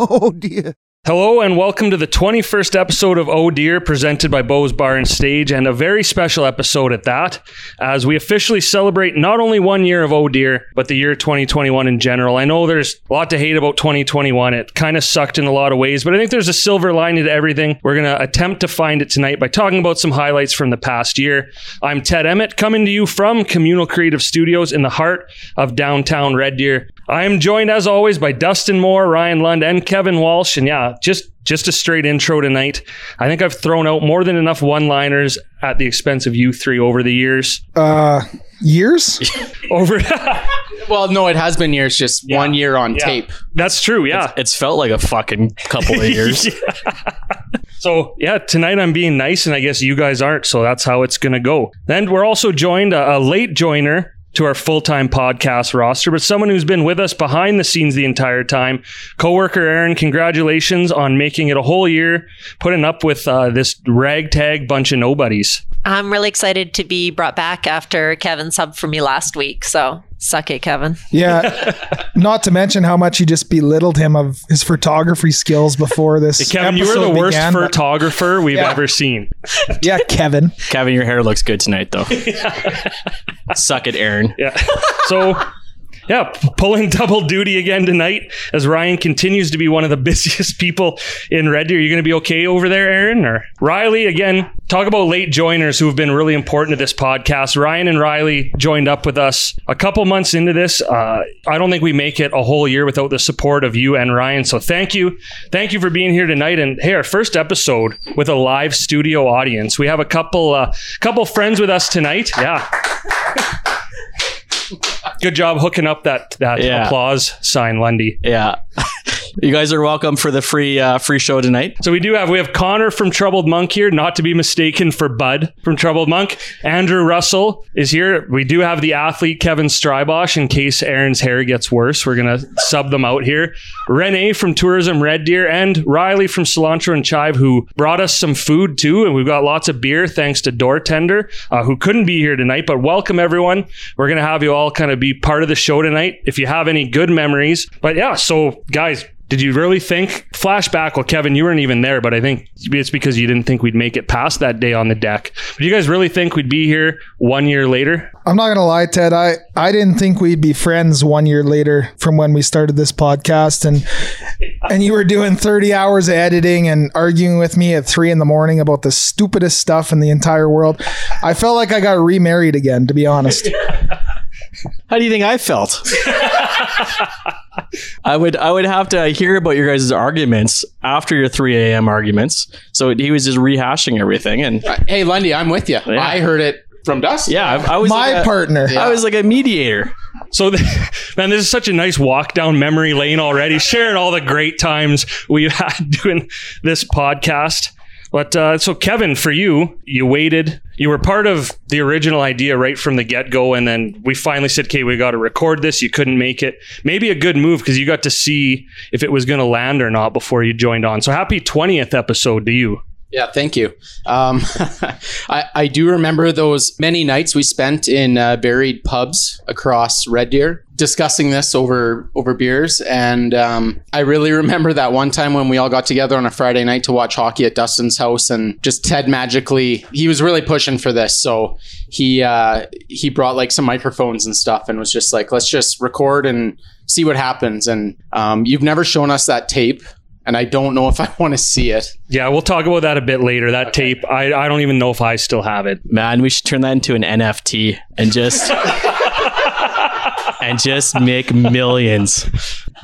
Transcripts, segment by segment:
Oh dear. Hello and welcome to the 21st episode of Oh Dear, presented by Bo's Bar and Stage, and a very special episode at that, as we officially celebrate not only one year of Oh Dear, but the year 2021 in general. I know there's a lot to hate about 2021. It kind of sucked in a lot of ways, but I think there's a silver lining to everything. We're going to attempt to find it tonight by talking about some highlights from the past year. I'm Ted Emmett, coming to you from Communal Creative Studios in the heart of downtown Red Deer. I am joined as always by Dustin Moore, Ryan Lund, and Kevin Walsh. And yeah, just just a straight intro tonight. I think I've thrown out more than enough one-liners at the expense of you three over the years. Uh, years? Over Well, no, it has been years, just Yeah. one year on Yeah. tape. That's true, yeah. It's felt like a fucking couple of years. So yeah, tonight I'm being nice, and I guess you guys aren't. So that's how it's gonna go. Then we're also joined a, a late joiner to our full-time podcast roster, but someone who's been with us behind the scenes the entire time. Coworker Aaron, congratulations on making it a whole year, putting up with uh, this ragtag bunch of nobodies. I'm really excited to be brought back after Kevin subbed for me last week. So suck it, Kevin. Yeah. Not to mention how much you just belittled him of his photography skills before this. Kevin, you were the episode worst began, but- photographer we've Yeah. ever seen. Yeah, Kevin. Kevin, your hair looks good tonight, though. Suck it, Aaron. Yeah. So, yeah, pulling double duty again tonight as Ryan continues to be one of the busiest people in Red Deer. Are you going to be okay over there, Aaron? Or Riley, again, talk about late joiners who have been really important to this podcast. Ryan and Riley joined up with us a couple months into this. Uh, I don't think we make it a whole year without the support of you and Ryan. So, thank you. Thank you for being here tonight. And hey, our first episode with a live studio audience. We have a couple, uh, couple friends with us tonight. Yeah. Good job hooking up that that Yeah. applause sign, Lundy. Yeah. you guys are welcome for the free uh, free show tonight. So we do have we have Connor from Troubled Monk here, not to be mistaken for Bud from Troubled Monk. Andrew Russell is here. We do have the athlete Kevin Strybosh in case Aaron's hair gets worse. We're gonna sub them out here. Renee from Tourism Red Deer and Riley from Cilantro and Chive who brought us some food too, and we've got lots of beer thanks to Door Tender uh, who couldn't be here tonight. But welcome everyone. We're gonna have you all kind of be part of the show tonight. If you have any good memories, but yeah. So guys, did you really think flashback? Well, Kevin, you weren't even there, but I think it's because you didn't think we'd make it past that day on the deck. But you guys really think we'd be here one year later? I'm not gonna lie, Ted. I, I didn't think we'd be friends one year later from when we started this podcast and and you were doing 30 hours of editing and arguing with me at three in the morning about the stupidest stuff in the entire world. I felt like I got remarried again, to be honest. How do you think I felt? I would I would have to hear about your guys' arguments after your 3 a.m. arguments. So he was just rehashing everything, and Uh, Hey, Lundy, I'm with you. I heard it from Dust. yeah, I, I was My like a- partner. I was like a mediator. So, man, this is such a nice walk down memory lane already, sharing all the great times we've had doing this podcast. But uh, so, Kevin, for you, you waited. You were part of the original idea right from the get go. And then we finally said, okay, we got to record this. You couldn't make it. Maybe a good move because you got to see if it was going to land or not before you joined on. So, happy 20th episode to you. Yeah, thank you. Um, I, I do remember those many nights we spent in uh, buried pubs across Red Deer discussing this over over beers, and um, I really remember that one time when we all got together on a Friday night to watch hockey at Dustin's house, and just Ted magically he was really pushing for this, so he uh, he brought like some microphones and stuff, and was just like, let's just record and see what happens. And um, you've never shown us that tape. And I don't know if I want to see it. Yeah, we'll talk about that a bit later. That tape, I, I don't even know if I still have it. Man, we should turn that into an NFT and just and just make millions.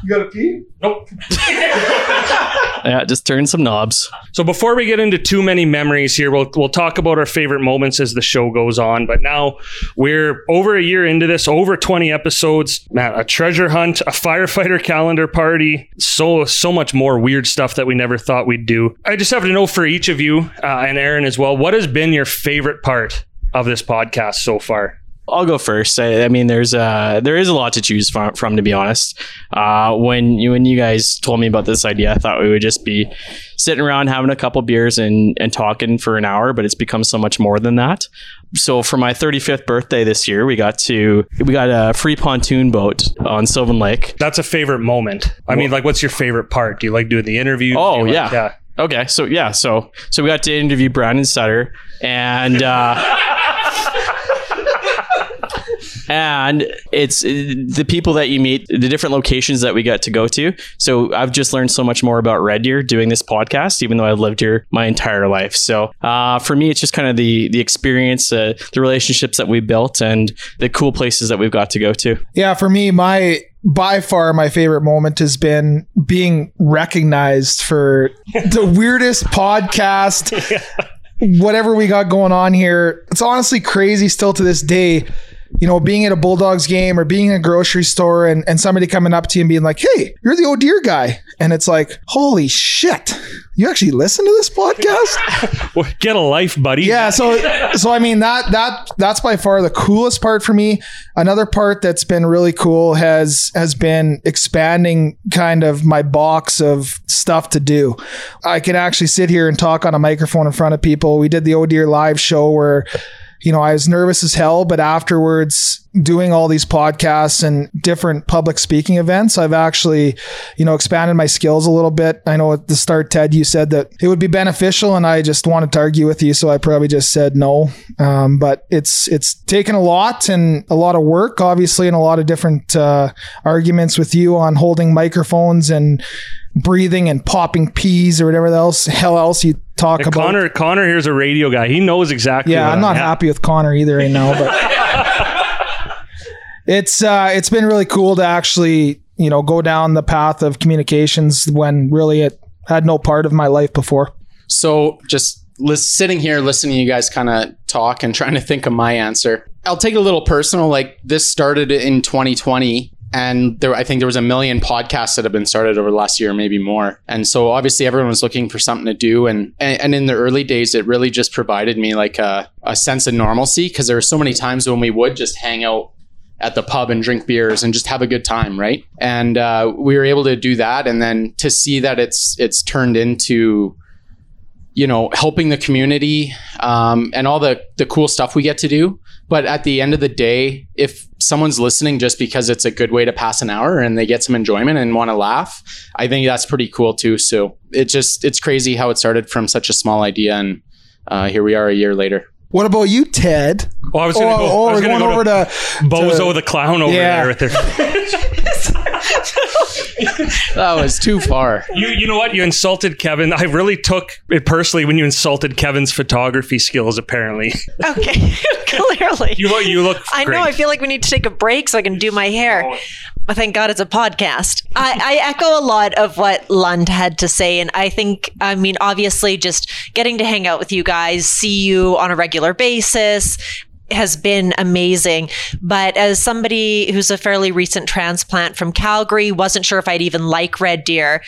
You gotta pee? Nope. Yeah, just turn some knobs. So before we get into too many memories here, we'll we'll talk about our favorite moments as the show goes on. But now we're over a year into this, over 20 episodes. Man, a treasure hunt, a firefighter calendar party, so so much more weird stuff that we never thought we'd do. I just have to know for each of you uh, and Aaron as well, what has been your favorite part of this podcast so far? I'll go first. I, I mean, there's uh, there is a lot to choose from, from to be honest. Uh, when you when you guys told me about this idea, I thought we would just be sitting around having a couple beers and and talking for an hour, but it's become so much more than that. so for my 35th birthday this year, we got to we got a free pontoon boat on Sylvan Lake. That's a favorite moment. I mean, like, what's your favorite part? Do you like doing the interview? Oh, yeah. like- yeah. Okay, so yeah, so so we got to interview Brandon Sutter and uh and it's the people that you meet, the different locations that we got to go to. So I've just learned so much more about Red Deer doing this podcast, even though I've lived here my entire life. So uh, for me, it's just kind of the the experience, uh, the relationships that we built, and the cool places that we've got to go to. Yeah, for me, my by far my favorite moment has been being recognized for the weirdest podcast, whatever we got going on here. It's honestly crazy still to this day. You know, being at a Bulldogs game or being in a grocery store and, and somebody coming up to you and being like, hey, you're the Oh Dear guy. And it's like, holy shit, you actually listen to this podcast? Well, Get a life, buddy. yeah so so i mean that that that's by far the coolest part for me another part that's been really cool has has been expanding kind of my box of stuff to do i can actually sit here and talk on a microphone in front of people we did the oh dear live show where you know i was nervous as hell but afterwards doing all these podcasts and different public speaking events i've actually you know expanded my skills a little bit. I know at the start ted you said that it would be beneficial and i just wanted to argue with you so i probably just said no. Um, but it's it's taken a lot and a lot of work obviously and a lot of different uh, arguments with you on holding microphones and breathing and popping peas or whatever else hell else you talk Yeah, about Connor, Connor here's a radio guy. He knows exactly. yeah, I'm not I- happy with Connor either right now, but it's uh, it's been really cool to actually you know go down the path of communications when really it had no part of my life before. So just lis- sitting here listening to you guys kind of talk and trying to think of my answer. I'll take it a little personal. Like this started in 2020 and there I think there was a million podcasts that have been started over the last year, maybe more. And so obviously everyone was looking for something to do and and, and in the early days it really just provided me like a, a sense of normalcy because there were so many times when we would just hang out at the pub and drink beers and just have a good time, right? And uh, we were able to do that, and then to see that it's it's turned into, you know, helping the community um, and all the the cool stuff we get to do. But at the end of the day, if someone's listening just because it's a good way to pass an hour and they get some enjoyment and want to laugh, I think that's pretty cool too. So it just it's crazy how it started from such a small idea, and uh, here we are a year later. What about you, Ted? Well, I was Oh, going to go. oh I was we're gonna going go over to to, Bozo to- the clown over Yeah. there with their. That was too far. You, you know what? You insulted Kevin. I really took it personally when you insulted Kevin's photography skills. Apparently, Okay, clearly. you look. You look. I know. I feel like we need to take a break so I can do my hair. Oh. But thank God it's a podcast. I, I echo a lot of what Lund had to say. And I think, I mean, obviously, just getting to hang out with you guys, see you on a regular basis has been amazing. But as somebody who's a fairly recent transplant from Calgary, wasn't sure if I'd even like Red Deer,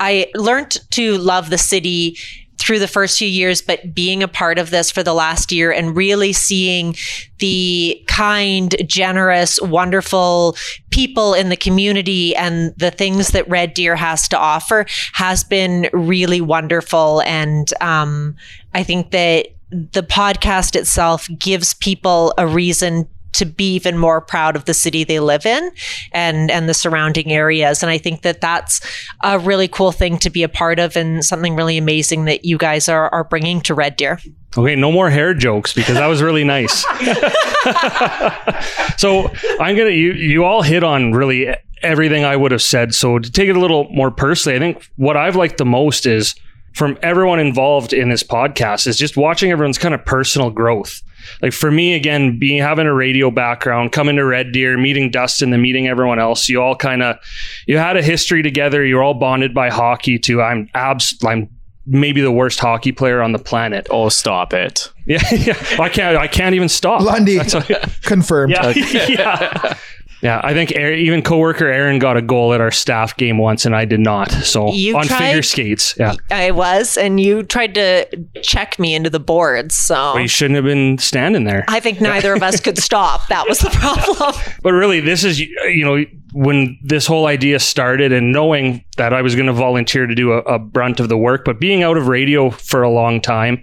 I learned to love the city through the first few years, but being a part of this for the last year and really seeing the kind, generous, wonderful people in the community and the things that Red Deer has to offer has been really wonderful. And um, I think that the podcast itself gives people a reason to be even more proud of the city they live in and and the surrounding areas and i think that that's a really cool thing to be a part of and something really amazing that you guys are are bringing to red deer Okay, no more hair jokes because that was really nice. so I'm gonna you you all hit on really everything I would have said. So to take it a little more personally, I think what I've liked the most is from everyone involved in this podcast is just watching everyone's kind of personal growth. Like for me, again, being having a radio background, coming to Red Deer, meeting Dustin, then meeting everyone else, you all kind of you had a history together. You're all bonded by hockey. Too, I'm abs. I'm maybe the worst hockey player on the planet. Oh, stop it! Yeah, yeah. I can't. I can't even stop. Lundy. That's Confirmed. yeah, yeah. Yeah, I think Aaron, even coworker Aaron got a goal at our staff game once, and I did not. So You on tried- figure skates, yeah. i was and you tried to check me into the boards so But you shouldn't have been standing there. i think neither of us could stop that was the problem But really, this is you know when this whole idea started and knowing that I was going to volunteer to do a, a, brunt of the work, but being out of radio for a long time,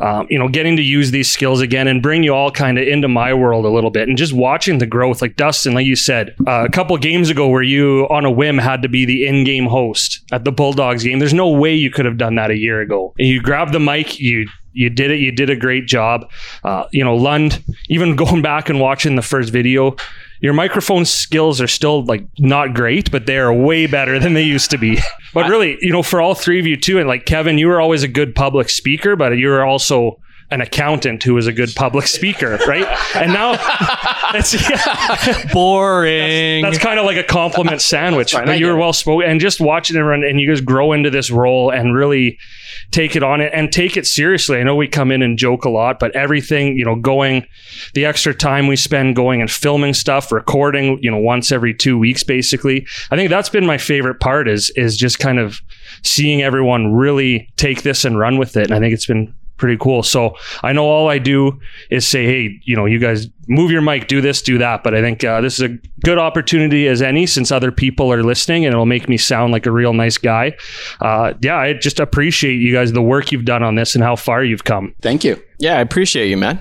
um, you know, getting to use these skills again and bring you all kind of into my world a little bit and just watching the growth. Like Dustin, like you said, uh, a couple games ago where you on a whim had to be the in game host at the Bulldogs game. There's no way you could have done that a year ago. You grabbed the mic, you you did it. You did a great job. Uh, you know, Lund, even going back and watching the first video, your microphone skills are still like not great, but they are way better than they used to be. But really, you know, for all three of you too, and like Kevin, you were always a good public speaker, but you were also an accountant who was a good public speaker, right? And now that's yeah, boring. That's, that's kind of like a compliment sandwich. But you were well spoken and just watching everyone and you guys grow into this role and really take it on it and take it seriously. I know we come in and joke a lot, but everything, you know, going the extra time we spend going and filming stuff, recording, you know, once every two weeks, basically. I think that's been my favorite part is is just kind of seeing everyone really take this and run with it. And I think it's been pretty cool. So I know all I do is say, hey, you know, you guys move your mic, do this, do that. But I think uh, this is a good opportunity as any since other people are listening and it'll make me sound like a real nice guy. Uh, yeah, I just appreciate you guys, the work you've done on this and how far you've come. Thank you. Yeah, I appreciate you, man.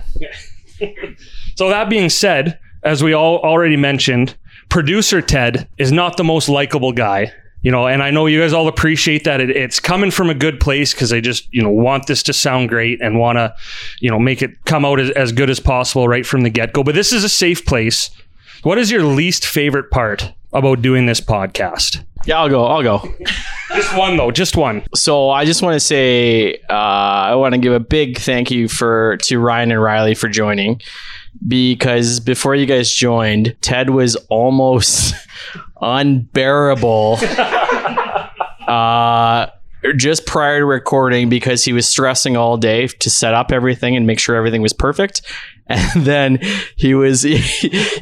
so that being said, as we all already mentioned, producer Ted is not the most likable guy you know, and I know you guys all appreciate that it, it's coming from a good place because they just, you know, want this to sound great and want to, you know, make it come out as, as good as possible right from the get go. But this is a safe place. What is your least favorite part about doing this podcast? Yeah, I'll go. I'll go. just one though, just one. So I just want to say uh, I want to give a big thank you for to Ryan and Riley for joining because before you guys joined, Ted was almost unbearable. uh, just prior to recording because he was stressing all day to set up everything and make sure everything was perfect. And then he was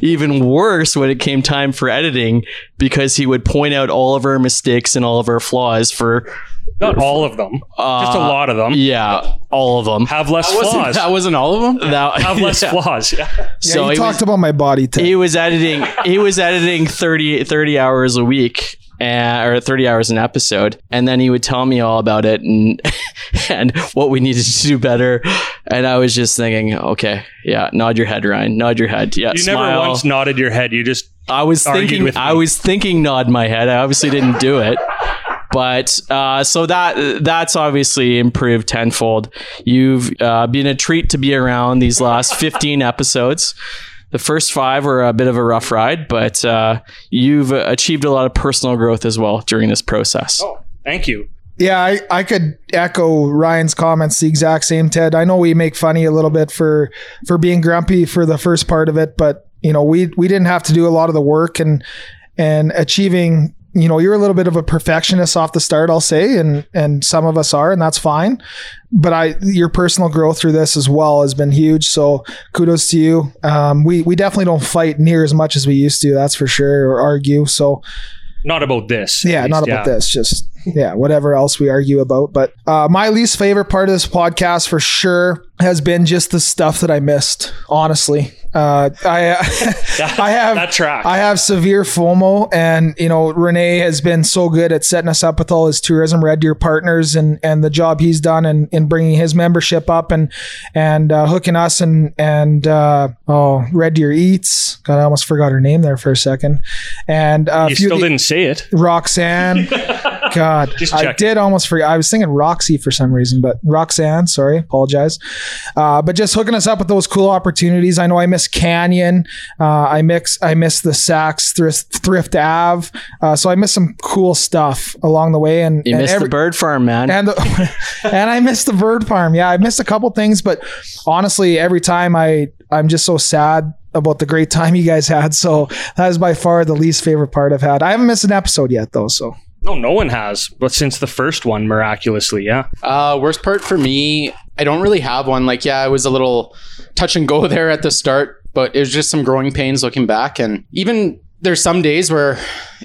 even worse when it came time for editing because he would point out all of our mistakes and all of our flaws for not all of them, uh, just a lot of them. Yeah, all of them have less that flaws. Wasn't, that wasn't all of them. That, have less yeah. flaws. Yeah. yeah so he talked was, about my body. Too. He was editing. He was editing 30, 30 hours a week and, or 30 hours an episode and then he would tell me all about it and and what we needed to do better and i was just thinking okay yeah nod your head ryan nod your head yeah you smile. never once nodded your head you just i was thinking i was thinking nod my head i obviously didn't do it but uh, so that that's obviously improved tenfold. You've uh, been a treat to be around these last 15 episodes the first five were a bit of a rough ride, but uh, you've achieved a lot of personal growth as well during this process. Oh, thank you. Yeah, I, I could echo Ryan's comments the exact same, Ted. I know we make funny a little bit for for being grumpy for the first part of it, but you know, we we didn't have to do a lot of the work and and achieving you know, you're a little bit of a perfectionist off the start, I'll say, and and some of us are, and that's fine. But I, your personal growth through this as well has been huge. So kudos to you. Um, we we definitely don't fight near as much as we used to, that's for sure, or argue. So not about this. Yeah, not about yeah. this. Just yeah, whatever else we argue about. But uh, my least favorite part of this podcast for sure has been just the stuff that I missed. Honestly, uh, I I have. I have severe FOMO, and you know Renee has been so good at setting us up with all his tourism Red Deer partners, and and the job he's done in, in bringing his membership up and and uh, hooking us and and uh, oh Red Deer Eats. God, I almost forgot her name there for a second. And uh, you still didn't say it, Roxanne. God, I did almost forget. I was thinking Roxy for some reason, but Roxanne. Sorry, apologize. Uh, but just hooking us up with those cool opportunities. I know I miss Canyon. Uh, I mix. I miss the Saks Thrift, Thrift Ave. Uh, so I miss some cool stuff along the way. And you and missed the bird farm, man. And the, and I missed the bird farm. Yeah, I missed a couple things, but honestly, every time I I'm just so sad about the great time you guys had. So that is by far the least favorite part I've had. I haven't missed an episode yet though. So no, no one has, but since the first one, miraculously, yeah. Uh, worst part for me, I don't really have one. Like, yeah, it was a little touch and go there at the start, but it was just some growing pains looking back. And even there's some days where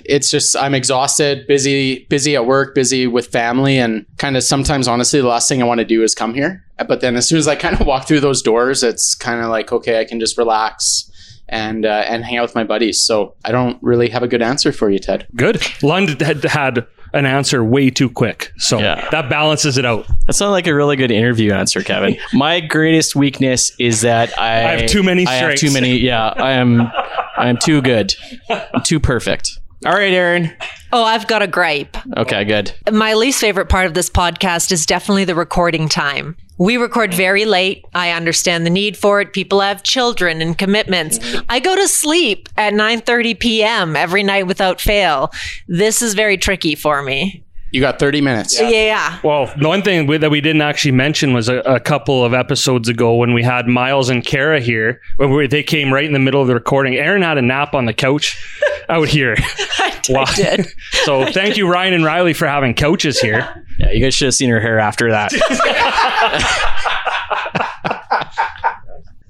it's just I'm exhausted, busy, busy at work, busy with family, and kind of sometimes honestly the last thing I want to do is come here. But then as soon as I kind of walk through those doors, it's kind of like okay, I can just relax and uh, and hang out with my buddies. So I don't really have a good answer for you, Ted. Good. Lund had had an answer way too quick, so Yeah. that balances it out. That sounded like a really good interview answer, Kevin. My greatest weakness is that I, I have too many I have strengths. too many. Yeah, I am. I am too good. I'm too perfect. All right, Aaron. Oh, I've got a gripe. Okay, good. My least favorite part of this podcast is definitely the recording time. We record very late. I understand the need for it. People have children and commitments. I go to sleep at 9:30 p.m. every night without fail. This is very tricky for me. You got 30 minutes. Yeah. Well, the one thing we, that we didn't actually mention was a, a couple of episodes ago when we had Miles and Kara here, when we, they came right in the middle of the recording. Aaron had a nap on the couch out here. I, Wow. I did. So thank you, Ryan and Riley, for having couches here. Yeah, you guys should have seen her hair after that.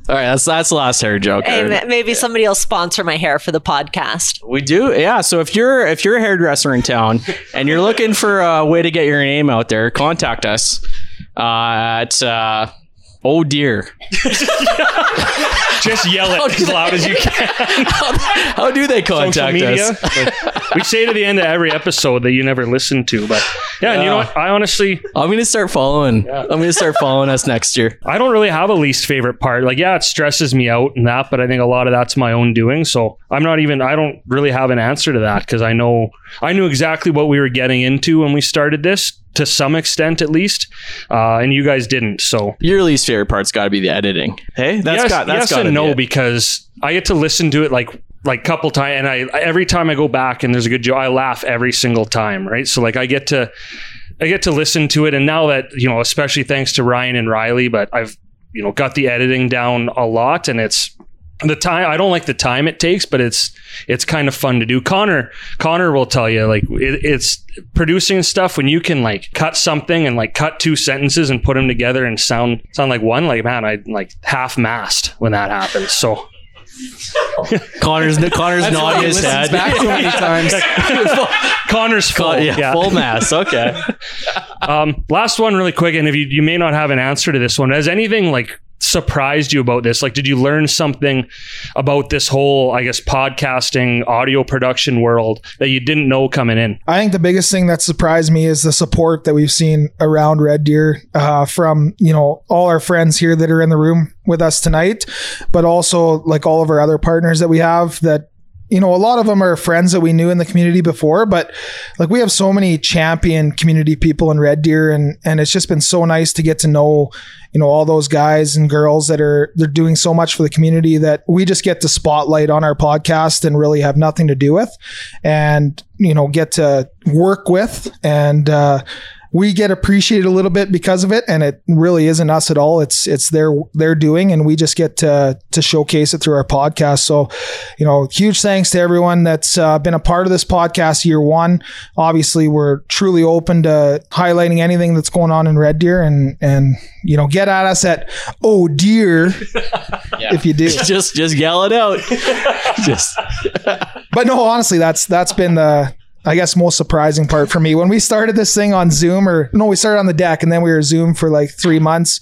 All right, that's that's the last hair joke. Hey, maybe somebody will sponsor my hair for the podcast. We do, yeah. So if you're if you're a hairdresser in town and you're looking for a way to get your name out there, contact us uh, at uh, Oh dear. Just yell it as loud as you can. How do they contact media. us? we say to the end of every episode that you never listen to, but yeah, and you know what? I honestly, I'm gonna start following. I'm gonna start following us next year. I don't really have a least favorite part. Like, yeah, it stresses me out and that, but I think a lot of that's my own doing. So I'm not even, I don't really have an answer to that because I know, I knew exactly what we were getting into when we started this to some extent at least. Uh, and you guys didn't. So Your least favorite part's got to be the editing. Hey, that's yes, got that's yes got and no be because I get to listen to it like like couple times, and I every time I go back and there's a good joke, I laugh every single time, right? So like I get to I get to listen to it, and now that you know, especially thanks to Ryan and Riley, but I've you know got the editing down a lot, and it's the time I don't like the time it takes, but it's it's kind of fun to do. Connor Connor will tell you like it, it's producing stuff when you can like cut something and like cut two sentences and put them together and sound sound like one. Like man, I like half mast when that happens. So Connor's Connor's nodding his head. back so many times. Connor's full. yeah, yeah. full mass. Okay. Um, last one, really quick, and if you you may not have an answer to this one, has anything like surprised you about this? Like, did you learn something about this whole, I guess, podcasting, audio production world that you didn't know coming in? I think the biggest thing that surprised me is the support that we've seen around Red Deer uh, from you know all our friends here that are in the room with us tonight, but also like all of our other partners that we have that you know a lot of them are friends that we knew in the community before but like we have so many champion community people in red deer and and it's just been so nice to get to know you know all those guys and girls that are they're doing so much for the community that we just get to spotlight on our podcast and really have nothing to do with and you know get to work with and uh we get appreciated a little bit because of it and it really isn't us at all. It's it's their their doing and we just get to to showcase it through our podcast. So you know huge thanks to everyone that's uh, been a part of this podcast year one. Obviously we're truly open to highlighting anything that's going on in red deer and and you know get at us at oh dear if you do. Just just yell it out. just. But no, honestly, that's that's been the I guess most surprising part for me when we started this thing on Zoom or no, we started on the deck and then we were Zoom for like three months.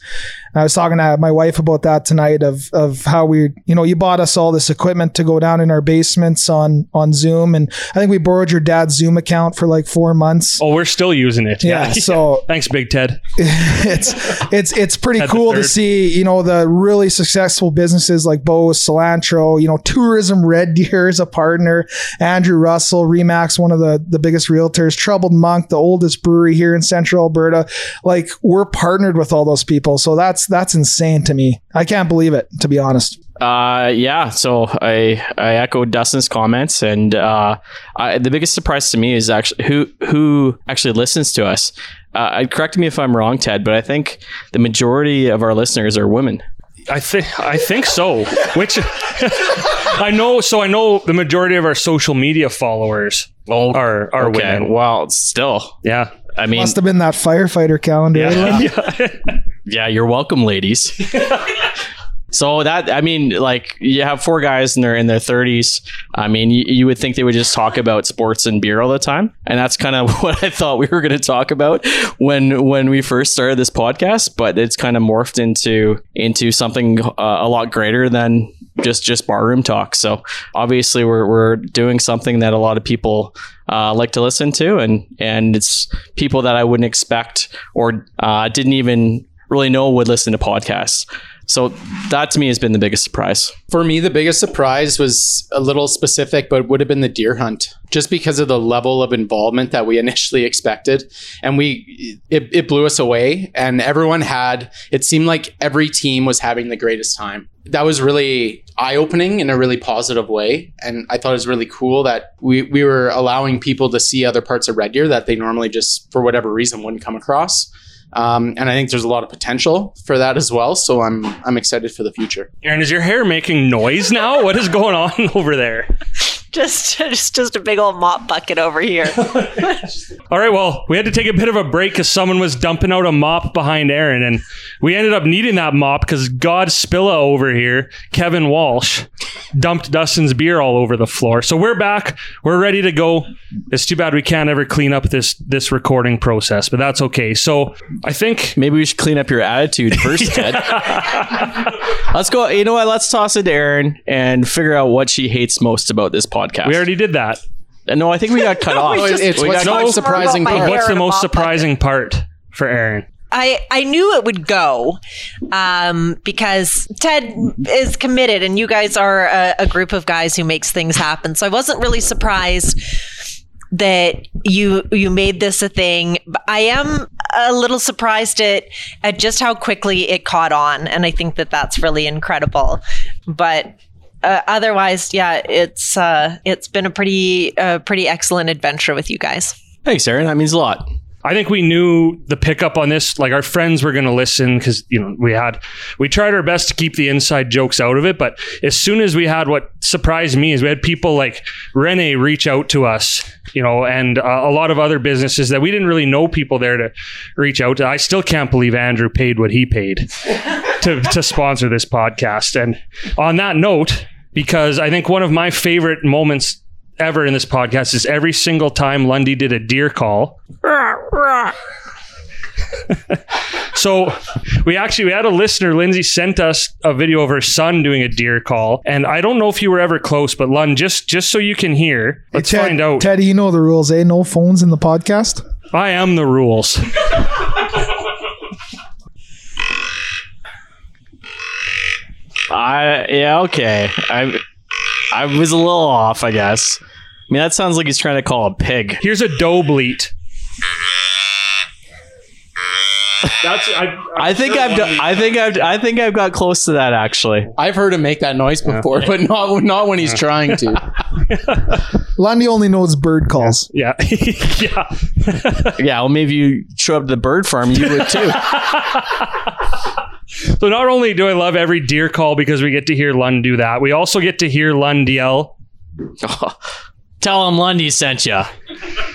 I was talking to my wife about that tonight of of how we you know you bought us all this equipment to go down in our basements on on Zoom and I think we borrowed your dad's Zoom account for like four months. Oh, we're still using it. Yeah, so thanks, Big Ted. it's it's it's pretty cool to see you know the really successful businesses like Bo's, Cilantro, you know Tourism Red Deer is a partner, Andrew Russell, Remax, one of the the biggest realtors, Troubled Monk, the oldest brewery here in Central Alberta. Like we're partnered with all those people, so that's that's insane to me. I can't believe it to be honest. Uh, yeah. So I I echo Dustin's comments, and uh, I, the biggest surprise to me is actually who who actually listens to us. Uh, correct me if I'm wrong, Ted, but I think the majority of our listeners are women. I think I think so. Which I know. So I know the majority of our social media followers Oh, are are okay. women. Well, still, Yeah. I mean, Must have been that firefighter calendar. Lynn? Yeah. yeah, you're welcome, ladies. So that I mean, like you have four guys and they're in their thirties. I mean, you, you would think they would just talk about sports and beer all the time, and that's kind of what I thought we were going to talk about when when we first started this podcast. But it's kind of morphed into into something uh, a lot greater than just just barroom talk. So obviously, we're we're doing something that a lot of people uh, like to listen to, and and it's people that I wouldn't expect or uh, didn't even really know would listen to podcasts. So that to me has been the biggest surprise. For me, the biggest surprise was a little specific, but would have been the deer hunt, just because of the level of involvement that we initially expected, and we it, it blew us away. And everyone had it seemed like every team was having the greatest time. That was really eye opening in a really positive way, and I thought it was really cool that we we were allowing people to see other parts of Red Deer that they normally just for whatever reason wouldn't come across. Um, and I think there's a lot of potential for that as well. So I'm I'm excited for the future. Aaron, is your hair making noise now? What is going on over there? Just, just, just a big old mop bucket over here. All right, well, we had to take a bit of a break because someone was dumping out a mop behind Aaron, and we ended up needing that mop because God Spilla over here, Kevin Walsh, dumped Dustin's beer all over the floor. So we're back. We're ready to go. It's too bad we can't ever clean up this this recording process, but that's okay. So I think Maybe we should clean up your attitude first, Ted. Let's go. You know what? Let's toss it to Aaron and figure out what she hates most about this podcast. We already did that. Uh, no, I think we got cut off. It- it's We what's got- the most surprising More part. What's the in a most mop bucket. surprising part for Aaron? I, I knew it would go um, because Ted is committed, and you guys are a, a group of guys who makes things happen. So I wasn't really surprised that you you made this a thing. But I am a little surprised at at just how quickly it caught on, and I think that that's really incredible. But uh, otherwise, yeah, it's uh, it's been a pretty uh, pretty excellent adventure with you guys. Thanks, Erin. That means a lot. I think we knew the pickup on this. Like our friends were going to listen because you know we had we tried our best to keep the inside jokes out of it. But as soon as we had what surprised me is we had people like Rene reach out to us, you know, and uh, a lot of other businesses that we didn't really know people there to reach out to. I still can't believe Andrew paid what he paid to to sponsor this podcast. And on that note, because I think one of my favorite moments ever in this podcast is every single time Lundy did a deer call. so we actually we had a listener lindsay sent us a video of her son doing a deer call and i don't know if you were ever close but lund just just so you can hear let's Ted, find out Teddy, you know the rules, eh? No phones in the podcast. i am the rules I yeah okay. I I was a little off, I guess. I mean, that sounds like he's trying to call a pig. here's a doe bleat that's I, I think I've done, I think I've I think I've got close to that actually. I've heard him make that noise before, but not not when he's trying to. Lundy only knows bird calls. yeah yeah Yeah, well maybe you show up to the bird farm, you would too. so not only do i love every deer call because we get to hear lund do that we also get to hear lund yell Tell him Lundy sent you.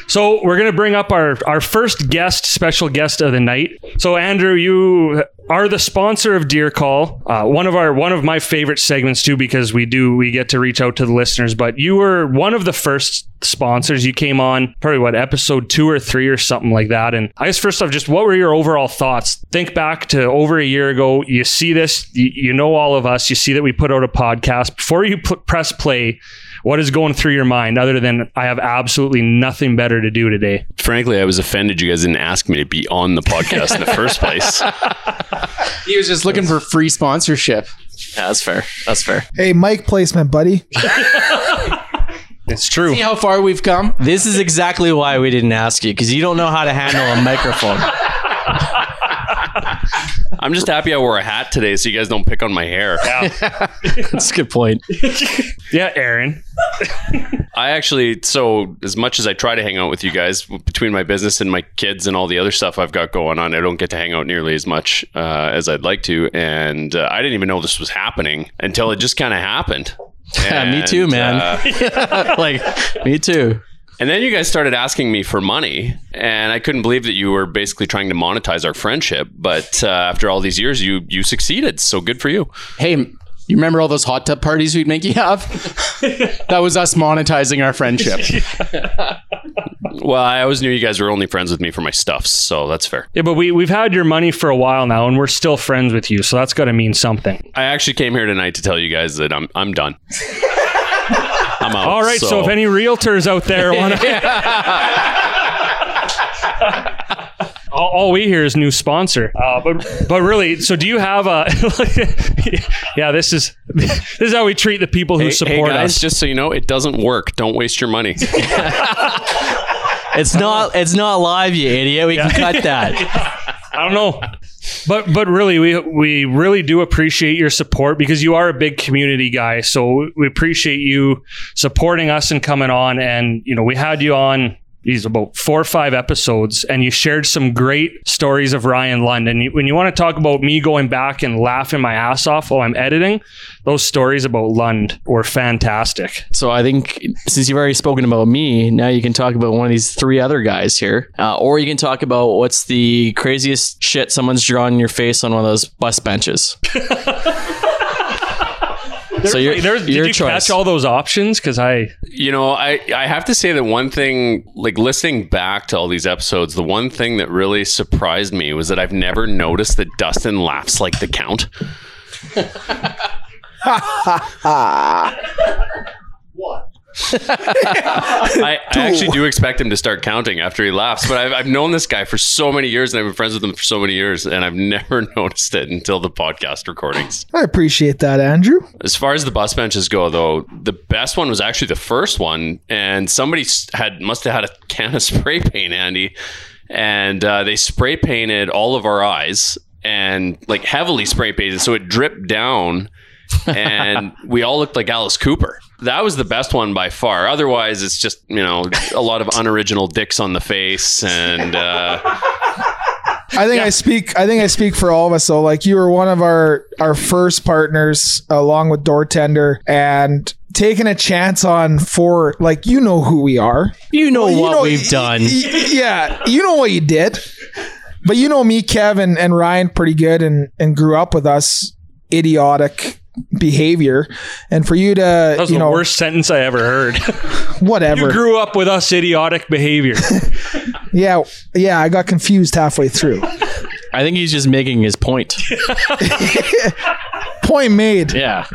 So we're gonna bring up our our first guest, special guest of the night. So Andrew, you are the sponsor of Deer Call, uh, one of our one of my favorite segments too, because we do we get to reach out to the listeners. But you were one of the first sponsors. You came on probably what episode two or three or something like that. And I guess first off, just what were your overall thoughts? Think back to over a year ago. You see this, you, you know all of us. You see that we put out a podcast before you pl- press play. What is going through your mind other than I have absolutely nothing better to do today? Frankly, I was offended you guys didn't ask me to be on the podcast in the first place. He was just looking for free sponsorship. Yeah, that's fair. That's fair. Hey, mic placement, buddy. It's true. See how far we've come? This is exactly why we didn't ask you because you don't know how to handle a microphone. I'm just happy I wore a hat today so you guys don't pick on my hair. That's a good point. Yeah, Aaron. I actually, so as much as I try to hang out with you guys between my business and my kids and all the other stuff I've got going on, I don't get to hang out nearly as much uh, as I'd like to. And uh, I didn't even know this was happening until it just kind of happened. Yeah, me too, man. uh, like me too. And then you guys started asking me for money, and I couldn't believe that you were basically trying to monetize our friendship. But uh, after all these years, you you succeeded. So good for you. Hey, you remember all those hot tub parties we'd make you have? that was us monetizing our friendship. Well, I always knew you guys were only friends with me for my stuffs, so that's fair. Yeah, but we we've had your money for a while now, and we're still friends with you, so that's got to mean something. I actually came here tonight to tell you guys that I'm I'm done. I'm out. All right, so, if any realtors out there want to. All, all we hear is new sponsor, uh, but but really, so do you have a? yeah, this is this is how we treat the people who Hey, support hey guys, us. just so you know, it doesn't work. Don't waste your money. It's not. It's not live, you idiot. We can cut that. I don't know. But but really we we really do appreciate your support because you are a big community guy. So we appreciate you supporting us and coming on and you know we had you on these about four or five episodes and you shared some great stories of Ryan Lund and you, when you want to talk about me going back and laughing my ass off while I'm editing those stories about Lund were fantastic. So I think since you've already spoken about me, now you can talk about one of these three other guys here, uh, or you can talk about what's the craziest shit someone's drawn in your face on one of those bus benches. so your, There's, your did you choice. catch all those options? Because I You know, I, I have to say that one thing, like listening back to all these episodes, the one thing that really surprised me was that I've never noticed that Dustin laughs like the Count. I, I actually do expect him to start counting after he laughs, but I've, I've known this guy for so many years and I've been friends with him for so many years, and I've never noticed it until the podcast recordings. I appreciate that, Andrew. As far as the bus benches go, though, the best one was actually the first one, and somebody had must have had a can of spray paint, Andy, and uh, they spray painted all of our eyes and like heavily spray painted, so it dripped down, and we all looked like Alice Cooper. That was the best one by far. Otherwise, it's just you know a lot of unoriginal dicks on the face and. Uh, I think I speak. I think I speak for all of us. though. like you were one of our our first partners, along with Door Tender, and taking a chance on for like you know who we are. you know Well, you what know- we've done. y- y- yeah, you know what you did. But you know me, Kevin, and Ryan pretty good, and and grew up with us. Idiotic behavior, and for you to that was you the know worst sentence I ever heard. whatever. you grew up with us idiotic behavior. yeah, yeah. I got confused halfway through. I think he's just making his point. Point made. Yeah.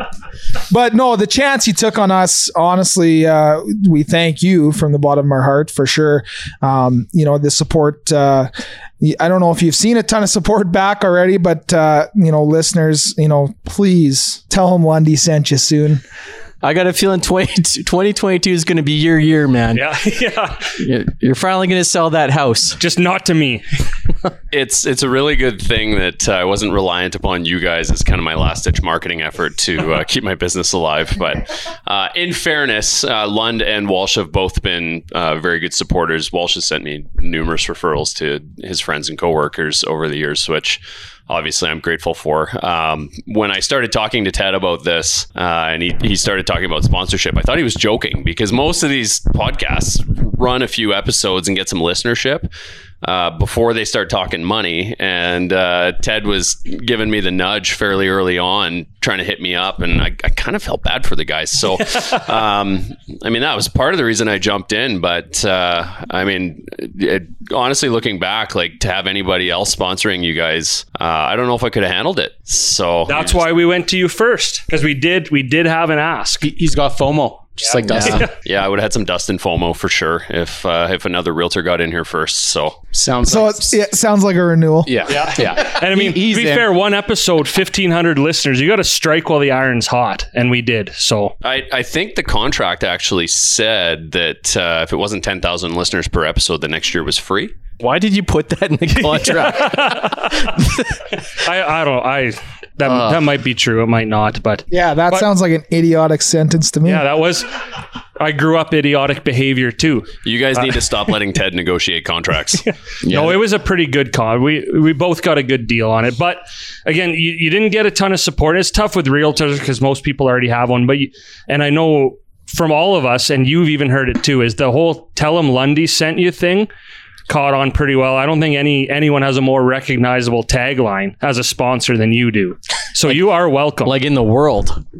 But no, the chance you took on us, honestly, uh, we thank you from the bottom of our heart for sure. Um, you know, the support. Uh, I don't know if you've seen a ton of support back already, but uh, you know, listeners, you know, please tell him Lundy sent you soon. I got a feeling 20, 2022 is going to be your year, man. yeah, yeah. You're, you're finally going to sell that house. Just not to me. it's it's a really good thing that uh, I wasn't reliant upon you guys as kind of my last ditch marketing effort to uh, keep my business alive. But uh, in fairness, uh, Lund and Walsh have both been uh, very good supporters. Walsh has sent me numerous referrals to his friends and coworkers over the years, which obviously I'm grateful for. Um, when I started talking to Ted about this, uh, and he, he started talking about sponsorship, I thought he was joking because most of these podcasts run a few episodes and get some listenership uh, before they start talking money. And uh, Ted was giving me the nudge fairly early on, trying to hit me up, and I, I kind of felt bad for the guys. So, um, I mean, that was part of the reason I jumped in. But uh, I mean, it, honestly, looking back, like to have anybody else sponsoring you guys, uh, I don't know if I could have handled it. So That's why we went to you first because we did we did have an ask. He- He's got FOMO, just like Dustin. yeah, I would have had some Dustin FOMO for sure if uh, if another realtor got in here first. So Sounds So like it's, it sounds like a renewal. yeah, yeah, yeah. And I mean, He- he's to be in. fair, one episode, fifteen hundred listeners. You got to strike while the iron's hot, and we did. So I, I think the contract actually said that uh, if it wasn't 10,000 listeners per episode, the next year was free. Why did you put that in the contract? I I don't I that uh. that might be true. It might not, but Yeah, that But- sounds like an idiotic sentence to me. yeah, that was. I grew up idiotic behavior too. You guys uh, need to stop letting Ted negotiate contracts. No, it was a pretty good con. We we both got a good deal on it, but again, you, you didn't get a ton of support. It's tough with realtors because most people already have one. But you, and I know from all of us, and you've even heard it too, is the whole "Tell 'em Lundy sent you" thing caught on pretty well. I don't think any anyone has a more recognizable tagline as a sponsor than you do. So you are welcome. Like in the world.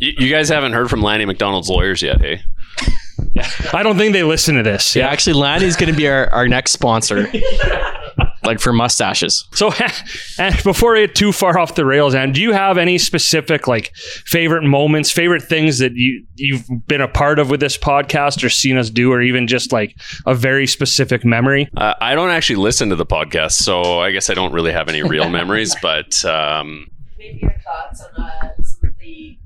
You, you guys haven't heard from Lanny McDonald's lawyers yet, hey? I don't think they listen to this. Yeah, actually, Lanny's going to be our, our next sponsor. like for mustaches. So, and before I get too far off the rails, and do you have any specific like favorite moments, favorite things that you you've been a part of with this podcast, or seen us do, or even just like a very specific memory? Uh, I don't actually listen to the podcast, so I guess I don't really have any real memories. But um, Maybe your thoughts on uh, some of the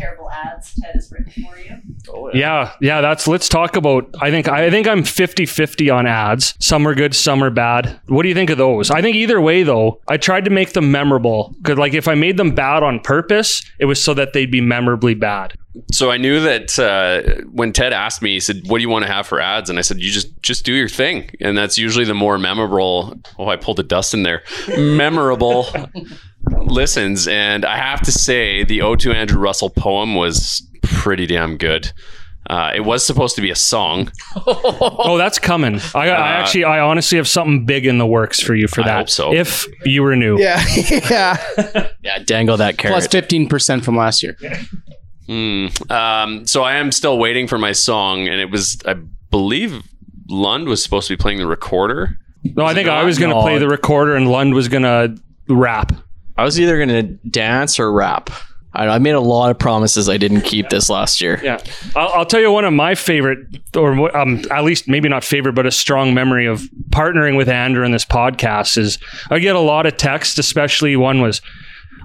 terrible ads Ted has written for you. Oh, yeah, yeah, that's let's talk about I think I think I'm 50-50 on ads. Some are good, some are bad. What do you think of those? I think either way though, I tried to make them memorable cuz like if I made them bad on purpose, it was so that they'd be memorably bad. So I knew that uh, when Ted asked me, he said, "What do you want to have for ads?" And I said, "You just just do your thing." And that's usually the more memorable. Oh, I pulled a dust in there. Memorable listens, and I have to say, the O2 Andrew Russell poem was pretty damn good. Uh, it was supposed to be a song. Oh, that's coming. I, I actually I honestly have something big in the works for you for I that. hope so. If you were new. Yeah, yeah. Yeah, dangle that Plus carrot. 15% from last year. Hmm. Um, so I am still waiting for my song, and it was, I believe, Lund was supposed to be playing the recorder. No, I think I was going to play the recorder and Lund was going to rap. I was either going to dance or rap. I, I made a lot of promises I didn't keep this last year. Yeah, I'll, I'll tell you one of my favorite, or um, at least maybe not favorite, but a strong memory of partnering with Andrew in this podcast is I get a lot of text, especially one was.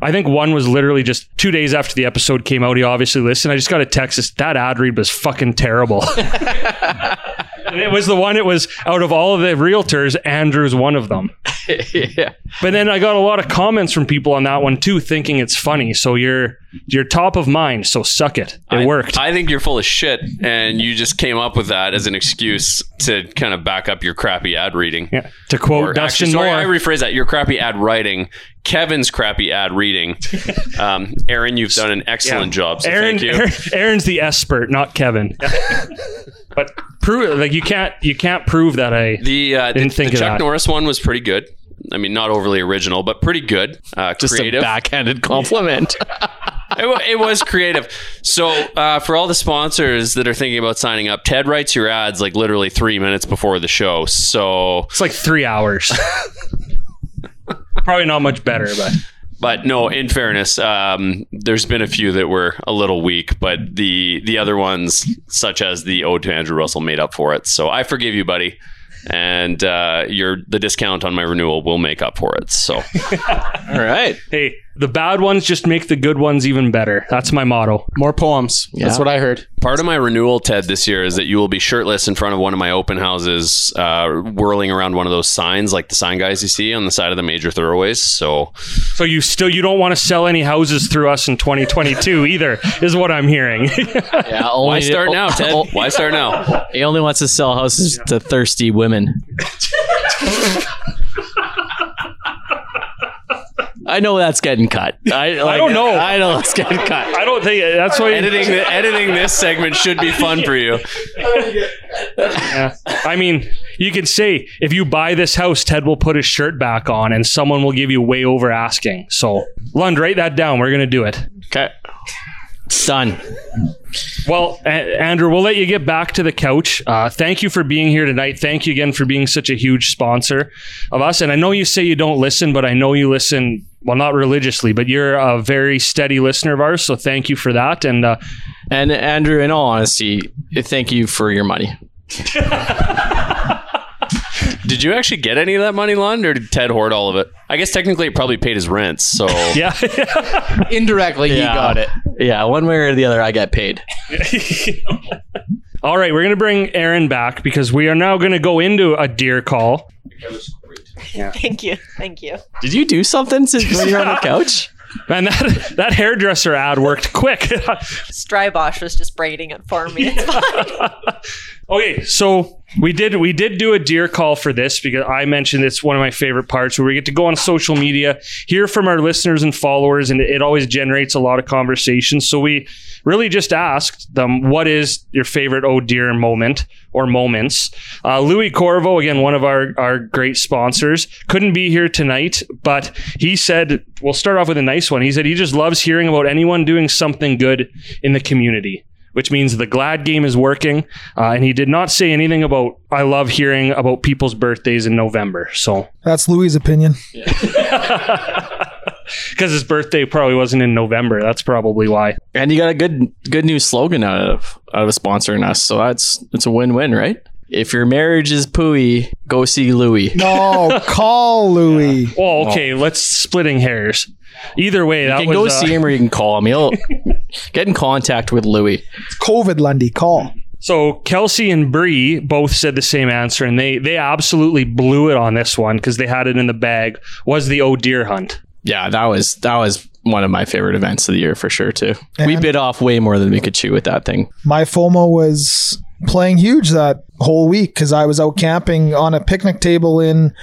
I think one was literally just two days after the episode came out. He obviously listened. I just got a text. That that ad read was fucking terrible. it was the one. It was out of all of the realtors, Andrew's one of them. yeah. But then I got a lot of comments from people on that one too, thinking it's funny. So you're you're top of mind. So suck it. It I- worked. I think you're full of shit, and you just came up with that as an excuse to kind of back up your crappy ad reading. yeah. To quote Or Dustin actually, sorry, Moore. I rephrase that. Your crappy ad writing, Kevin's crappy ad reading. Um, Aaron, you've done an excellent job. So Aaron, thank you. Aaron- Aaron's the expert, not Kevin. but prove like you can't you can't prove that I The, uh, Didn't think the of Chuck that. Norris one was pretty good. I mean, not overly original, but pretty good. Uh, Just creative. a backhanded compliment. it, it was creative. So, uh, for all the sponsors that are thinking about signing up, Ted writes your ads like literally three minutes before the show. So, it's like three hours. Probably not much better, but but no, in fairness, um, there's been a few that were a little weak, but the the other ones, such as the ode to Andrew Russell, made up for it. So I forgive you, buddy. And uh, your the discount on my renewal will make up for it. So All right. hey, the bad ones just make the good ones even better. That's my motto. More poems. That's what I heard. part of my renewal, Ted, this year is that you will be shirtless in front of one of my open houses, uh, whirling around one of those signs, like the sign guys you see on the side of the major thoroughways. So So you still you don't want to sell any houses through us in 2022 either, is what I'm hearing. Yeah. Only, why start now, Ted? Why start now? he only wants to sell houses to thirsty women. I know that's getting cut. I, like, don't know. I know it's getting cut. I don't think that's why. editing the, editing this segment should be fun for you. Yeah. I mean, you can say if you buy this house, Ted will put his shirt back on, and someone will give you way over asking. So, Lund, write that down. We're gonna do it. Okay. Done. Well, A- Andrew, we'll let you get back to the couch. Uh, thank you for being here tonight. Thank you again for being such a huge sponsor of us. And I know you say you don't listen, but I know you listen. Well, not religiously, but you're a very steady listener of ours. So thank you for that. And uh, And Andrew, in all honesty, thank you for your money. Did you actually get any of that money, Lund, or did Ted hoard all of it? I guess technically it probably paid his rent. So yeah, Indirectly, he Yeah. got it. Yeah, one way or the other, I get paid. All right, we're going to bring Aaron back because we are now going to go into a deer call. Thank you. Thank you. Did you do something since when you're on the couch? Man, that that hairdresser ad worked quick. Strybosh was just braiding it for me. It's fine. okay, so We did we did do a deer call for this because I mentioned it's one of my favorite parts where we get to go on social media, hear from our listeners and followers, and it always generates a lot of conversation. So we really just asked them, "What is your favorite oh deer moment or moments?" Uh, Louis Corvo, again, one of our our great sponsors, couldn't be here tonight, but he said we'll start off with a nice one. He said he just loves hearing about anyone doing something good in the community which means the glad game is working. Uh, and he did not say anything about, I love hearing about people's birthdays in November. So, That's Louis' opinion. because his birthday probably wasn't in November. That's probably why. And you got a good good new slogan out of out of sponsoring us. So that's it's a win win, right? If your marriage is pooey, go see Louis. No, call Louis. Well, okay, let's splitting hairs. Either way, You that can was go uh, see him or you can call him. He'll get in contact with Louis. COVID Lundy, call. So Kelsey and Bree both said the same answer, and they they absolutely blew it on this one because they had it in the bag. Was the oh deer hunt? Yeah, that was that was one of my favorite events of the year for sure too. we And- bit off way more than we could chew with that thing. My FOMO was playing huge that whole week because I was out camping on a picnic table in,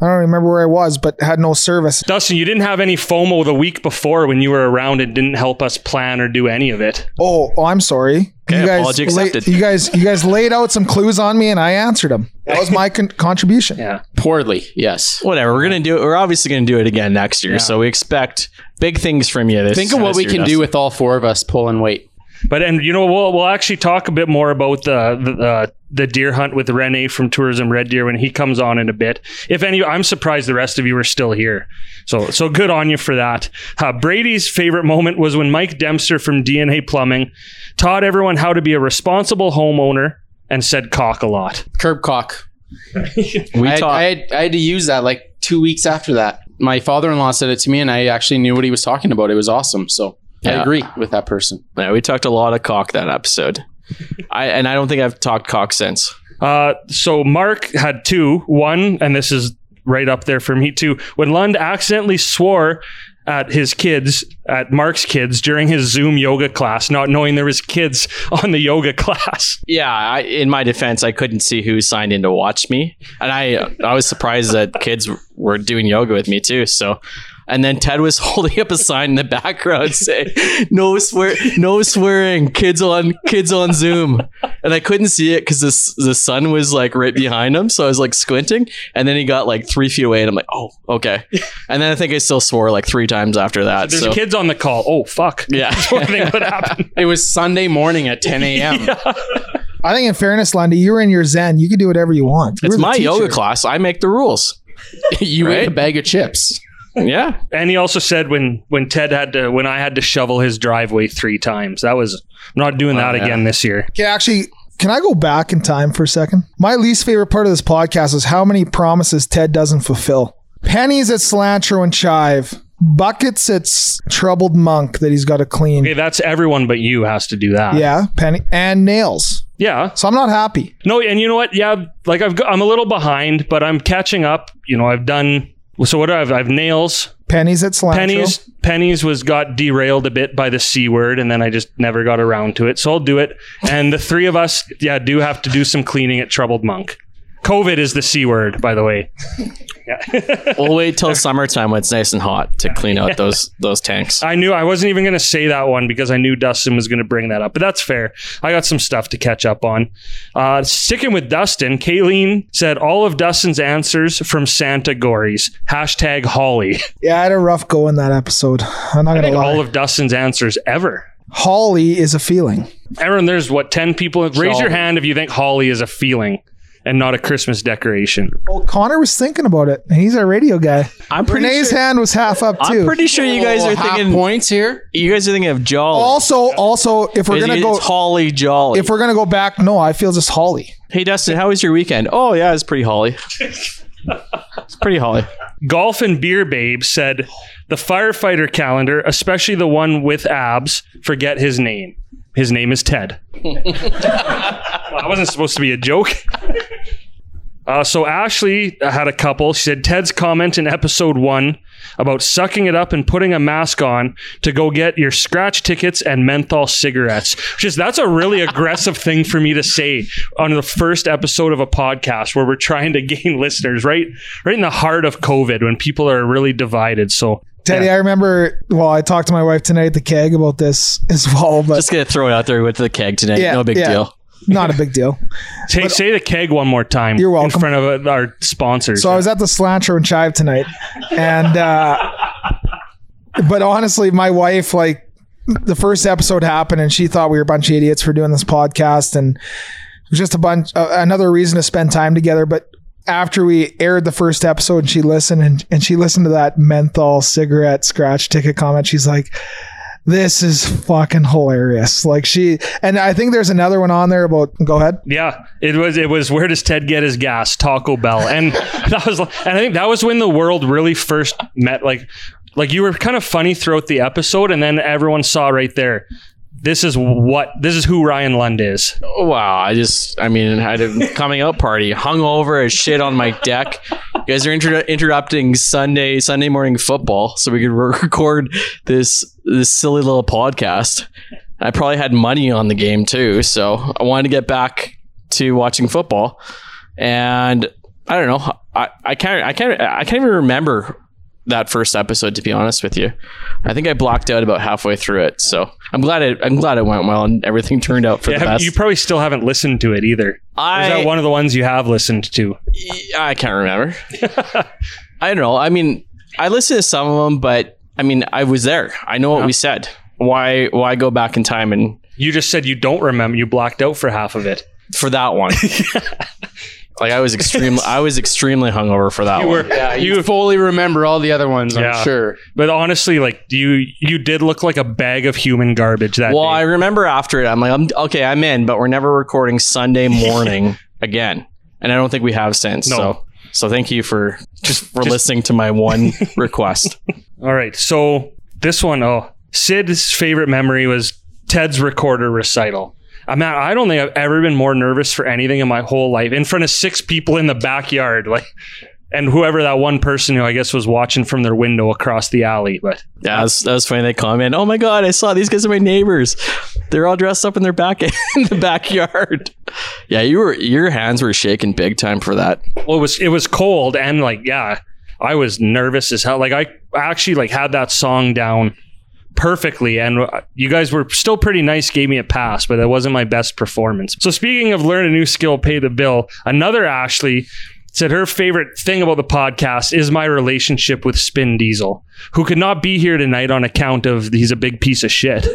I don't remember where I was, but had no service. Dustin, you didn't have any FOMO the week before when you were around and didn't help us plan or do any of it. Oh, oh I'm sorry. Okay, you guys, apology la- you guys, you guys laid out some clues on me, and I answered them. That was my con- contribution. Yeah. Poorly, yes. Whatever, we're gonna do it. We're obviously gonna do it again next year. So we expect big things from you. This Think of what we year, can do with all four of us pulling weight. But and you know we'll we'll actually talk a bit more about the the, uh, the deer hunt with Rene from Tourism Red Deer when he comes on in a bit. If any, I'm surprised the rest of you are still here. So so good on you for that. Uh, Brady's favorite moment was when Mike Dempster from DNA Plumbing taught everyone how to be a responsible homeowner and said cock a lot. Curb cock. We I, had, I, had, I had to use that like two weeks after that. My father in law said it to me, and I actually knew what he was talking about. It was awesome. So I agree with that person. Yeah, we talked a lot of cock that episode. I and I don't think I've talked cock since. Uh, so Mark had two. One, and this is right up there for me too. When Lund accidentally swore at his kids, at Mark's kids during his Zoom yoga class, not knowing there was kids on the yoga class. Yeah, I, in my defense, I couldn't see who signed in to watch me, and I I was surprised that kids were doing yoga with me too. So, and then Ted was holding up a sign in the background saying, "No swear, no swearing, kids on kids on Zoom," and I couldn't see it because the the sun was like right behind him, so I was like squinting, and then he got like three feet away, and I'm like, "Oh, okay," and then I think I still swore like three times after that. There's so kids on the call. Oh fuck! yeah. That's one thing would happen. It was Sunday morning at 10 a.m. I think, in fairness, Lundy, you were in your zen. You could do whatever you want. You It's were the my yoga class. I make the rules. you Right? ate a bag of chips. Yeah. And he also said when when Ted had to when I had to shovel his driveway three times. That was I'm not doing oh, that yeah. again this year. Okay, actually, can I go back in time for a second? My least favorite part of this podcast is how many promises Ted doesn't fulfill. Pennies at cilantro and chive, buckets at s- troubled monk that he's got to clean. Okay, that's everyone but you has to do that. Yeah, penny and nails. Yeah. So I'm not happy. No, and you know what? Yeah, like I've got, I'm a little behind, but I'm catching up. You know, I've done so. What do I have? I've nails, Pennies at cilantro. pennies. Pennies was got derailed a bit by the c word, and then I just never got around to it. So I'll do it. And the three of us, yeah, do have to do some cleaning at Troubled Monk. COVID is the c word, by the way. Yeah. We'll wait till summertime when it's nice and hot to clean out those those tanks. I knew I wasn't even going to say that one because I knew Dustin was going to bring that up, but that's fair. I got some stuff to catch up on. Uh, sticking with Dustin, Kayleen said all of Dustin's answers from Santa Gories. Hashtag Holly. Yeah, I had a rough go in that episode. I'm not I gonna think lie. all of Dustin's answers ever. Holly is a feeling. Aaron, there's what, 10 people? Raise your hand if you think Holly is a feeling and not a Christmas decoration. Well, Connor was thinking about it, and he's our radio guy. I'm pretty Renee's sure. hand was half up too. I'm pretty sure you guys Oh, are half thinking. points here. You guys are thinking of Jolly. also, also, if we're gonna go, Holly Jolly. if we're gonna go back, no, I feel just Holly. hey Dustin, how was your weekend? Oh yeah, it's pretty Holly. it's pretty Holly. Golf and Beer Babe said the firefighter calendar, especially the one with abs, forget his name. His name is Ted. well, that wasn't supposed to be a joke. Uh, so Ashley had a couple. She said Ted's comment in episode one about sucking it up and putting a mask on to go get your scratch tickets and menthol cigarettes. Just that's a really aggressive thing for me to say on the first episode of a podcast where we're trying to gain listeners right right in the heart of COVID when people are really divided. So Teddy, Yeah. I remember. Well, I talked to my wife tonight at the keg about this as well, but Just gonna throw it out there with the keg tonight. Yeah, no big yeah. deal. Not a big deal. say, say the keg one more time. You're welcome. In front of uh, our sponsors. So I was at the cilantro and chive tonight, and uh, but honestly, my wife like the first episode happened, and she thought we were a bunch of idiots for doing this podcast, and it was just a bunch uh, another reason to spend time together. But after we aired the first episode, and she listened and, and she listened to that menthol cigarette scratch ticket comment. She's like. This is fucking hilarious. Like she, and I think there's another one on there about. Go ahead. Yeah, it was. It was. Where does Ted get his gas? Taco Bell, and that was. And I think that was when the world really first met. Like, like you were kind of funny throughout the episode, and then everyone saw right there. This is what. This is who Ryan Lund is. Wow, I just, I mean, I had a coming out party, hung over as shit on my deck. You guys are inter- interrupting Sunday Sunday morning football, so we could re- record this this silly little podcast. I probably had money on the game too, so I wanted to get back to watching football. And I don't know, I, I can't, I can't, I can't even remember that first episode to be honest with you. I think I blocked out about halfway through it, so I'm glad it, I'm glad it went well and everything turned out for Yeah, the have- best. you probably still haven't listened to it either. I, is that one of the ones you have listened to? I can't remember. I don't know. I mean, I listened to some of them, but I mean, I was there. I know what we said. Why? Why go back in time and You just said you don't remember. You blocked out for half of it. for that one? like I was extremely, I was extremely hungover for that You one. were. Yeah, you, you. fully remember all the other ones, Yeah. I'm sure. But honestly, like you, you did look like a bag of human garbage that Well, day. I remember after it, I'm like, I'm okay, I'm in, but we're never recording Sunday morning again, and I don't think we have since. No. So, so thank you for just for just- listening to my one request. All right. So this one, oh, Sid's favorite memory was Ted's recorder recital. I mean, I don't think I've ever been more nervous for anything in my whole life in front of six people in the backyard, like, and whoever that one person who I guess was watching from their window across the alley. But Yeah, that was, that was funny. They comment, "Oh my god, I saw these guys are my neighbors. They're all dressed up in their back in the backyard." Yeah, you were your hands were shaking big time for that. well, it was it was cold and like yeah, I was nervous as hell. Like I actually like had that song down perfectly and you guys were still pretty nice gave me a pass but that wasn't my best performance. So speaking of learn a new skill pay the bill another ashley said her favorite thing about the podcast is my relationship with spin diesel who could not be here tonight on account of he's a big piece of shit.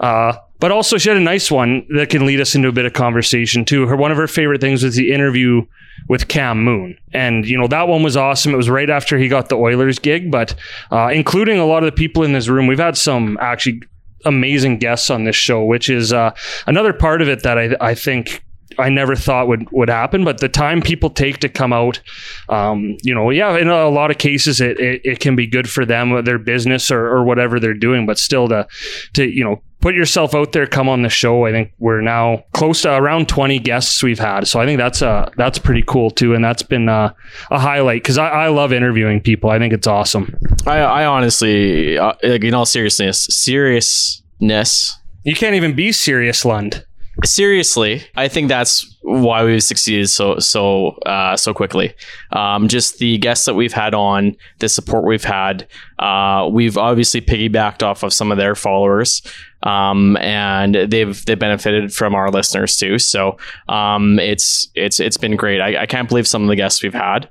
Uh, but also she had a nice one that can lead us into a bit of conversation too. Her one of her favorite things was the interview with Cam Moon, and you know that one was awesome. It was right after he got the Oilers gig, but uh, including a lot of the people in this room, we've had some actually amazing guests on this show, which is uh, another part of it that I, I think I never thought would would happen. But the time people take to come out, um, you know, yeah, in a lot of cases, it, it, it can be good for them, their business or, or whatever they're doing. But still, to to you know put yourself out there, come on the show. I think we're now close to around twenty guests we've had, so I think that's uh that's pretty cool too, and that's been uh, a highlight because I, I love interviewing people. I think it's awesome. I, I honestly, uh, like in all seriousness, seriousness, You can't even be serious, Lund. Seriously, I think that's why we've succeeded so so uh, so quickly. Um, just the guests that we've had on, the support we've had. Uh, we've obviously piggybacked off of some of their followers, um, and they've they benefited from our listeners too. So um, it's it's it's been great. I, I can't believe some of the guests we've had.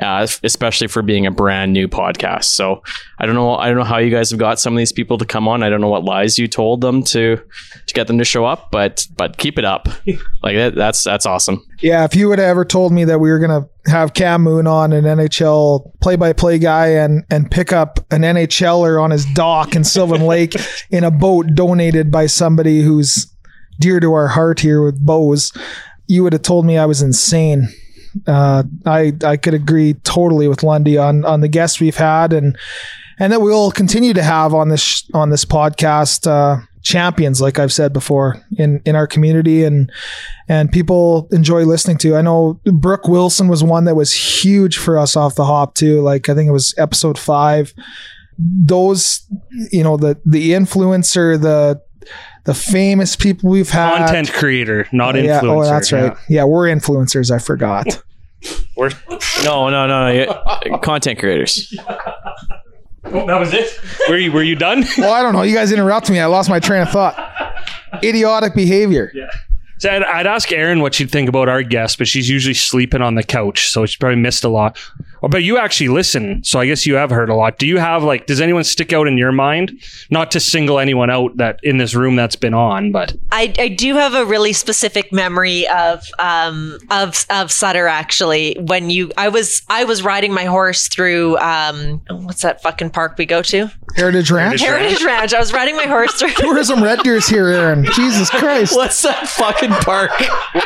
Uh, especially for being a brand new podcast. So I don't know. I don't know how you guys have got some of these people to come on. I don't know what lies you told them to to get them to show up, but but keep it up. like that, that's that's awesome. Yeah, if you would have ever told me that we were gonna have Cam Moon on, an NHL play-by-play guy, and and pick up an NHLer on his dock in Sylvan Lake in a boat donated by somebody who's dear to our heart here with Bo's, you would have told me I was insane. Uh, I I could agree totally with Lundy on on the guests we've had and and that we'll continue to have on this on this podcast. Uh, champions, like I've said before, in in our community, and and people enjoy listening to. I know Brooke Wilson was one that was huge for us off the hop too. Like I think it was episode five. Those, you know, the the influencer, the the famous people we've had. Content creator, not Yeah, influencer. oh, that's right. Yeah, we're influencers. I forgot. We're- No, no, no, no. Content creators. oh, that was it. Were you were you done? well, I don't know. You guys interrupted me. I lost my train of thought. Idiotic behavior. Yeah. So I'd, I'd ask Erin what she'd think about our guest, but she's usually sleeping on the couch, so she probably missed a lot. Oh, but you actually listen, so I guess you have heard a lot. Do you have like? Does anyone stick out in your mind? Not to single anyone out that in this room that's been on, but I, I do have a really specific memory of um of of Sutter actually when you I was I was riding my horse through um what's that fucking park we go to Heritage Ranch. Heritage Ranch I was riding my horse through Tourism Red Deer's here, Aaron. Jesus Christ. What's that fucking park?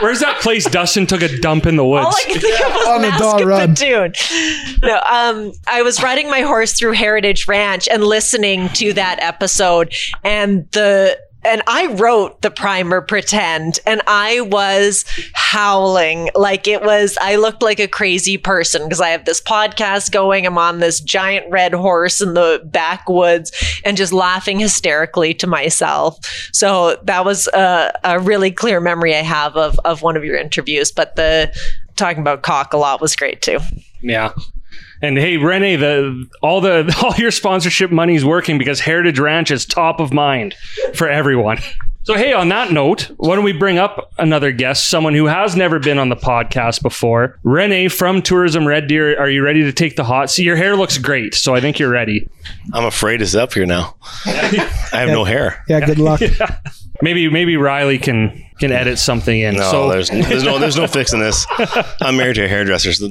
where's that place Dustin took a dump in the woods? All I could think of was On the dog run. Maskepetoon. No, um, I was riding my horse through Heritage Ranch and listening to that episode, and the and I wrote the primer pretend, and I was howling like it was. I looked like a crazy person because I have this podcast going. I'm on this giant red horse in the backwoods, and just laughing hysterically to myself. So that was a, a really clear memory I have of of one of your interviews. But the talking about cock a lot was great too. Yeah. And hey, Renee, the all the all your sponsorship money is working because Heritage Ranch is top of mind for everyone. So hey, on that note, why don't we bring up another guest, someone who has never been on the podcast before? Renee from Tourism Red Deer. Are you ready to take the hot seat? Your hair looks great, so I think you're ready. I'm afraid it's up here now. I have no hair. Yeah, good luck. Maybe maybe Riley can can edit something in. No, so there's there's no there's no fixing this. I'm married to a hairdresser. So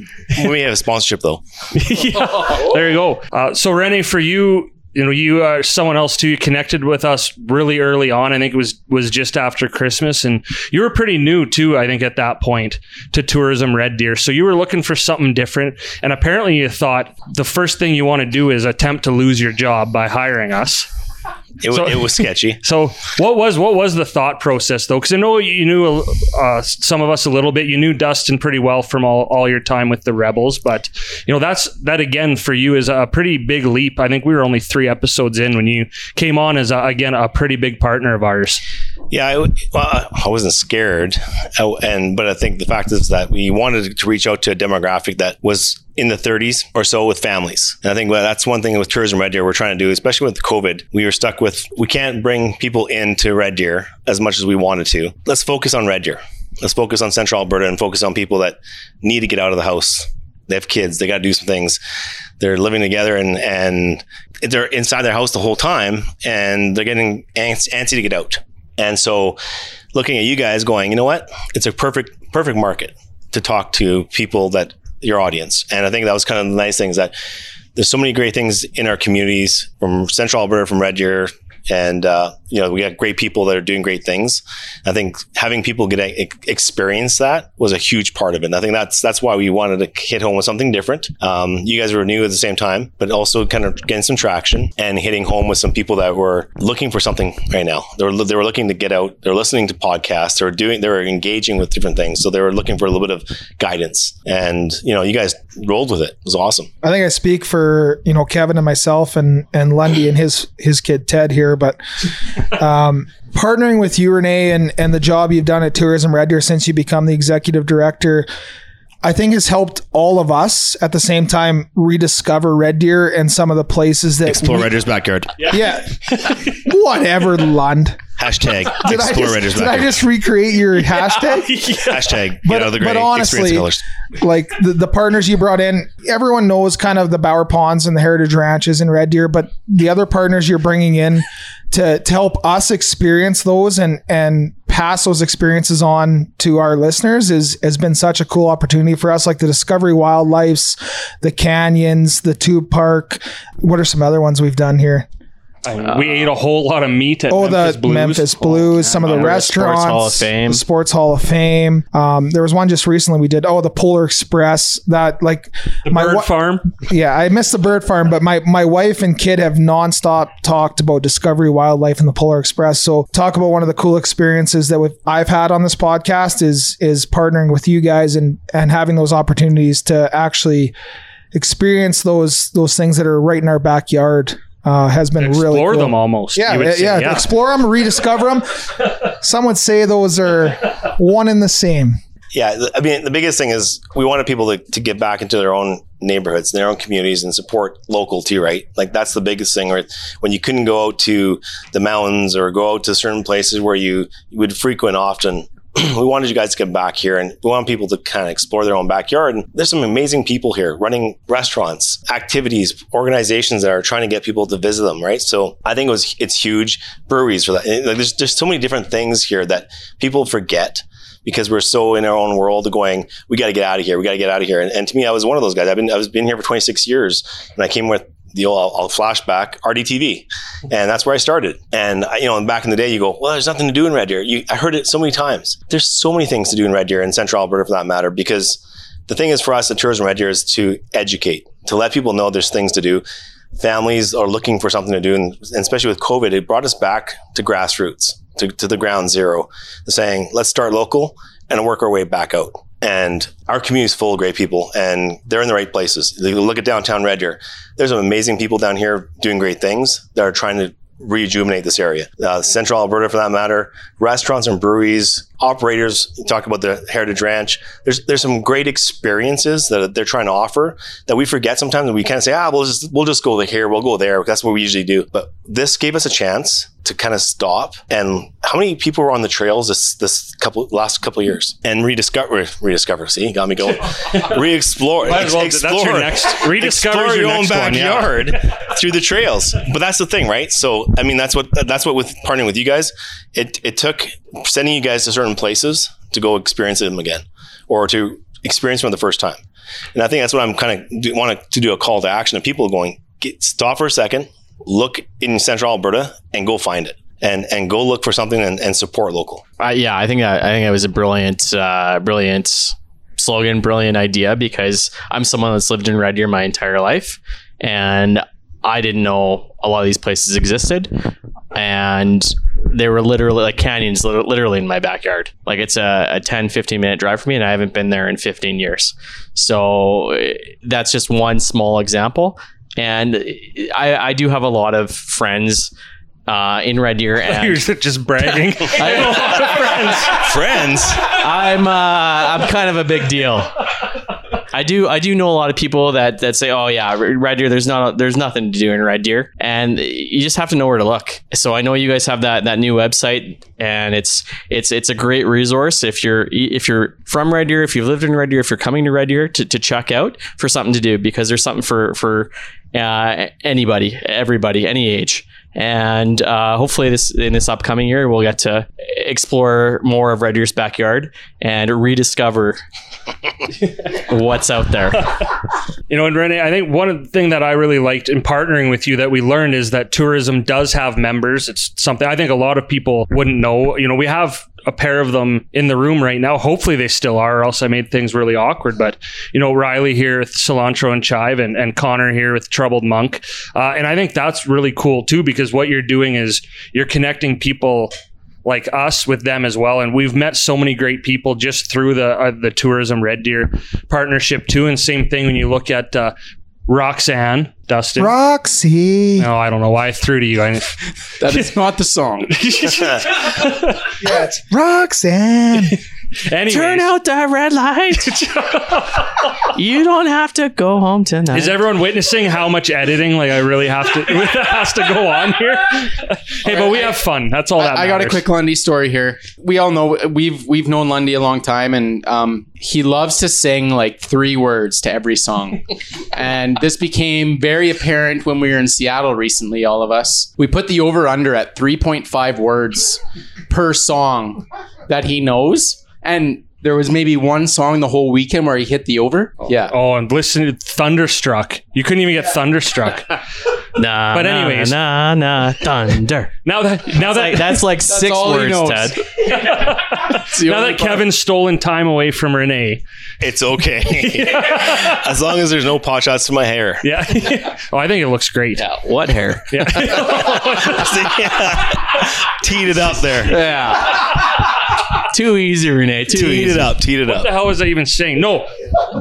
we have a sponsorship though. Yeah. there you go. Uh, so Renee, for you, you know, you are someone else too. You connected with us really early on. I think it was was just after Christmas, and you were pretty new too. I think at that point to tourism Red Deer, so you were looking for something different. And apparently, you thought the first thing you want to do is attempt to lose your job by hiring us. It, So- it was sketchy. So what was what was the thought process though? Because I know you knew uh, some of us a little bit. You knew Dustin pretty well from all, all your time with the Rebels, but you know that's that again for you is a pretty big leap. I think we were only three episodes in when you came on as a, again a pretty big partner of ours. Yeah, I, well, I wasn't scared, I- and but I think the fact is that we wanted to reach out to a demographic that was in the 30s or so with families. And I think well, that's one thing with tourism Red Deer we're trying to do, especially with COVID. We were stuck with we can't bring people into Red Deer as much as we wanted to. Let's focus on Red Deer. Let's focus on Central Alberta and focus on people that need to get out of the house. They have kids. They got to do some things. They're living together and and they're inside their house the whole time, and they're getting antsy antsy to get out. And so, looking at you guys, going, you know what? It's a perfect perfect market to talk to people that your audience. And I think that was kind of the nice thing is that there's so many great things in our communities from Central Alberta, from Red Deer, and uh, you know we got great people that are doing great things. I think having people get a, experience that was a huge part of it. And I think that's that's why we wanted to hit home with something different. Um, you guys were new at the same time, but also kind of getting some traction and hitting home with some people that were looking for something right now. They were they were looking to get out. They were listening to podcasts. They were doing they were engaging with different things. So they were looking for a little bit of guidance. And you know, you guys rolled with it. It was awesome. I think I speak for you know Kevin and myself and and Lundy and his his kid Ted here, but um, partnering with you, Renee, and and the job you've done at Tourism Red Deer since you become the executive director. I think has helped all of us at the same time rediscover Red Deer and some of the places that Explore we- Red Deer's backyard. Yeah, whatever, Lund. Hashtag Did I just, Red Deer's did I just recreate your hashtag? Hashtag But- get out of the but honestly- experience colors. like the, the partners you brought in, everyone knows kind of the Bower Ponds and the Heritage Ranches in Red Deer, but the other partners you're bringing in to, to help us experience those and, and pass those experiences on to our listeners is, has been such a cool opportunity for us. Like the Discovery Wildlifes, the canyons, the tube park. What are some other ones we've done here? I- we ate a whole lot of meat at Oh, Memphis the Blues. Memphis Blues, some of the Remember the restaurants, Sports Hall of Fame. the Sports Hall of Fame. Um, there was one just recently we did. Oh, the Polar Express. That like my Bird wa- Farm. yeah, I missed the bird farm, but my my wife and kid have nonstop talked about Discovery Wildlife and the Polar Express. So talk about one of the cool experiences that we've, I've had on this podcast is is partnering with you guys and and having those opportunities to actually experience those those things that are right in our backyard. Uh, has been really Explore cool. them almost. Yeah, you would yeah, say, yeah, Explore them, rediscover them. Some would say those are one and the same. Yeah, I mean, the biggest thing is we wanted people to, to get back into their own neighborhoods, their own communities, and support local too, right? Like that's the biggest thing. Right? When you couldn't go out to the mountains or go out to certain places where you, you would frequent often, we wanted you guys to come back here, and we want people to kind of explore their own backyard. And there's some amazing people here running restaurants, activities, organizations that are trying to get people to visit them, right? So I think it was it's huge. Breweries for that. Eh, like, there's there's so many different things here that people forget because we're so in our own world going, we got to get out of here. We got to get out of here. And, and to me, I was one of those guys. I've been, I was been here for 26 years and I came with the old, I'll, I'll flashback RDTV. And that's where I started. And I, you know, back in the day, you go, well, there's nothing to do in Red Deer. You, I heard it so many times. There's so many things to do in Red Deer and Central Alberta for that matter, because the thing is for us at Tourism Red Deer is to educate, to let people know there's things to do. Families are looking for something to do. And, and especially with COVID, it brought us back to grassroots, to, to the ground zero, saying, let's start local and work our way back out. And our community is full of great people and they're in the right places. Look at downtown Red Deer. There's some amazing people down here doing great things that are trying to rejuvenate this area. Uh, Central Alberta, for that matter, restaurants and breweries, operators. Talk about the Heritage Ranch. There's there's some great experiences that they're trying to offer that we forget sometimes. And we kind of say, ah, we'll just we'll just go here, we'll go there. That's what we usually do. But this gave us a chance to kind of stop. And how many people were on the trails this this couple last couple of years and rediscover rediscover? See, got me going. Re-explore. Well- that's explore, your next- rediscover your your own next one, yeah. backyard through the trails. But that's the thing, right? So I mean, that's what that's what with partnering with you guys, it it took sending you guys to certain places to go experience them again, or to experience them the first time. And I think that's what I'm kind of do, want to do a call to action of people going get stop for a second, look in Central Alberta, and go find it. And, and go look for something and, and support local. Uh, yeah, I think that, I think it was a brilliant, uh, brilliant slogan, brilliant idea because I'm someone that's lived in Red Deer my entire life, and I didn't know a lot of these places existed, and they were literally like canyons, literally in my backyard. Like it's a, a 10, 15 minute drive for me, and I haven't been there in 15 years. So eh, that's just one small example. And I, I do have a lot of friends uh, in Red Deer, and You're just bragging. I have a lot of friends. Friends, I'm uh, I'm kind of a big deal. I do I do know a lot of people that that say, oh yeah, Red Deer. There's not there's nothing to do in Red Deer, and you just have to know where to look. So I know you guys have that that new website, and it's it's it's a great resource if you're if you're from Red Deer, if you've lived in Red Deer, if you're coming to Red Deer to, to check out for something to do because there's something for for uh, anybody, everybody, any age. And uh, hopefully, this in this upcoming year, we'll get to explore more of Red Deer's backyard and rediscover what's out there. You know, and Renee, I think one thing that I really liked in partnering with you that we learned is that tourism does have members. It's something I think a lot of people wouldn't know. You know, we have a pair of them in the room right now. Hopefully they still are, or else I made things really awkward. But, you know, Riley here with Cilantro and Chive and, and Connor here with Troubled Monk. Uh, and I think that's really cool too, because what you're doing is you're connecting people like us with them as well. And we've met so many great people just through the uh, the tourism Red Deer partnership too. And same thing when you look at uh, Roxanne Dustin. Roxy. no, I don't know why I threw to you. I, That is not the song. Yeah, it's Roxanne. Anyways, Turn out that red light. you don't have to go home tonight. Is everyone witnessing how much editing like I really have to has to go on here? hey, but we have fun. That's all that I, I got a quick Lundy story here. We all know we've we've known Lundy a long time, and um, he loves to sing like three words to every song. and this became very apparent when we were in Seattle recently. All of us we put the over under at three point five words per song that he knows, and there was maybe one song the whole weekend where he hit the over. Oh. Yeah. Oh, and listen to Thunderstruck. You couldn't even get Thunderstruck. Nah, But anyways. nah, nah, thunder. Now that now that Like, that's like six all words, knows. Ted. Now that part. Kevin's stolen time away from Renee. It's okay. as long as there's no pot shots to my hair. Yeah. oh, I think it looks great. Yeah, what hair? Yeah. Teed it up there. yeah. Too easy, Renee. Too Teed easy. it up. Teed it What the hell was I even saying? No,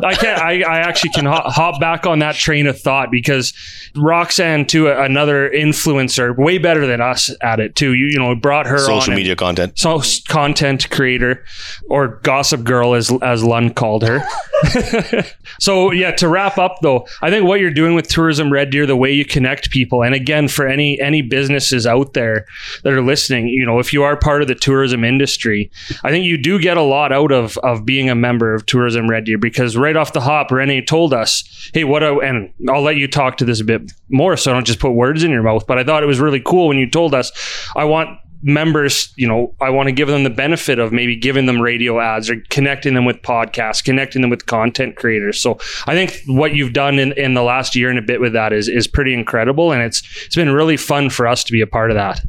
I can't. I, I actually can hop, hop back on that train of thought because Roxanne, too, another influencer, way better than us at it too. You you know brought her Social and- media content. so content creator or gossip girl as as Lund called her. so yeah, to wrap up though, I think what you're doing with Tourism Red Deer, the way you connect people, and again for any any businesses out there that are listening, you know, if you are part of the tourism industry, I think you do get a lot out of of being a member of Tourism Red Deer because right off the hop, Renee told us, hey, what? I, and I'll let you talk to this a bit more, so I don't just put words in your mouth. But I thought it was really cool when you told us, I want members, you know, I want to give them the benefit of maybe giving them radio ads or connecting them with podcasts, connecting them with content creators. So I think what you've done in, in the last year and a bit with that is is pretty incredible, and it's it's been really fun for us to be a part of that.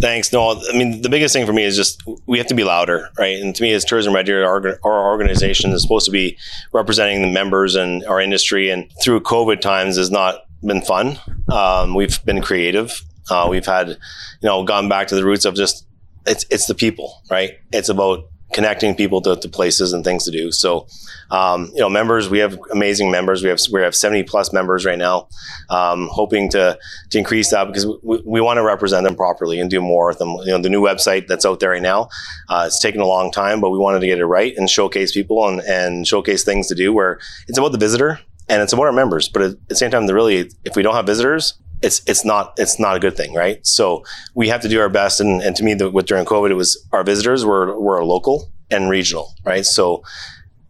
Thanks. No, I mean the biggest thing for me is just we have to be louder, right? And to me, as Tourism Deer, our, our organization is supposed to be representing the members and our industry. And through COVID times, has not been fun. Um, we've been creative. Uh, we've had, you know, gone back to the roots of just it's it's the people, right? It's about connecting people to, to places and things to do. So, um, you know, members, we have amazing members. We have we have 70 plus members right now. Um, hoping to to increase that because we, we want to represent them properly and do more with them. You know, the new website that's out there right now, uh, it's taken a long time, but we wanted to get it right and showcase people and, and showcase things to do where it's about the visitor and it's about our members. But at the same time, really, if we don't have visitors, it's it's not it's not a good thing, right? So we have to do our best. And, and to me, the, with during COVID, it was our visitors were were local and regional, right? So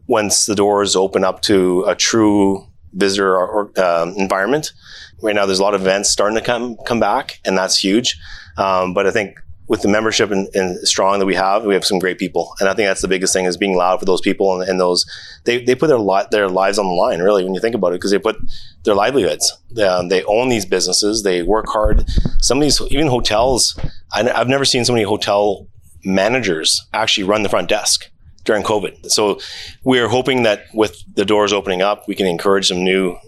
once the doors open up to a true visitor or, um, environment, right now there's a lot of events starting to come come back, and that's huge. Um, but I think with the membership and, and strong that we have, we have some great people, and I think that's the biggest thing is being loud for those people and, and those they, they put their li- their lives on the line really when you think about it because they put their livelihoods. Um, they own these businesses. They work hard. Some of these even hotels. I, have never seen so many hotel managers actually run the front desk during COVID. So we're hoping that with the doors opening up, we can encourage some new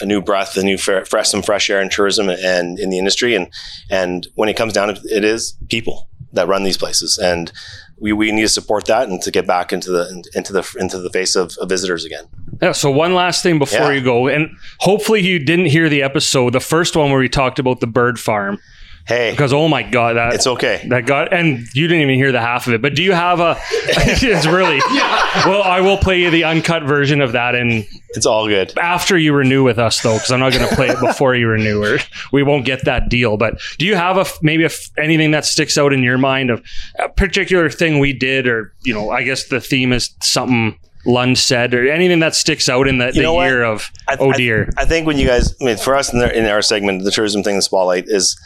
a new breath, a new fre- fresh, some fresh air in tourism and in the industry. And and when it comes down to it, is people that run these places, and we, we need to support that and to get back into the into the into the face of, of visitors again. Yeah, so one last thing before Yeah. you go, and hopefully you didn't hear the episode, the first one where we talked about the bird farm, Hey, because oh my god, that it's okay. that got and you didn't even hear the half of it. But do you have a? it's really well. I will play you the uncut version of that, and It's all good. after you renew with us though, because I'm not going to play it before you renew, or we won't get that deal. But do you have a maybe a f- anything that sticks out in your mind of a particular thing we did, or you know, I guess the theme is something Lund said, or anything that sticks out in the, the year of I- oh I- dear. I think when you guys, I mean, for us in, the, in our segment, the tourism thing, the spotlight is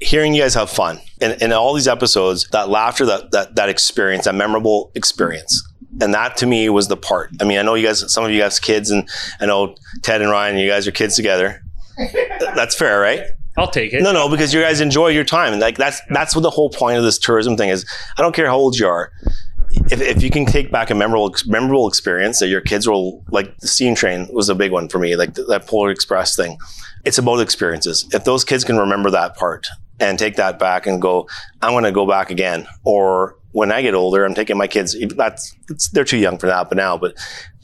hearing you guys have fun. And in all these episodes, that laughter, that, that, that experience, that memorable experience. And that to me was the part. I mean, I know you guys, some of you guys kids, and I know Ted and Ryan, you guys are kids together. That's fair, right? I'll take it. No, no, because you guys enjoy your time, and like that's that's what the whole point of this tourism thing is. I don't care how old you are. If, if you can take back a memorable memorable experience that your kids will like, the steam train was a big one for me, like th- that Polar Express thing. It's about experiences. If those kids can remember that part and take that back and go, I'm going to go back again, or when I get older, I'm taking my kids. That's they're too young for that, but now, but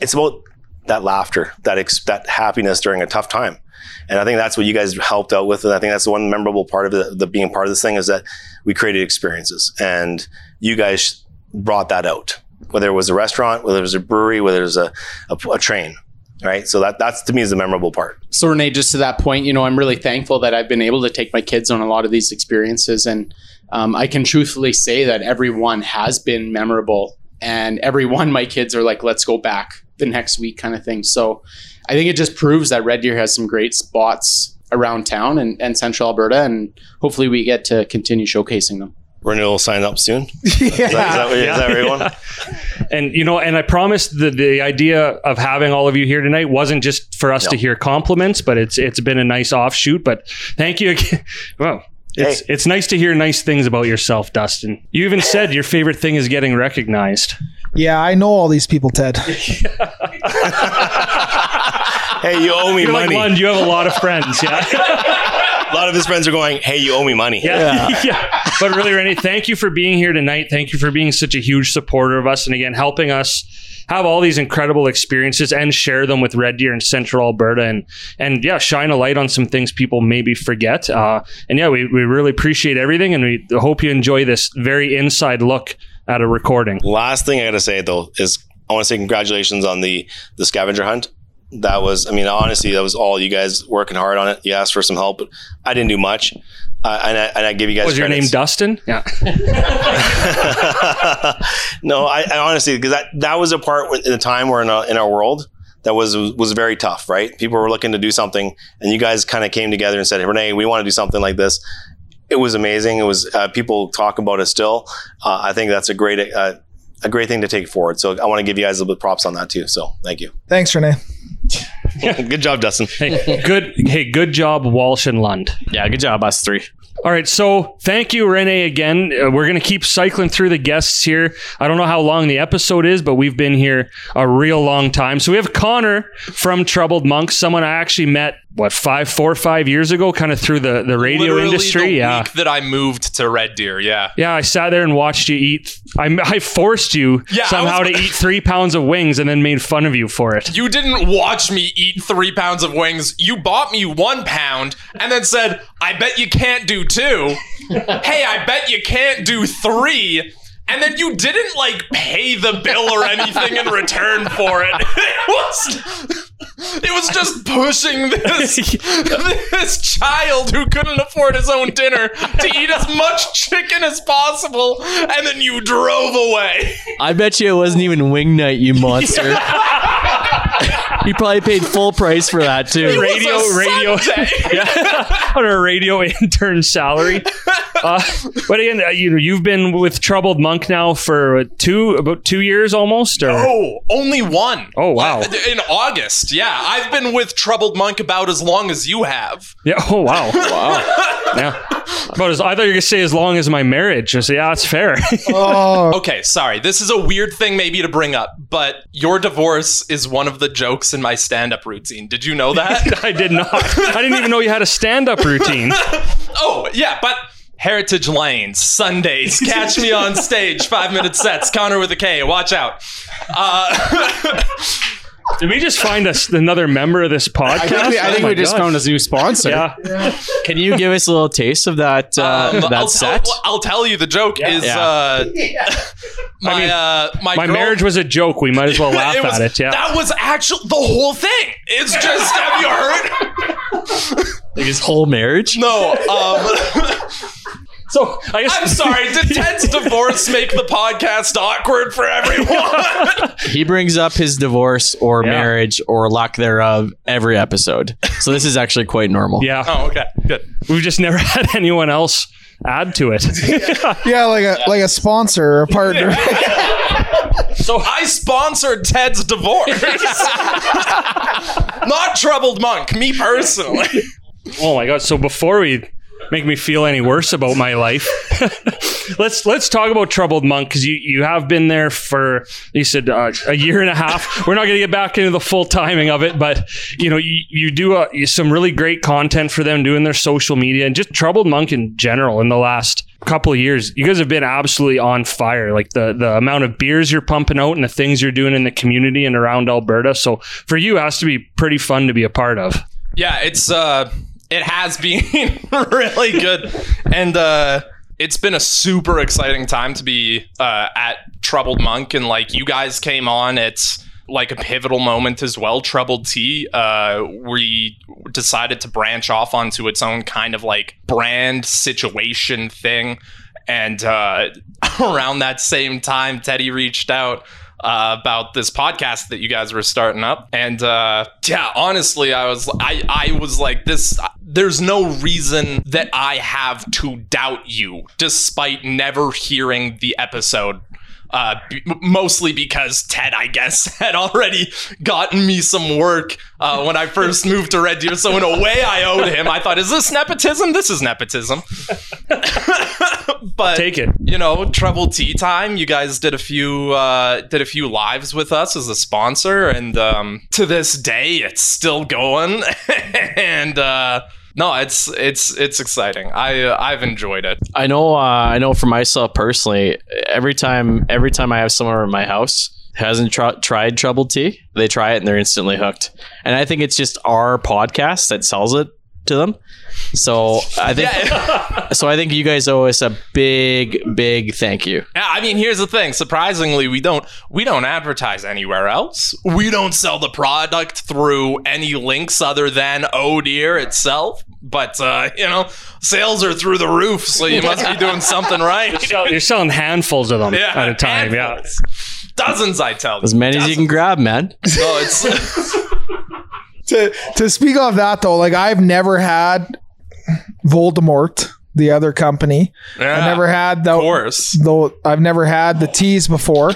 it's about that laughter, that ex- that happiness during a tough time. And I think that's what you guys helped out with. And I think that's the one memorable part of the, the being part of this thing is that we created experiences and you guys brought that out, whether it was a restaurant, whether it was a brewery, whether it was a, a, a train, right? So that, that's to me is the memorable part. So Renee, just to that point, you know, I'm really thankful that I've been able to take my kids on a lot of these experiences, and um, I can truthfully say that every one has been memorable, and every one my kids are like, "Let's go back the next week," kind of thing. So I think it just proves that Red Deer has some great spots around town and, and central Alberta, and hopefully we get to continue showcasing them. Renewal sign up soon. Is that, is yeah. that, is that where you want? And you know, and I promised the the idea of having all of you here tonight wasn't just for us to hear compliments, but it's it's been a nice offshoot. But thank you again. Well, it's Hey. it's nice to hear nice things about yourself, Dustin. You even said your favorite thing is getting recognized. Yeah, I know all these people, Ted. Hey, you owe me You're like money. Lund, you have a lot of friends, yeah. A lot of his friends are going, "Hey, you owe me money." Yeah. yeah. But really, Renee, thank you for being here tonight. Thank you for being such a huge supporter of us and again helping us have all these incredible experiences and share them with Red Deer and Central Alberta and and yeah, shine a light on some things people maybe forget. Uh, and yeah, we, we really appreciate everything and we hope you enjoy this very inside look at a recording. Last thing I gotta say though is I want to say congratulations on the the scavenger hunt. That was, I mean, honestly, that was all you guys working hard on it. You asked for some help, but I didn't do much, uh, and I and I give you guys. Was your name. Dustin? Yeah. no, I, I honestly because that that was a part in the time we're in our, in our world that was was very tough, right? People were looking to do something, and you guys kind of came together and said, hey, "Renee, we want to do something like this." It was amazing. It was uh, people talk about it still. Uh, I think that's a great uh, a great thing to take forward. So I want to give you guys a little bit of props on that too. So thank you. Thanks, Renee. Good job, Dustin. Hey, good. Hey, good job, Walsh and Lund. Yeah, good job, us three. All right, so thank you, Renee, again. Uh, we're going to keep cycling through the guests here. I don't know how long the episode is, but we've been here a real long time. So we have Connor from Troubled Monks, someone I actually met, what, five, four or five years ago, kind of through the, the radio Literally industry. the yeah. week that I moved to Red Deer. Yeah. Yeah, I sat there and watched you eat. I, I forced you Yeah, I somehow was- to eat three pounds of wings and then made fun of you for it. You didn't watch me eat three pounds of wings. You bought me one pound and then said, I bet you can't do two. hey, I bet you can't do three. And then you didn't like pay the bill or anything in return for it. It was it was just pushing this this child who couldn't afford his own dinner to eat as much chicken as possible, and then you drove away. I bet you it wasn't even wing night, you monster. you probably paid full price for that too. radio, was a radio, Sunday. yeah, on a radio intern salary. Uh, but again, uh, you know, you've been with Troubled Monk now for two, about two years almost, or Oh, only one. Oh, wow. In August, yeah. I've been with Troubled Monk about as long as you have. yeah. Oh wow, wow, yeah. But as, I thought you were gonna say as long as my marriage. I said, yeah, that's fair. Oh, Okay, sorry. This is a weird thing maybe to bring up, but your divorce is one of the jokes in my stand-up routine. Did you know that? I did not. I didn't even know you had a stand-up routine. oh, yeah, but Heritage Lanes, Sundays, catch me on stage, five minute sets, Connor with a K, watch out. Uh, Did we just find us another member of this podcast? I think we, I Oh think my we just God. found a new sponsor. Yeah. Can you give us a little taste of that uh, um, that I'll, set? Tell, I'll tell you the joke is Yeah. uh, my, I mean, uh, my, My girl- marriage was a joke. We might as well laugh It was- at it. Yeah. That was actually the whole thing. It's just have you heard? like his whole marriage? No. Um, so I guess I'm sorry. Did Ted's divorce make the podcast awkward for everyone? He brings up his divorce or Yeah. marriage or lack thereof every episode. So this is actually quite normal. Yeah. oh, okay. Good. We've just never had anyone else add to it. yeah, like a like a sponsor or a partner. So I sponsored Ted's divorce. Not Troubled Monk, me personally. oh my god! So before we make me feel any worse about my life, let's let's talk about Troubled Monk because you you have been there for you said uh, a year and a half. We're not going to get back into the full timing of it, but you know you, you do uh, some really great content for them doing their social media and just Troubled Monk in general in the last couple of years. You guys have been absolutely on fire like the the amount of beers you're pumping out and the things you're doing in the community and around Alberta. So for you it has to be pretty fun to be a part of. Yeah, it's uh it has been really good. And uh it's been a super exciting time to be uh at Troubled Monk and like you guys came on it's like a pivotal moment as well. Troubled Tea, uh, we decided to branch off onto its own kind of like brand situation thing. And uh, around that same time, Teddy reached out uh, about this podcast that you guys were starting up, and uh, yeah, honestly, I was I I was like this there's no reason that I have to doubt you, despite never hearing the episode. Uh, b- mostly because Ted, I guess, had already gotten me some work uh, when I first moved to Red Deer. So in a way, I owed him. I thought, is this nepotism? This is nepotism. but Take it. you know, Trouble Tea Time. You guys did a few uh, did a few lives with us as a sponsor, and um, to this day, it's still going. and uh, no, it's it's it's exciting. I uh, I've enjoyed it. I know. Uh, I know for myself personally. Every time, every time I have someone in my house hasn't tr- tried troubled tea, they try it and they're instantly hooked. And I think it's just our podcast that sells it to them. So I think. so I think you guys owe us a big, big thank you. Yeah, I mean, here's the thing. Surprisingly, we don't we don't advertise anywhere else. We don't sell the product through any links other than Oh Dear itself. But uh, you know, sales are through the roof, so you must be doing something right. You're selling handfuls of them Yeah, at a time. handfuls. Dozens, I tell you. As many as you can grab, man. So it's to to speak of that though, like I've never had Voldemort, the other company. Yeah, I never had Of the course. though I've never had the teas before.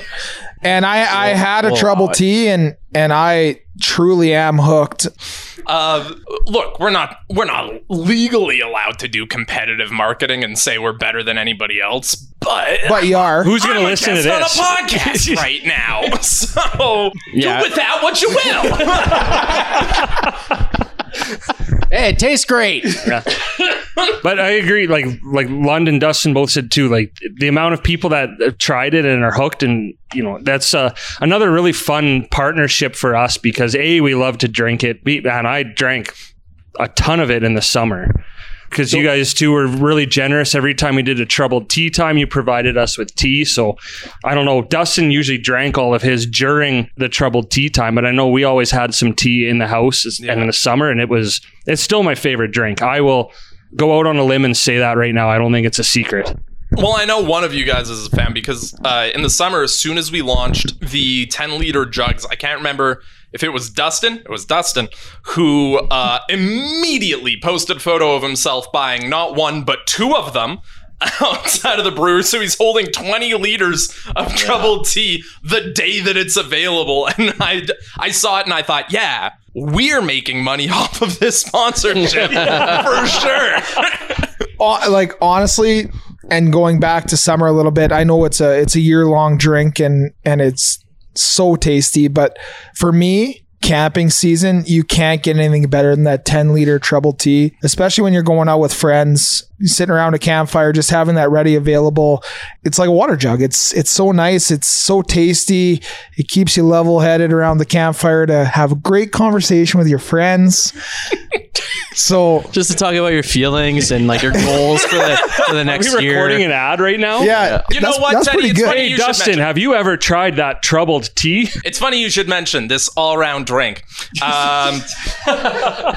And I, I oh, had a trouble tea and and I truly am hooked. Uh, look, we're not we're not legally allowed to do competitive marketing and say we're better than anybody else, but But you are. Who's going to listen to this? on a podcast right now, so Yeah. do with that what you will. Hey, it tastes great. But I agree. Like like Lund and, Dustin both said too. Like the amount of people that have tried it and are hooked, and you know that's uh, another really fun partnership for us because a we love to drink it. B, and I drank a ton of it in the summer because you guys too were really generous. Every time we did a troubled tea time, you provided us with tea. So I don't know. Dustin usually drank all of his during the troubled tea time, but I know we always had some tea in the house and in the summer, and it was it's still my favorite drink. I will go out on a limb and say that right now. I don't think it's a secret. Well, I know one of you guys is a fan because uh, in the summer, as soon as we launched the 10 liter jugs, I can't remember if it was Dustin, it was Dustin, who uh, immediately posted a photo of himself buying not one, but two of them outside of the brewery. So he's holding 20 liters of troubled tea the day that it's available. And I, I saw it and I thought, yeah, we're making money off of this sponsorship for sure. Like honestly, and going back to summer a little bit, I know it's a it's a year long drink and and it's so tasty, but for me, camping season, you can't get anything better than that 10 liter trouble tea, especially when you're going out with friends, sitting around a campfire, just having that ready available. It's like a water jug. It's it's so nice. It's so tasty. It keeps you level headed around the campfire to have a great conversation with your friends. so Just to talk about your feelings and like your goals for the for the Are we recording year. an ad right now? yeah, You know that's, what, that's Teddy? pretty It's good. funny Hey, you Dustin, have you ever tried that troubled tea? It's funny you should mention this all around drink. Um,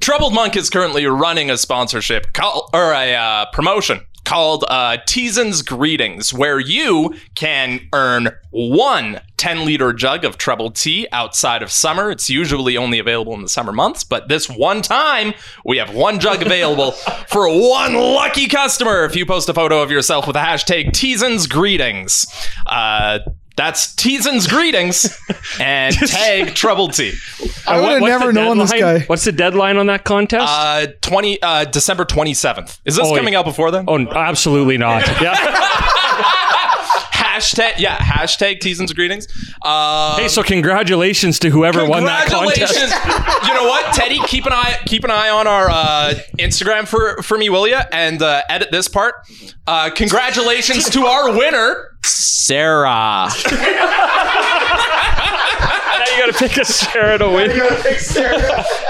Troubled Monk is currently running a sponsorship call, or a uh, promotion called uh, Teason's Greetings, where you can earn one 10 liter jug of troubled tea outside of summer. It's usually only available in the summer months, but this one time we have one jug available for one lucky customer if you post a photo of yourself with the hashtag Teason's Greetings. Uh, that's Teason's Greetings and tag Troubled Tea. I Uh, would have never the known this guy. What's the deadline on that contest? Uh, 20, uh, December 27th. Is this Oh, coming yeah. out before then? oh, absolutely not. Yeah. Hashtag, yeah, hashtag Teason's Greetings. Uh, hey, so congratulations to whoever won that contest. Congratulations! you know what, Teddy? Keep an eye keep an eye on our uh, Instagram for for me, will ya? And uh, edit this part. Uh, congratulations to our winner. Sarah. now you got to pick a Sarah to win.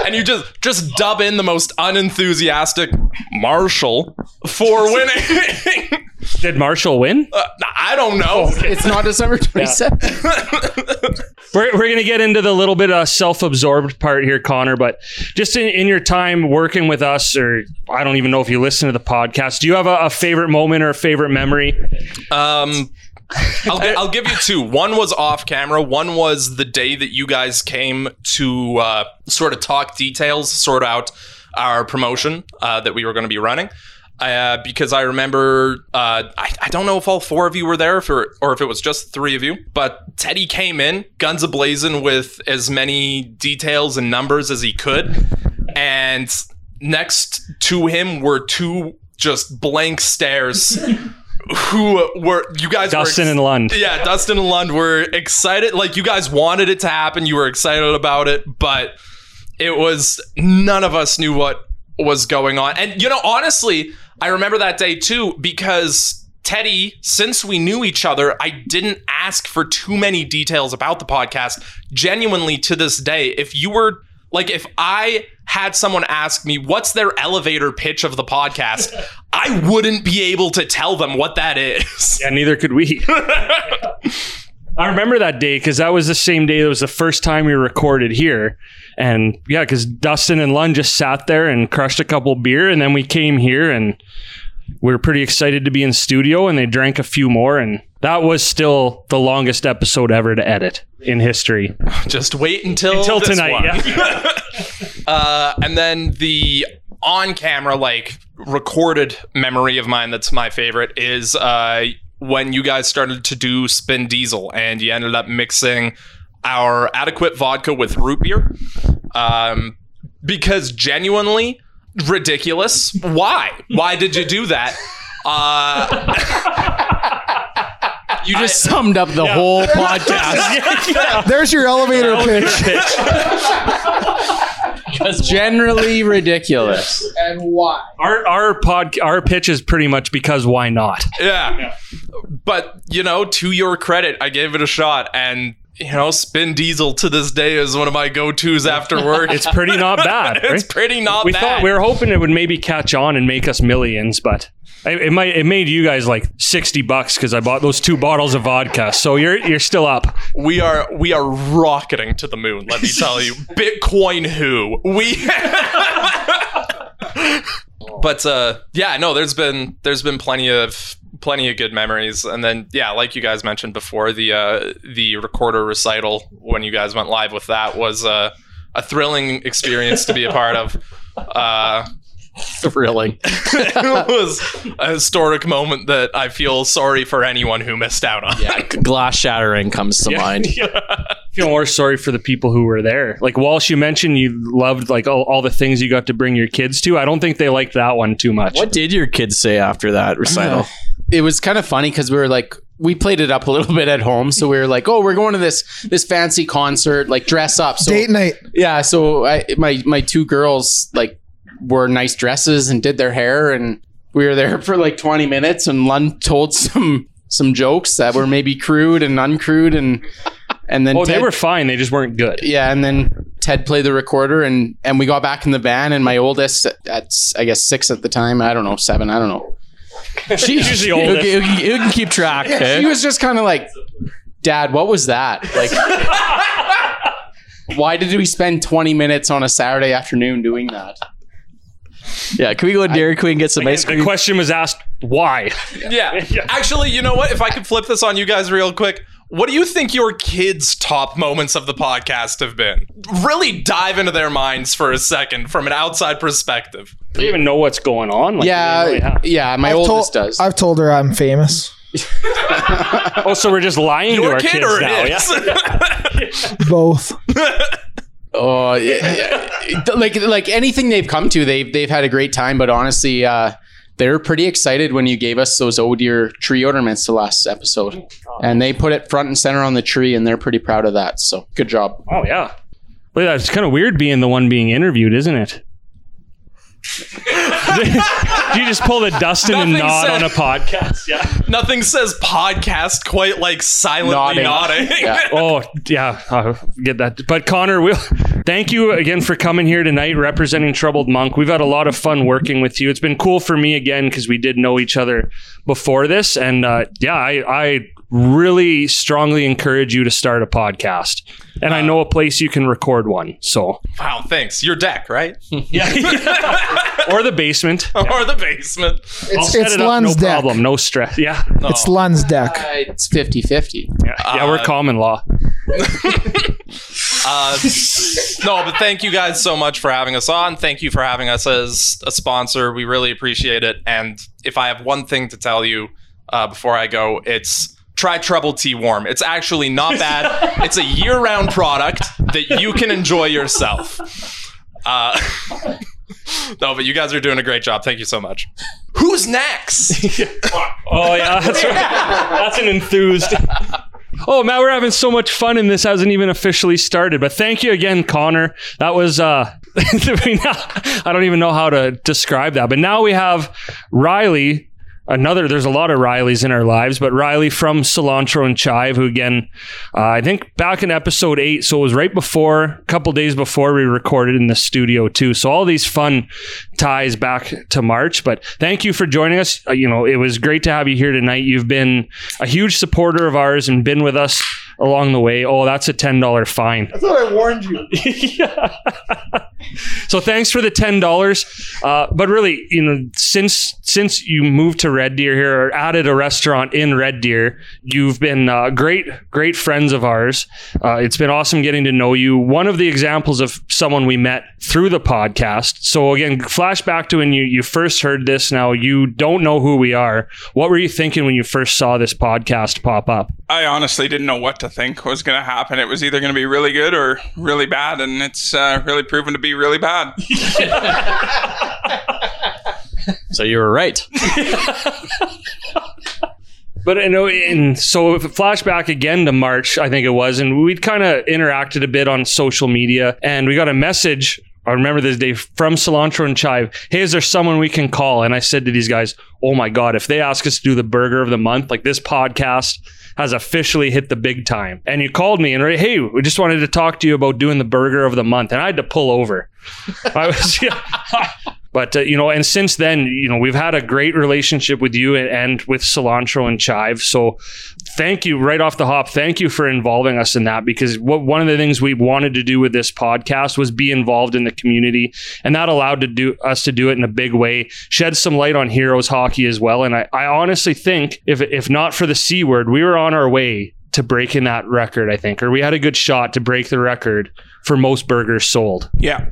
And you just just dub in the most unenthusiastic Marshall for winning. Did Marshall win? Uh, I don't know. It's not December 27th. We're, we're going to get into the little bit of self-absorbed part here, Connor. But just in, in your time working with us, or I don't even know if you listen to the podcast, do you have a, a favorite moment or a favorite memory? Um, I'll, I'll give you two. One was off camera. One was the day that you guys came to uh, sort of talk details, sort out our promotion uh, that we were going to be running. Uh, because I remember, uh, I, I don't know if all four of you were there for, or if it was just three of you, but Teddy came in guns ablazing with as many details and numbers as he could. And next to him were two just blank stares who were, you guys Dustin were and Lund. yeah, Dustin and Lund were excited. Like you guys wanted it to happen. You were excited about it, but it was none of us knew what was going on. And you know, honestly, I remember that day too because Teddy, since we knew each other, I didn't ask for too many details about the podcast. Genuinely to this day, if you were like if I had someone ask me what's their elevator pitch of the podcast, I wouldn't be able to tell them what that is. Yeah, neither could we. I remember that day because that was the same day that was the first time we recorded here. And yeah, because Dustin and Lund just sat there and crushed a couple beer, and then we came here and we were pretty excited to be in studio, and they drank a few more, and that was still the longest episode ever to edit in history. Just wait until Until this tonight, one. yeah. uh, and then the on-camera, like recorded memory of mine that's my favorite is uh, when you guys started to do Spin Diesel, and you ended up mixing our adequate vodka with root beer. Um, because genuinely ridiculous. Why? Why did you do that? Uh, You just summed up the whole podcast. There's your elevator pitch. Generally ridiculous. And why? Our our pod our pitch is pretty much because why not? Yeah. But, you know, to your credit, I gave it a shot and you know, Spin Diesel to this day is one of my go-tos after work. It's pretty not bad. it's pretty not we bad. thought we were hoping it would maybe catch on and make us millions, but it, it might it made you guys like sixty bucks because I bought those two bottles of vodka. So you're you're still up. we are we are rocketing to the moon, let me tell you. Bitcoin who? We But uh yeah, no, there's been there's been plenty of plenty of good memories and then yeah, like you guys mentioned before, the uh the recorder recital when you guys went live with that was uh a thrilling experience to be a part of. Uh Thrilling. it was a historic moment that I feel sorry for anyone who missed out on. Yeah, glass shattering comes to mind. feel more sorry for the people who were there. Like Walsh, you mentioned you loved like all, all the things you got to bring your kids to. I don't think they liked that one too much. What did your kids say after that recital? It was kind of funny because we were like, we played it up a little bit at home. So we were like, oh, we're going to this this fancy concert, like dress up. So Date night. yeah, so I, my my two girls like wore nice dresses and did their hair, and we were there for like twenty minutes. And Lund told some some jokes that were maybe crude and uncrude, and and then Oh, they were fine. They just weren't good. yeah, and then Ted played the recorder, and and we got back in the van, and my oldest at I guess six at the time, I don't know seven, I don't know. She, She's the oldest. You, can- you can keep track. eh? She was just kind of like, Dad, what was that? Like, why did we spend 20 minutes on a Saturday afternoon doing that? Yeah, can we go to Dairy Queen and get some ice cream? The cream? question was asked why. Yeah. Actually, you know what? If I could flip this on you guys real quick, what do you think your kids' top moments of the podcast have been? Really dive into their minds for a second from an outside perspective. Do you even know what's going on? Like, Yeah, really yeah, my I've oldest told, does. I've told her I'm famous. Oh, so we're just lying to our kid kids or now? his? Yeah. Both. Oh, yeah, yeah. like like anything they've come to, they've they've had a great time. But honestly, uh, they were pretty excited when you gave us those oh dear tree ornaments the last episode, and they put it front and center on the tree, and they're pretty proud of that. So good job. Oh yeah. Look at that. It's kind of weird being the one being interviewed, isn't it? Did you just pull the Dustin and Nothing nod said- on a podcast? Yeah. Nothing says podcast quite like silently Nodding. nodding. Yeah. Oh yeah, I get that. But Connor, we'll thank you again for coming here tonight, representing Troubled Monk. We've had a lot of fun working with you. It's been cool for me again because we did know each other before this, and uh, yeah, I, I really strongly encourage you to start a podcast. And I know a place you can record one. So Wow, thanks. Your deck, right? yeah, or the basement. or the basement. I'll It's, set it's it up, Lund's no deck. problem, no stress. Yeah, It's Lund's deck. Uh, it's 50 50. yeah, yeah we're common law. Uh, no, but thank you guys so much for having us on. Thank you for having us as a sponsor. We really appreciate it. And if I have one thing to tell you uh, before I go, it's try Treble Tea Warm. It's actually not bad. it's a year-round product that you can enjoy yourself. Uh, no, but you guys are doing a great job. Thank you so much. Who's next? Oh yeah, that's right. That's an enthused. Oh Matt, we're having so much fun and this hasn't even officially started. But thank you again, Connor. That was uh I don't even know how to describe that. But now we have Riley another there's a lot of rileys in our lives but riley from cilantro and chive who again uh, i think back in episode 8 so it was right before a couple days before we recorded in the studio too. So all these fun ties back to march but thank you for joining us. Uh, you know it was great to have you here tonight. You've been a huge supporter of ours and been with us along the way oh that's a $10 fine I thought I warned you. so thanks for the ten dollars. Uh, but really, you know, since since you moved to Red Deer here or added a restaurant in Red Deer, you've been uh, great great friends of ours. Uh, it's been awesome getting to know you. One of the examples of someone we met through the podcast. So again, flashback to when you you first heard this. Now you don't know who we are. What were you thinking when you first saw this podcast pop up? I honestly didn't know what to think was going to happen. It was either going to be really good or really bad, and it's uh, really proven to be really bad. So you were right. But I know, and so if flashback again to March, I think it was, and we'd kind of interacted a bit on social media, and we got a message. I remember this day from Cilantro and Chive. Hey, is there someone we can call? And I said to these guys, "Oh my god, if they ask us to do the burger of the month, like this podcast has officially hit the big time." And you called me and right, hey, we just wanted to talk to you about doing the burger of the month, and I had to pull over. I was. Yeah, but uh, you know, and since then, you know, we've had a great relationship with you and, and with Cilantro and Chive. So, thank you right off the hop. Thank you for involving us in that because what one of the things we wanted to do with this podcast was be involved in the community, and that allowed to do us to do it in a big way, shed some light on Heroes hockey as well. And I, I honestly think if if not for the C word, we were on our way to breaking that record. I think, or we had a good shot to break the record for most burgers sold. Yeah.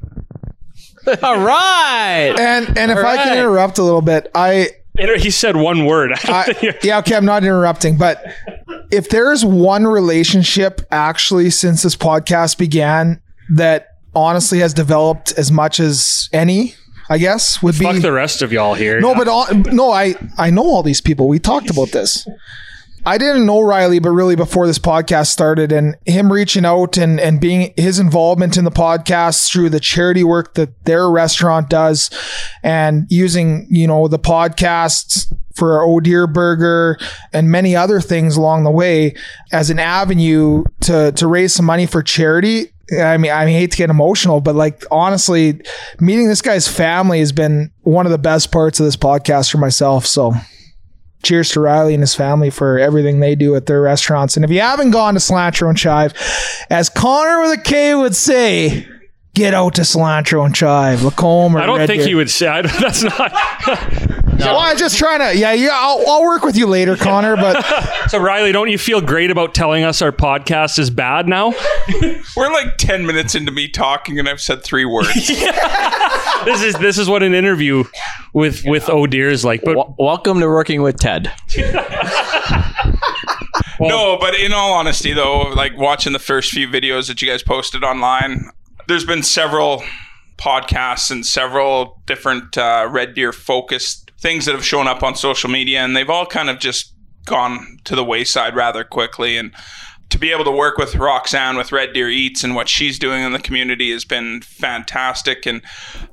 All right. And and if All I can interrupt a little bit, I And he said one word. I, yeah, okay, I'm not interrupting, but if there's one relationship actually since this podcast began that honestly has developed as much as any, I guess, would Fuck be the rest of y'all here. no, but all, no, I I know all these people. We talked about this. I didn't know Riley, but really before this podcast started, and him reaching out and and being his involvement in the podcast through the charity work that their restaurant does, and using you know the podcasts for Oh Dear Burger and many other things along the way as an avenue to to raise some money for charity. I mean, I hate to get emotional, but like honestly, meeting this guy's family has been one of the best parts of this podcast for myself. So cheers to Riley and his family for everything they do at their restaurants. And if you haven't gone to Cilantro and Chive, as Connor with a K would say, get out to Cilantro and Chive, Lacombe or I don't Red think Deer. he would say. I, don't- that's not. Well, I'm just trying to. Yeah, yeah. I'll, I'll work with you later, Connor. But So Riley, don't you feel great about telling us our podcast is bad now? We're like 10 minutes into me talking, and I've said three words. This is this is what an interview with with Oh Dear is like. But W- welcome to working with Ted. no, but in all honesty, though, like watching the first few videos that you guys posted online, there's been several podcasts and several different uh, Red Deer focused things that have shown up on social media, and they've all kind of just gone to the wayside rather quickly. And to be able to work with Roxanne with Red Deer Eats and what she's doing in the community has been fantastic. And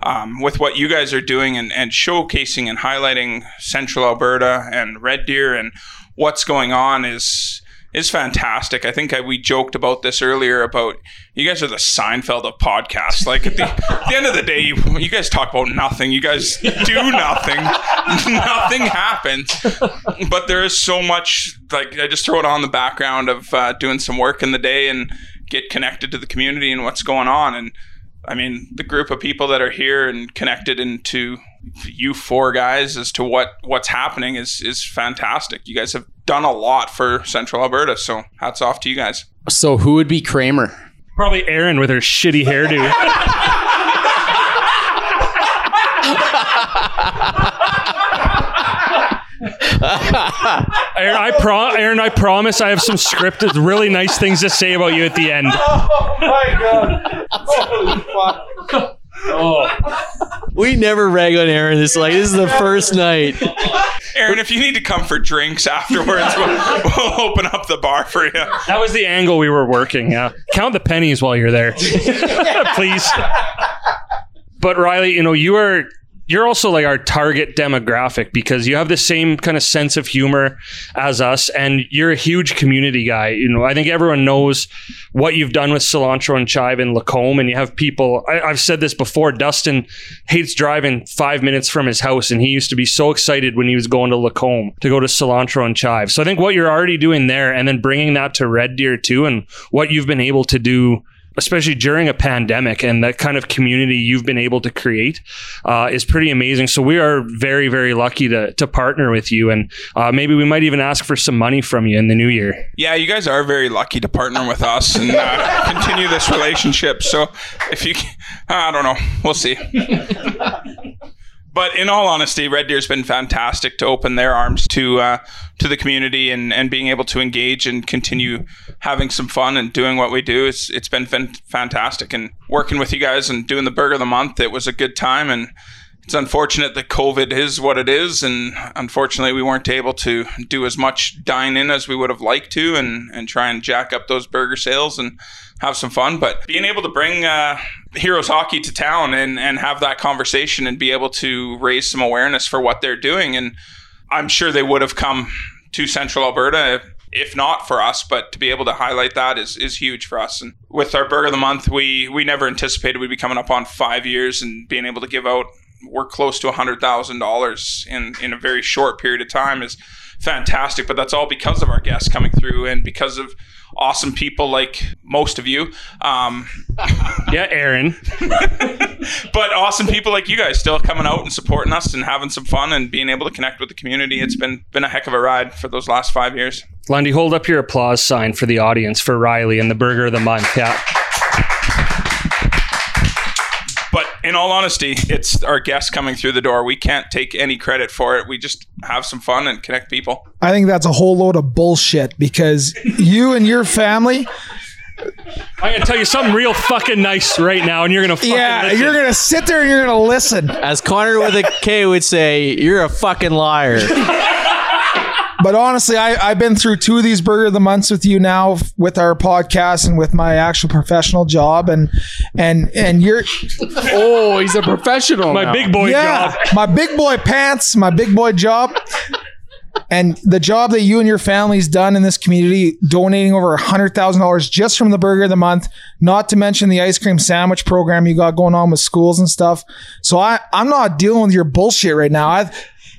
um, with what you guys are doing and, and showcasing and highlighting Central Alberta and Red Deer and what's going on is is fantastic. I think I, we joked about this earlier about you guys are the Seinfeld of podcasts. Like at the, the end of the day, you, you guys talk about nothing. You guys do nothing. nothing happens. But there is so much. Like I just throw it on the background of uh, doing some work in the day and get connected to the community and what's going on. And I mean, the group of people that are here and connected into you four guys as to what what's happening is is fantastic. You guys have done a lot for Central Alberta, so hats off to you guys. So who would be Kramer? Probably Aaron with her shitty hairdo. Aaron, I pro- Aaron, I promise I have some scripted, really nice things to say about you at the end. Oh Oh. We never rag on Aaron. This like this is the first night. Aaron, if you need to come for drinks afterwards, we'll, we'll open up the bar for you. That was the angle we were working. Yeah, count the pennies while you're there, please. But Riley, you know you are you're also like our target demographic because you have the same kind of sense of humor as us and you're a huge community guy. You know i think everyone knows what you've done with cilantro and chive in lacombe and you have people I, i've said this before dustin hates driving five minutes from his house and he used to be so excited when he was going to lacombe to go to cilantro and chive. So i think what you're already doing there and then bringing that to red deer too and what you've been able to do especially during a pandemic and that kind of community you've been able to create uh, is pretty amazing. So we are very, very lucky to, to partner with you. And uh, maybe we might even ask for some money from you in the new year. Yeah, you guys are very lucky to partner with us and uh, continue this relationship. So if you, I don't know, we'll see. But in all honesty, Red Deer's been fantastic to open their arms to uh, to the community and, and being able to engage and continue having some fun and doing what we do. It's it's been fan- fantastic and working with you guys and doing the burger of the month. It was a good time and it's unfortunate that COVID is what it is, and unfortunately, we weren't able to do as much dine in as we would have liked to, and and try and jack up those burger sales and have some fun. But being able to bring uh, Heroes Hockey to town and and have that conversation and be able to raise some awareness for what they're doing, and I'm sure they would have come to Central Alberta if not for us, but to be able to highlight that is is huge for us. And with our burger of the month, we we never anticipated we'd be coming up on five years and being able to give out we're close to hundred thousand dollars in in a very short period of time is fantastic. But that's all because of our guests coming through and because of awesome people like most of you. Um, Yeah, Aaron. but awesome people like you guys still coming out and supporting us and having some fun and being able to connect with the community. It's been been a heck of a ride for those last five years. Lundy, hold up your applause sign for the audience for Riley and the burger of the month. Yeah. In all honesty, it's our guests coming through the door. We can't take any credit for it. We just have some fun and connect people. I think that's a whole load of bullshit because you and your family, I'm gonna tell you something real fucking nice right now, and you're gonna fucking yeah, listen. you're gonna sit there and you're gonna listen. As Connor with a K would say, you're a fucking liar. But honestly, I, I've been through two of these burger of the months with you now f- with our podcast and with my actual professional job and and and you're Oh, he's a professional. my now. big boy yeah, job. my big boy pants, my big boy job. And the job that you and your family's done in this community, donating over a $100,000 just from the burger of the month, not to mention the ice cream sandwich program you got going on with schools and stuff. So I, I'm not dealing with your bullshit right now. I,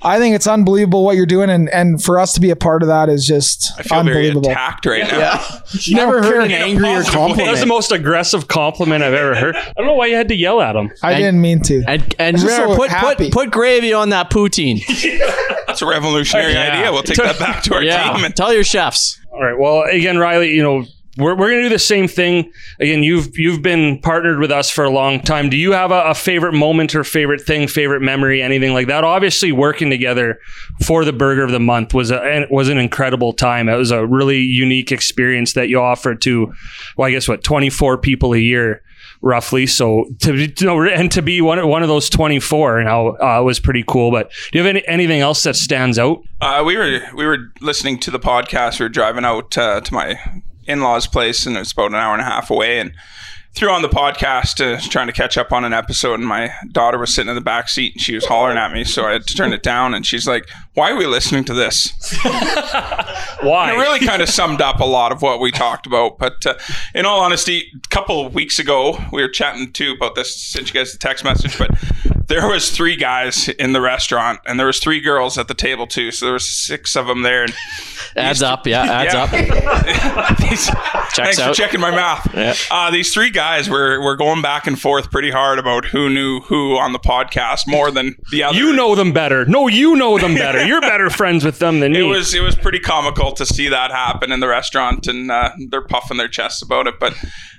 I think it's unbelievable what you're doing. And, and for us to be a part of that is just I feel very unbelievable. attacked right now. yeah. Never heard an In a angrier positive way. That was the most aggressive compliment I've ever heard. I don't know why you had to yell at him. I didn't mean to. And and just remember, so put, happy. put put gravy on that poutine. That's a revolutionary Yeah. idea. We'll take that back to our yeah, team. And tell your chefs. All right. Well, again, Riley, you know, we're, we're going to do the same thing. Again, you've you've been partnered with us for a long time. Do you have a, a favorite moment or favorite thing, favorite memory, anything like that? Obviously, working together for the Burger of the Month was a was an incredible time. It was a really unique experience that you offered to, well, I guess what twenty four people a year. Roughly, so to you know, and to be one one of those twenty four now uh, was pretty cool. But do you have any, anything else that stands out? Uh, we were we were listening to the podcast. We were driving out uh, to my in laws' place, and it's about an hour and a half away. And threw on the podcast, uh, trying to catch up on an episode. And my daughter was sitting in the back seat, and she was hollering at me, so I had to turn it down. And she's like, "Why are we listening to this?" Why? it really kind of summed up a lot of what we talked about. But uh, in all honesty, a couple of weeks ago, we were chatting too about this. Sent you guys a text message, but there was three guys in the restaurant, and there was three girls at the table too. So there was six of them there. And Adds up, yeah, adds Yeah. up. these, thanks out. for checking my math. Yeah. Uh, these three guys were were going back and forth pretty hard about who knew who on the podcast more than the other. You know them better. No, you know them better. You're better friends with them than It me. was it was pretty comical to see that happen in the restaurant, and uh, they're puffing their chests about it. But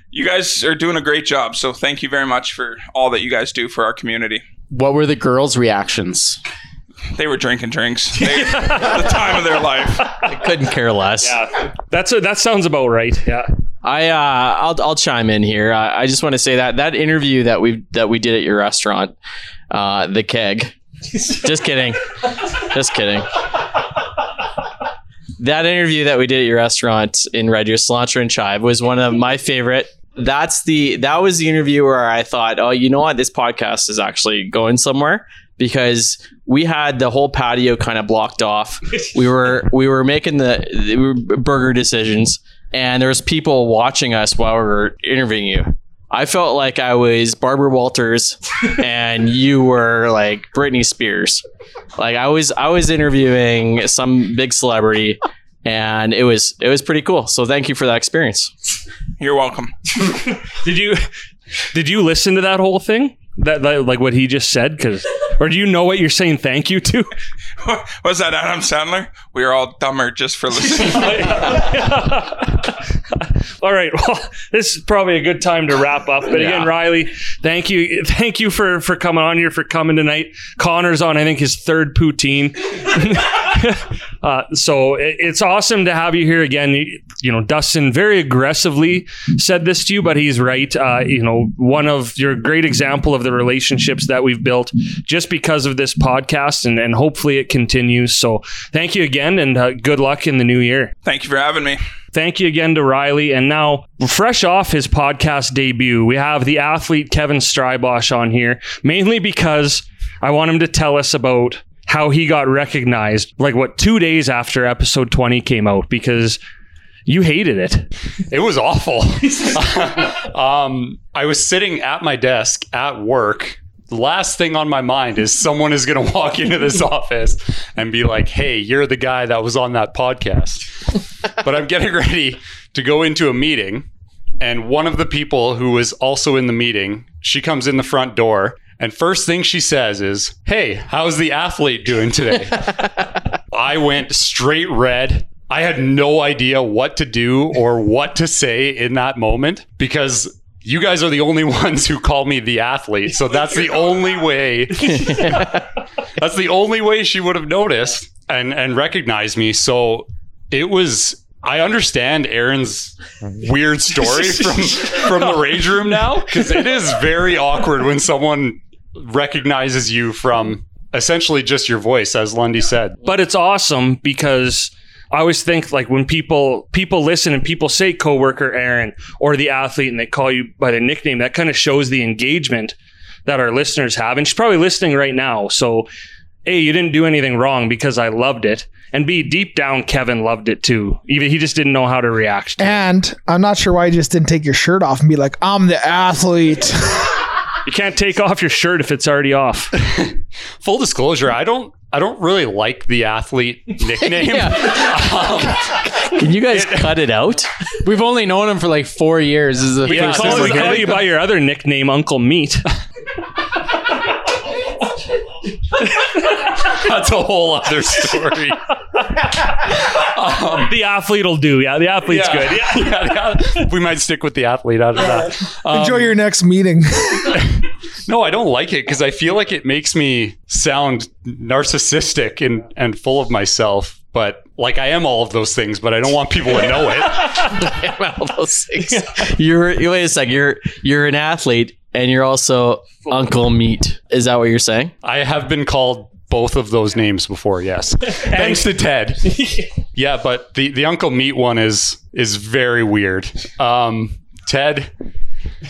you guys are doing a great job. So thank you very much for all that you guys do for our community. What were the girls' reactions? They were drinking drinks. They, the time of their life. I couldn't care less. Yeah, that's a, that sounds about right. Yeah. I uh, I'll I'll chime in here. I, I just want to say that that interview that we that we did at your restaurant, uh, the keg. just kidding, just kidding. That interview that we did at your restaurant in Red Deer, Cilantro and Chive, was one of my favorite. That's the that was the interview where I thought, oh, you know what, this podcast is actually going somewhere because we had the whole patio kind of blocked off. We were we were making the, burger decisions and there was people watching us while we were interviewing you. I felt like I was Barbara Walters and you were like Britney Spears. Like I was I was interviewing some big celebrity and it was it was pretty cool. So thank you for that experience. You're welcome. Did you did you listen to that whole thing? That, that like what he just said cuz or do you know what you're saying thank you to? Was that Adam Sandler? We are all dumber just for listening. All right. Well, this is probably a good time to wrap up. But again, Riley, thank you, thank you for for coming on here, for coming tonight. Connor's on, I think, his third poutine. uh, so it, it's awesome to have you here again. You, you know, Dustin very aggressively said this to you, but he's right. Uh, you know, one of your great example of the relationships that we've built just because of this podcast, and and hopefully it continues. So thank you again, and uh, good luck in the new year. Thank you for having me. Thank you again to Riley. And now, fresh off his podcast debut, we have the athlete Kevin Strybosh on here, mainly because I want him to tell us about how he got recognized, like what, two days after episode 20 came out, because you hated it. It was awful. um, I was sitting at my desk at work. The last thing on my mind is someone is going to walk into this office and be like, hey, you're the guy that was on that podcast. but I'm getting ready to go into a meeting. And one of the people who was also in the meeting, she comes in the front door. And first thing she says is, Hey, how's the athlete doing today? I went straight red. I had no idea what to do or what to say in that moment because you guys are the only ones who call me the athlete. So that's the only way. that's the only way she would have noticed and and recognized me. So it was I understand Aaron's weird story from from the rage room now because it is very awkward when someone recognizes you from essentially just your voice, as Lundy said. But it's awesome because I always think like when people people listen and people say coworker Aaron or the athlete and they call you by the nickname, that kind of shows the engagement that our listeners have. And she's probably listening right now. So A, you didn't do anything wrong because I loved it. And B, deep down Kevin loved it too. Even he just didn't know how to react. to it. And I'm not sure why you just didn't take your shirt off and be like, I'm the athlete. You can't take off your shirt if it's already off. Full disclosure, I don't I don't really like the athlete nickname. Um, Can you guys cut it out? We've only known him for like four years. This is the We first call, time we we're call hearing you by your other nickname, Uncle Meat. That's a whole other story. The athlete will do. Yeah, the athlete's good. Yeah. yeah, yeah. We might stick with the athlete out of that. Um, Enjoy your next meeting. No, I don't like it because I feel like it makes me sound narcissistic and, and full of myself. But like I am all of those things, but I don't want people to know it. I am All those things. You're wait a sec. You're you're an athlete and you're also Uncle Meat. Is that what you're saying? I have been called both of those names before, yes. Thanks to Ted. yeah, but the, the Uncle Meat one is is very weird. Um, Ted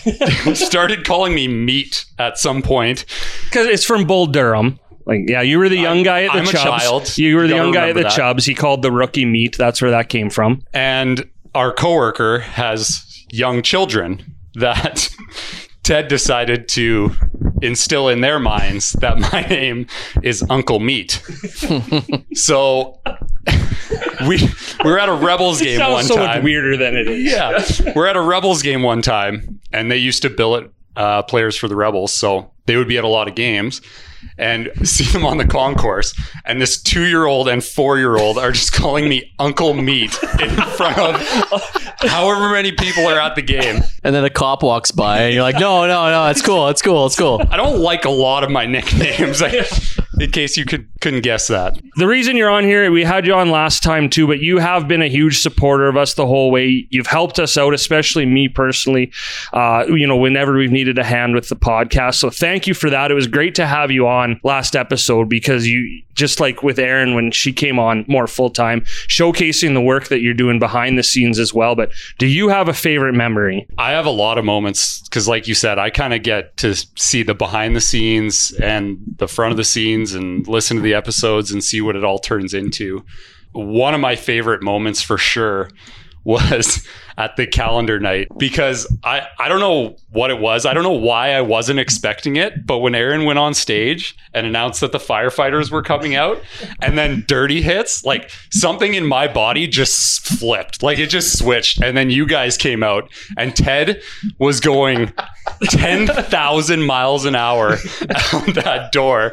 started calling me meat at some point. Because it's from Bull Durham. Like, yeah, you were the young guy at the I'm a Chubs. child. You were the You gotta young guy at the that. Chubs. He called the rookie meat. That's where that came from. and our coworker has young children that Ted decided to instill in their minds that my name is Uncle Meat. so we we were at a Rebels game one so time. weirder than it is. Yeah, we're at a Rebels game one time, and they used to billet uh, players for the Rebels, so they would be at a lot of games and see them on the concourse. And this two year old and four year old are just calling me Uncle Meat in front of however many people are at the game. And then a cop walks by, and you're like, "No, no, no, it's cool, it's cool, it's cool." I don't like a lot of my nicknames. in case you could couldn't guess that. The reason you're on here, we had you on last time too, but you have been a huge supporter of us the whole way. You've helped us out, especially me personally. Uh, you know, whenever we've needed a hand with the podcast. So thank you for that. It was great to have you on last episode because you just like with Erin when she came on more full time, showcasing the work that you're doing behind the scenes as well. But do you have a favorite memory? I have a lot of moments because, like you said, I kind of get to see the behind the scenes and the front of the scenes and listen to the episodes and see what it all turns into. One of my favorite moments for sure was at the calendar night because I, I don't know what it was. I don't know why I wasn't expecting it. But when Aaron went on stage and announced that the firefighters were coming out and then dirty hits, like something in my body just flipped. Like it just switched. And then you guys came out and Ted was going 10,000 miles an hour out that door.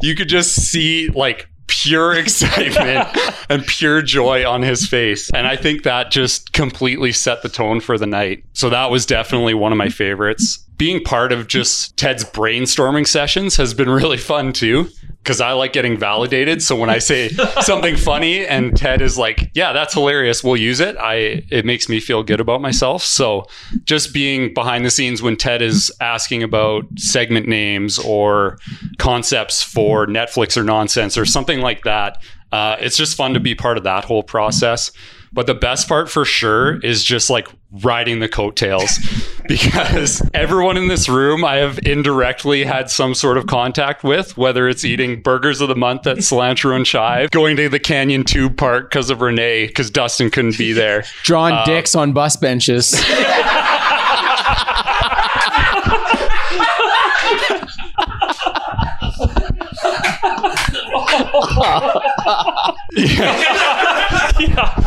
You could just see like pure excitement and pure joy on his face. And I think that just completely set the tone for the night. So that was definitely one of my favorites. Being part of just Ted's brainstorming sessions has been really fun too. Because I like getting validated. So when I say something funny and Ted is like, yeah, that's hilarious, we'll use it. I it makes me feel good about myself. So just being behind the scenes when Ted is asking about segment names or concepts for Netflix or nonsense or something like that. Uh, it's just fun to be part of that whole process. But the best part for sure is just like riding the coattails because everyone in this room I have indirectly had some sort of contact with, whether it's eating burgers of the month at Cilantro and Chive, going to the Canyon Tube Park because of Renee, because Dustin couldn't be there. Drawing Uh, dicks on bus benches.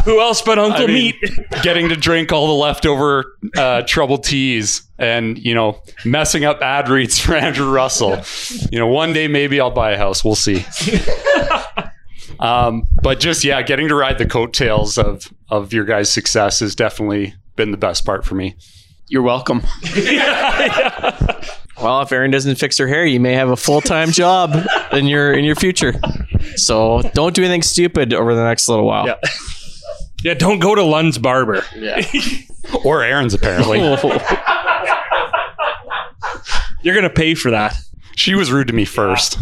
Who else but Uncle I mean, Meat? getting to drink all the leftover uh, troubled teas and you know messing up ad reads for Andrew Russell. You know, one day maybe I'll buy a house. We'll see. um, but just yeah, getting to ride the coattails of of your guys' success has definitely been the best part for me. You're welcome. Well, if Erin doesn't fix her hair, you may have a full time job in your in your future. So don't do anything stupid over the next little while. Yeah. Yeah, don't go to Lund's barber. Yeah. Or Aaron's apparently. You're gonna pay for that. she was rude to me first.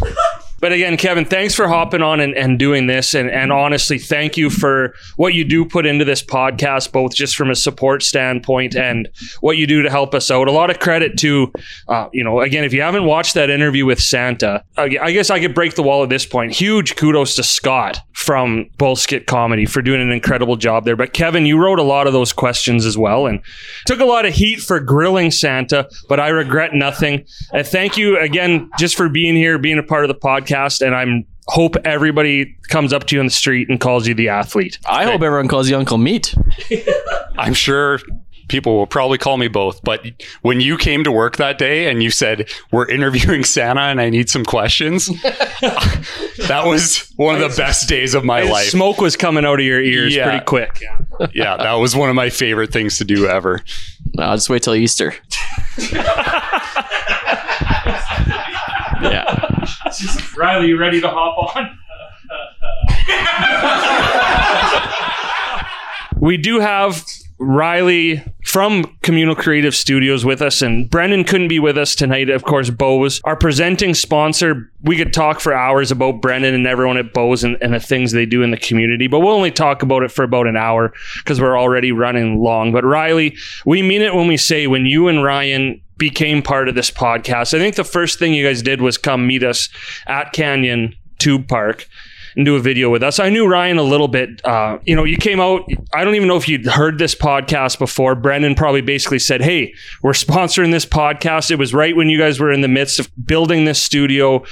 But again, Kevin, thanks for hopping on and, and doing this. And, and honestly, thank you for what you do put into this podcast, both just from a support standpoint and what you do to help us out. A lot of credit to, uh, you know, again, if you haven't watched that interview with Santa, I I guess I could break the wall at this point. Huge kudos to Scott from Bullskit Comedy for doing an incredible job there. But Kevin, you wrote a lot of those questions as well and took a lot of heat for grilling Santa, but I regret nothing. And thank you again just for being here, being a part of the podcast. And I'm hope everybody comes up to you on the street and calls you the athlete. I hope everyone calls you Uncle Meat. I'm sure people will probably call me both. But when you came to work that day and you said, We're interviewing Santa and I need some questions, that was one of the best days of my life. Smoke was coming out of your ears Yeah. pretty quick. Yeah, that was one of my favorite things to do ever. I'll just wait till Easter. Riley, you ready to hop on? we do have Riley from Communal Creative Studios with us, and Brendan couldn't be with us tonight. Of course, Bo's, our presenting sponsor. We could talk for hours about Brendan and everyone at Bo's and, and the things they do in the community, but we'll only talk about it for about an hour because we're already running long. But Riley, we mean it when we say when you and Ryan became part of this podcast. I think the first thing you guys did was come meet us at Canyon Tube Park. And do a video with us. I knew Ryan a little bit. Uh, you know, you came out. I don't even know if you'd heard this podcast before. Brendan probably basically said, "Hey, we're sponsoring this podcast." It was right when you guys were in the midst of building this studio,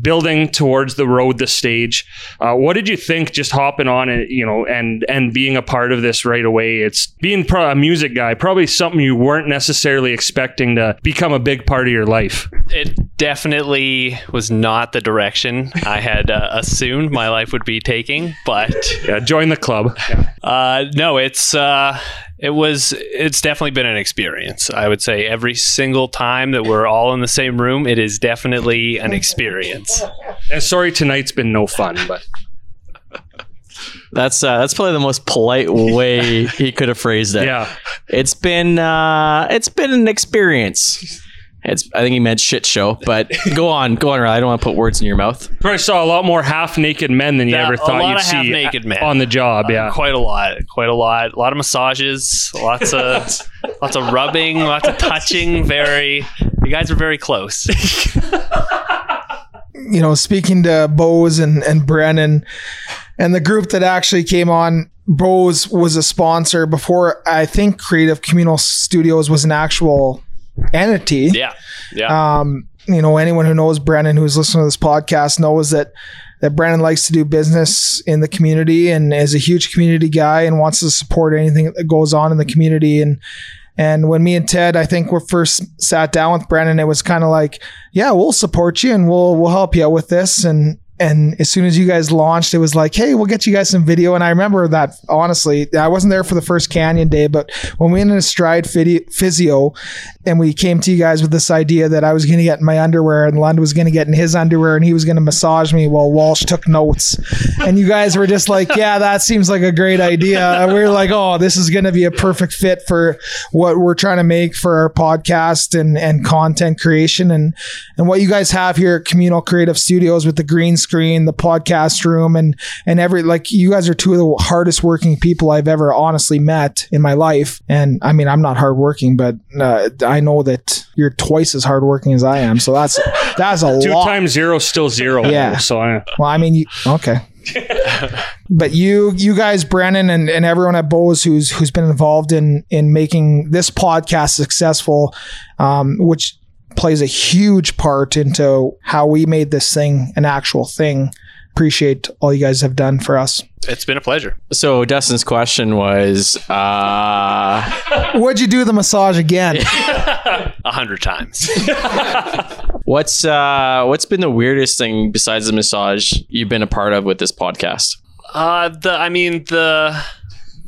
building towards the road, the stage. Uh, what did you think just hopping on it, you know, and and being a part of this right away? It's being pro- a music guy, probably something you weren't necessarily expecting to become a big part of your life. It definitely was not the direction I had uh, assumed my life would be taking, but Yeah, join the club. uh, no, it's uh, it was it's definitely been an experience. I would say every single time that we're all in the same room, it is definitely an experience. And sorry, tonight's been no fun, but That's uh, that's probably the most polite way he could have phrased it. yeah. It's been uh, it's been an experience. It's I think he meant shit show, but go on, go on. Riley. I don't want to put words in your mouth. Probably saw a lot more half naked men than you Yeah, ever a thought lot you'd of see half-naked men. on the job. Uh, yeah. quite a lot, quite a lot, a lot of massages, lots of lots of rubbing, lots of touching. Very, you guys are very close. you know, speaking to Bo's and, and Brennan and the group that actually came on, Bo's was a sponsor before I think Creative Communal Studios was an actual entity. Yeah, yeah. Um, you know, anyone who knows Brennan who's listening to this podcast knows that that Brennan likes to do business in the community and is a huge community guy and wants to support anything that goes on in the community. And and when me and Ted, I think we first sat down with Brennan, it was kind of like, yeah, we'll support you and we'll we'll help you out with this. And and as soon as you guys launched, it was like, hey, we'll get you guys some video. And I remember that honestly, I wasn't there for the first Canyon Day, but when we in a stride physio and we came to you guys with this idea that I was going to get in my underwear and Lund was going to get in his underwear and he was going to massage me while Walsh took notes. And you guys were just like, yeah, that seems like a great idea. And we were like, oh, this is going to be a perfect fit for what we're trying to make for our podcast and, and content creation and, and what you guys have here at Communal Creative Studios with the green screen, the podcast room and, and every, like you guys are two of the hardest working people I've ever honestly met in my life. And I mean, I'm not hardworking, but uh, I know that you're twice as hardworking as I am. So that's, that's a Two lot. times zero still zero. Yeah. So I, Well, I mean, you, okay. but you, you guys, Brennan, and, and everyone at Bo's who's who's been involved in in making this podcast successful, um, which plays a huge part into how we made this thing an actual thing. Appreciate all you guys have done for us. It's been a pleasure. So Dustin's question was, uh, What'd you do the massage again? A hundred times. what's uh, what's been the weirdest thing besides the massage you've been a part of with this podcast? Uh, the I mean the.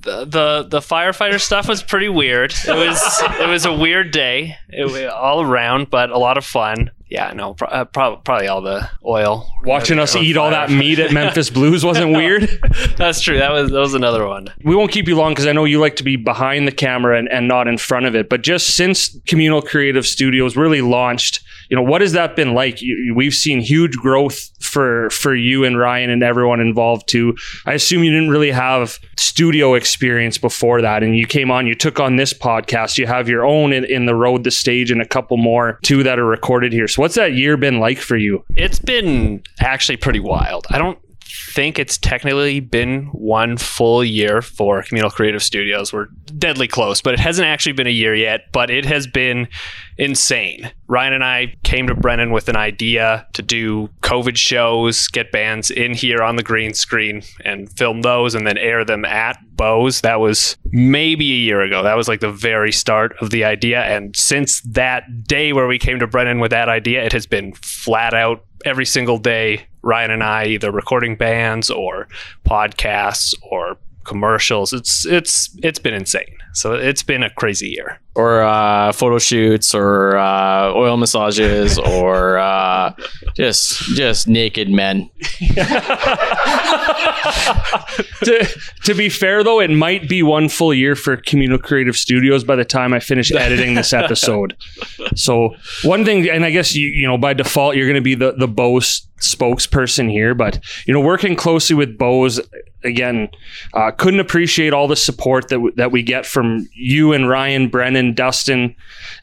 The, the firefighter stuff was pretty weird. It was it was a weird day, it, all around, but a lot of fun. Yeah, no, pro- uh, prob- probably all the oil. watching us eat all that meat at Memphis Blues wasn't weird. That's true. That was that was another one. we won't keep you long because I know you like to be behind the camera and, and not in front of it. But just since Communal Creative Studios really launched, you know, what has that been like? You, we've seen huge growth for for you and Ryan and everyone involved too. I assume you didn't really have studio experience before that, and you came on, you took on this podcast. You have your own in, in the road, the stage, and a couple more too that are recorded here. So, what's that year been like for you? It's been actually pretty wild. I don't think it's technically been one full year for Communal Creative Studios. We're deadly close, but it hasn't actually been a year yet, but it has been insane. Ryan and I came to Brennan with an idea to do COVID shows, get bands in here on the green screen and film those and then air them at Bo's. That was maybe a year ago. That was like the very start of the idea. And since that day where we came to Brennan with that idea, it has been flat out every single day. Ryan and I either recording bands or podcasts or commercials. It's it's it's been insane. So it's been a crazy year. Or uh, photo shoots, or uh, oil massages, or uh, just just naked men. to, to be fair though, it might be one full year for Communal Creative Studios by the time I finish editing this episode. So one thing, and I guess you you know by default you're going to be the the Bo's spokesperson here, but you know, working closely with Bo's again, uh, couldn't appreciate all the support that w- that we get from you and Ryan, Brennan, Dustin,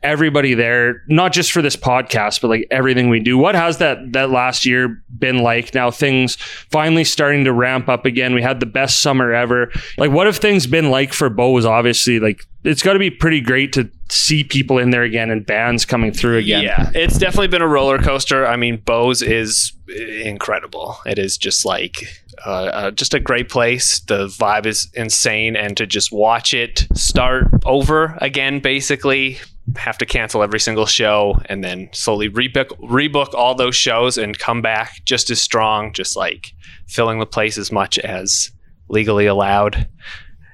everybody there. Not just for this podcast, but like everything we do. What has that that last year been like? Now things finally starting to ramp up again. We had the best summer ever. Like, what have things been like for Bo's? Obviously, like it's got to be pretty great to see people in there again and bands coming through again. Yeah, it's definitely been a roller coaster. I mean, Bo's is incredible. It is just like uh, uh, just a great place. The vibe is insane, and to just watch it start over again, basically have to cancel every single show and then slowly rebook rebook all those shows and come back just as strong, just like filling the place as much as legally allowed.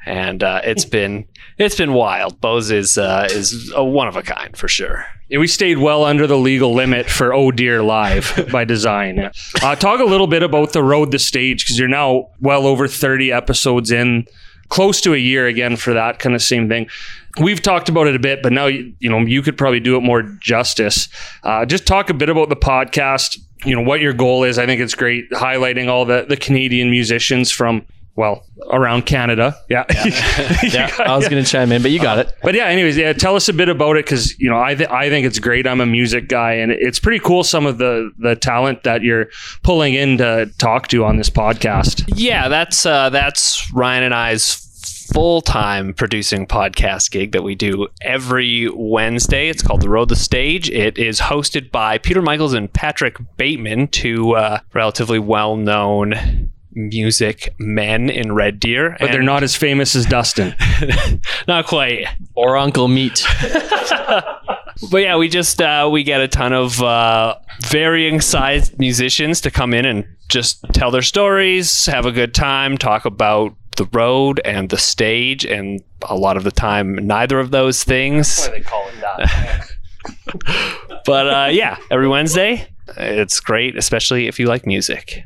And uh, it's been it's been wild. Bo's is uh, is a one of a kind for sure. We stayed well under the legal limit for Oh Deer Live by design. Uh, talk a little bit about the road the stage because you're now well over 30 episodes in, close to a year again for that kind of same thing. We've talked about it a bit, but now you know you could probably do it more justice. Uh, just talk a bit about the podcast. You know what your goal is. I think it's great highlighting all the the Canadian musicians from well around Canada. Yeah, Yeah, I was going to chime in, but you got it. but yeah, anyways, yeah, tell us a bit about it because you know I th- I think it's great. I'm a music guy, and it's pretty cool some of the the talent that you're pulling in to talk to on this podcast. Yeah, that's uh, that's Ryan and I's full time producing podcast gig that we do every Wednesday. It's called The Road the Stage. It is hosted by Peter Michaels and Patrick Bateman, two uh, relatively well known music men in Red Deer. But they're not as famous as Dustin. not quite. Or Uncle Meat. But yeah, we just uh, we get a ton of uh, varying sized musicians to come in and just tell their stories, have a good time, talk about the road and the stage, and a lot of the time, neither of those things. they call it that. But uh, yeah, every Wednesday, it's great, especially if you like music.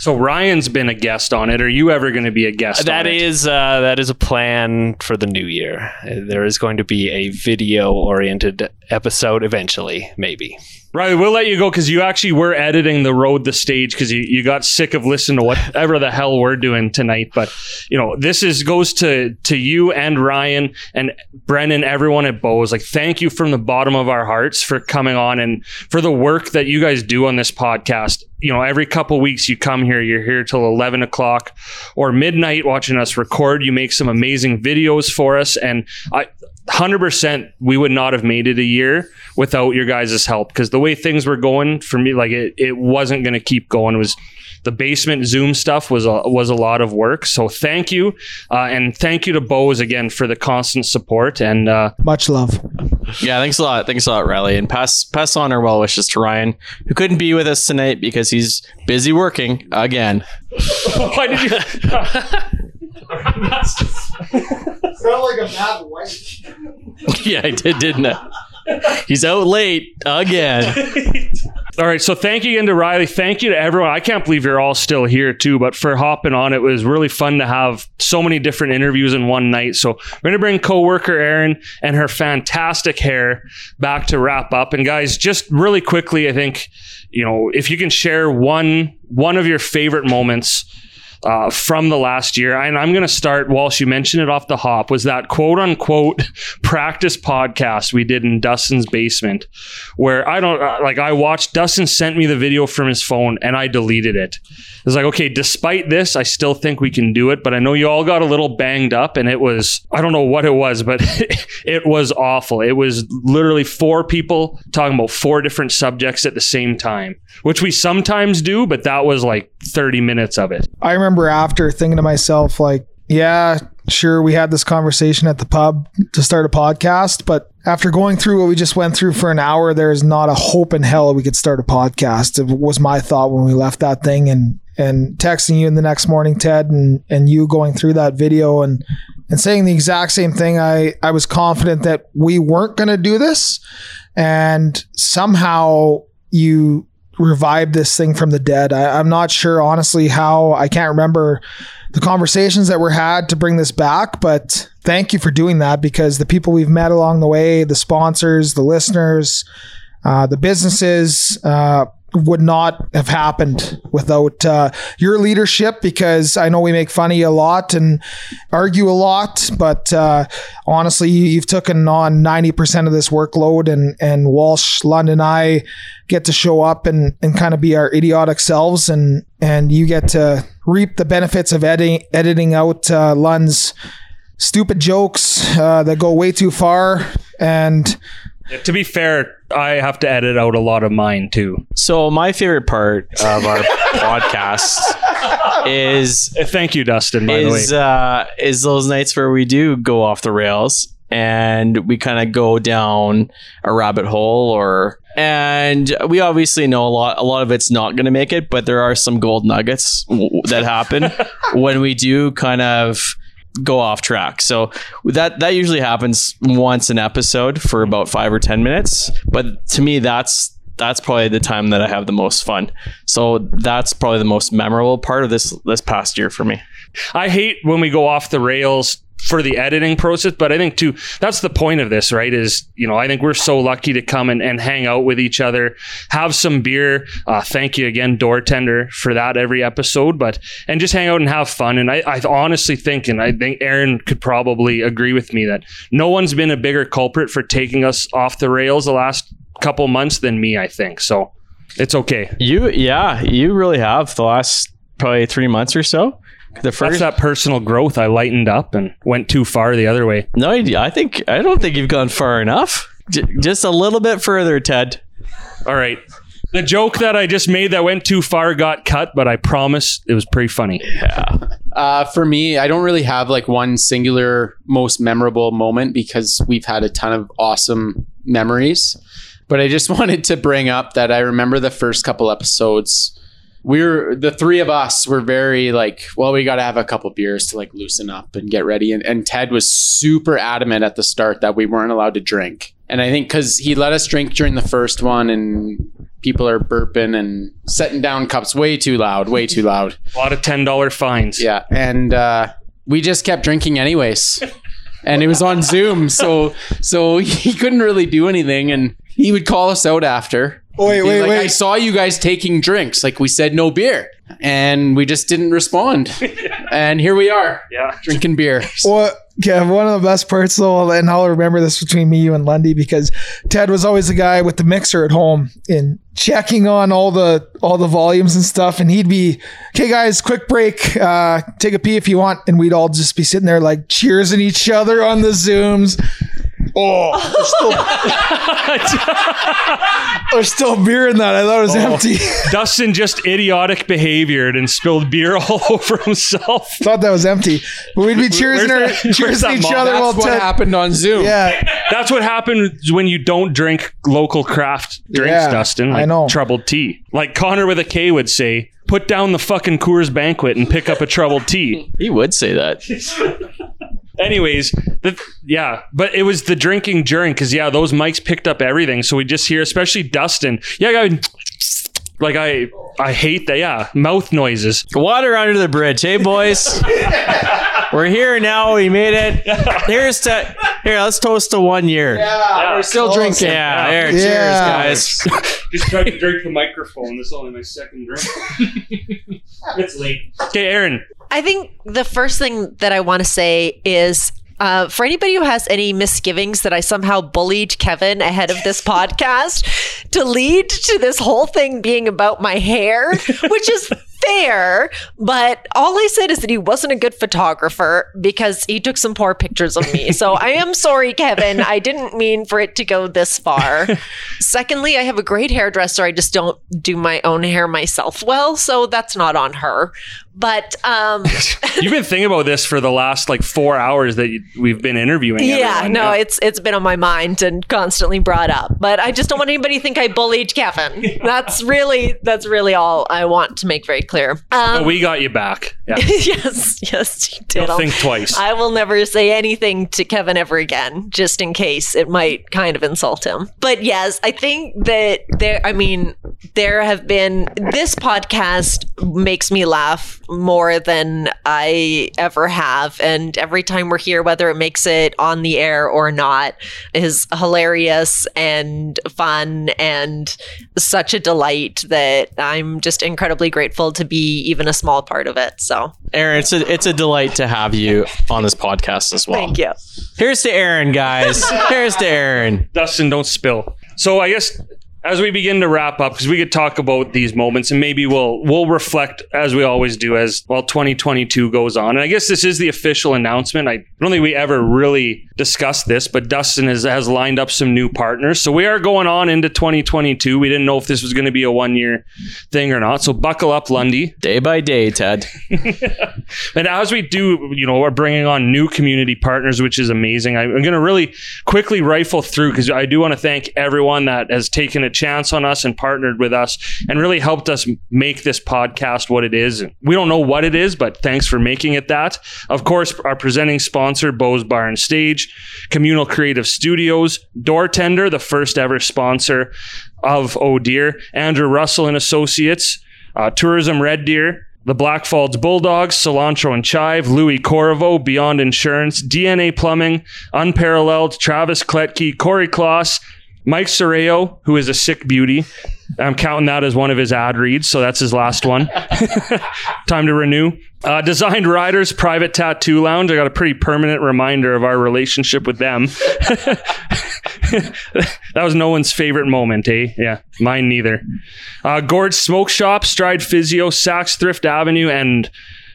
So Ryan's been a guest on it. Are you ever going to be a guest? That on it? is uh, that is a plan for the new year. There is going to be a video oriented episode eventually, maybe. Riley, we'll let you go because you actually were editing the road, the stage, because you, you got sick of listening to whatever the hell we're doing tonight. But you know, this is goes to to you and Ryan and Brennan, everyone at Bo's. Like, thank you from the bottom of our hearts for coming on and for the work that you guys do on this podcast. You know, every couple weeks you come here, you're here till eleven o'clock or midnight watching us record. You make some amazing videos for us, and I. 100% we would not have made it a year without your guys' help because the way things were going for me like it, it wasn't going to keep going it was the basement zoom stuff was a, was a lot of work so thank you uh, and thank you to Bo's again for the constant support and uh, Much love. Yeah, thanks a lot. Thanks a lot, Riley. And pass pass on our well wishes to Ryan, who couldn't be with us tonight because he's busy working again. why did you Sound like a bad wife. yeah, I did, didn't I? He's out late again. All right, so thank you again to Riley. Thank you to everyone. I can't believe you're all still here too, but for hopping on, it was really fun to have so many different interviews in one night. So we're gonna bring coworker Erin and her fantastic hair back to wrap up. And guys, just really quickly, I think you know if you can share one one of your favorite moments uh, from the last year. And I'm going to start, Walsh, you mentioned it off the hop, was that quote unquote practice podcast we did in Dustin's basement, where I don't, uh, like, I watched, Dustin sent me the video from his phone and I deleted it. It's like, okay, despite this, I still think we can do it, but I know you all got a little banged up and it was, I don't know what it was, but it was awful. It was literally four people talking about four different subjects at the same time, which we sometimes do, but that was like 30 minutes of it. I remember after thinking to myself, like, yeah, sure, we had this conversation at the pub to start a podcast, but after going through what we just went through for an hour, there's not a hope in hell we could start a podcast. It was my thought when we left that thing and and texting you in the next morning, Ted, and and you going through that video and and saying the exact same thing. I I was confident that we weren't going to do this, and somehow you revived this thing from the dead. I, I'm not sure, honestly, how. I can't remember the conversations that were had to bring this back, but thank you for doing that because the people we've met along the way, the sponsors, the listeners, uh, the businesses, uh, would not have happened without uh, your leadership because I know we make fun of you a lot and argue a lot, but uh, honestly, you, you've taken on 90% of this workload and, and Walsh, Lund, and I get to show up and, and kind of be our idiotic selves and, and you get to reap the benefits of editing, editing out uh, Lund's stupid jokes uh, that go way too far. And To be fair, I have to edit out a lot of mine too. So my favorite part of our podcast is Uh, Thank you, Dustin. By the way, is uh, is those nights where we do go off the rails and we kind of go down a rabbit hole or and we obviously know a lot a lot of it's not going to make it but there are some gold nuggets w- that happen when we do kind of go off track so that that usually happens once an episode for about 5 or 10 minutes but to me that's that's probably the time that I have the most fun. So that's probably the most memorable part of this this past year for me. I hate when we go off the rails for the editing process, but I think too that's the point of this, right? Is you know I think we're so lucky to come and, and hang out with each other, have some beer. Uh, thank you again, door tender, for that every episode, but and just hang out and have fun. And I, I honestly think, and I think Aaron could probably agree with me that no one's been a bigger culprit for taking us off the rails the last couple months than me. I think so. It's okay. You yeah, you really have the last probably 3 months or so. The That's that personal growth. I lightened up and went too far the other way. No, I I think I don't think you've gone far enough. J- just a little bit further, Ted. All right. The joke that I just made that went too far got cut, but I promise it was pretty funny. Yeah. Uh, for me, I don't really have like one singular most memorable moment because we've had a ton of awesome memories. But I just wanted to bring up that I remember the first couple episodes. We were the three of us were very like, well, we got to have a couple beers to like loosen up and get ready. And, and Ted was super adamant at the start that we weren't allowed to drink. And I think because he let us drink during the first one, and people are burping and setting down cups way too loud, way too loud. A lot of ten dollar fines. Yeah, and uh, we just kept drinking anyways, and it was on Zoom, so so he couldn't really do anything, and he would call us out after. Wait, wait, like, wait. I saw you guys taking drinks. Like we said, no beer, and we just didn't respond, and here we are, Yeah. drinking beer. Well, yeah, one of the best parts though, and I'll remember this between me, you, and Lundy because Ted was always the guy with the mixer at home and checking on all the all the volumes and stuff, and he'd be, "Okay, guys, quick break, uh, take a pee if you want," and we'd all just be sitting there like cheersing each other on the zooms. Oh, there's still, there's still beer in that. I thought it was oh, empty. Dustin just idiotic behaviored and spilled beer all over himself. thought that was empty, but we'd be cheersing, her, Where's that- where's cheersing that each mom? other while That's what Ted. happened on Zoom. Yeah, That's what happens when you don't drink local craft drinks, Yeah, Dustin. I know. Troubled tea. Like Connor with a K would say, put down the fucking Coors banquet and pick up a troubled tea. He would say that. Anyways, the, yeah, but it was the drinking during because yeah, those mics picked up everything. So we just hear, especially Dustin. Yeah, I, like I, I hate that. Yeah, mouth noises. Water under the bridge, hey boys. We're here now. We made it. Here's to here. Let's toast to one year. Yeah, we're still drinking. here, Yeah. cheers, guys. Just tried to drink the microphone. This is only my second drink. it's late. Okay, Aaron. I think the first thing that I want to say is uh, for anybody who has any misgivings that I somehow bullied Kevin ahead of this podcast to lead to this whole thing being about my hair, which is fair, but all I said is that he wasn't a good photographer because he took some poor pictures of me. So I am sorry, Kevin. I didn't mean for it to go this far. Secondly, I have a great hairdresser. I just don't do my own hair myself well, so that's not on her. But um You've been thinking about this for the last like four hours that you, we've been interviewing. yeah, everyone. no, it's it's been on my mind and constantly brought up. But I just don't want anybody to think I bullied Kevin. That's really that's really all I want to make very clear. Um, we got you back. Yeah. yes, yes, you did. Don't think twice. I will never say anything to Kevin ever again, just in case it might kind of insult him. But yes, I think that there, I mean, there have been this podcast makes me laugh more than I ever have. And every time we're here, whether it makes it on the air or not, is hilarious and fun and such a delight that I'm just incredibly grateful to be even a small part of it. So Aaron, it's a it's a delight to have you on this podcast as well. thank you. Here's to Aaron, guys. Here's to Aaron. Dustin, don't spill. So I guess as we begin to wrap up, because we could talk about these moments, and maybe we'll we'll reflect as we always do as well. 2022 goes on, and I guess this is the official announcement. I don't think we ever really discussed this, but Dustin has has lined up some new partners, so we are going on into 2022. We didn't know if this was going to be a one year thing or not, so buckle up, Lundy. Day by day, Ted. And as we do, you know, we're bringing on new community partners, which is amazing. I- I'm going to really quickly rifle through because I do want to thank everyone that has taken a chance on us and partnered with us and really helped us make this podcast what it is. We don't know what it is, but thanks for making it that. Of course, our presenting sponsor, Bo's Bar and Stage, Communal Creative Studios, Door Tender, the first ever sponsor of Oh Deer, Andrew Russell and Associates, uh, Tourism Red Deer, the Blackfalds Bulldogs, Cilantro and Chive, Louis Corvo, Beyond Insurance, DNA Plumbing, Unparalleled, Travis Kletke, Corey Kloss, Mike Soreo, who is a sick beauty. I'm counting that as one of his ad reads, so that's his last one. Time to renew. Uh, Designed Riders Private Tattoo Lounge. I got a pretty permanent reminder of our relationship with them. that was no one's favorite moment, eh? Yeah, mine neither. Uh, Gord's Smoke Shop, Stride Physio, Saks Thrift Avenue, and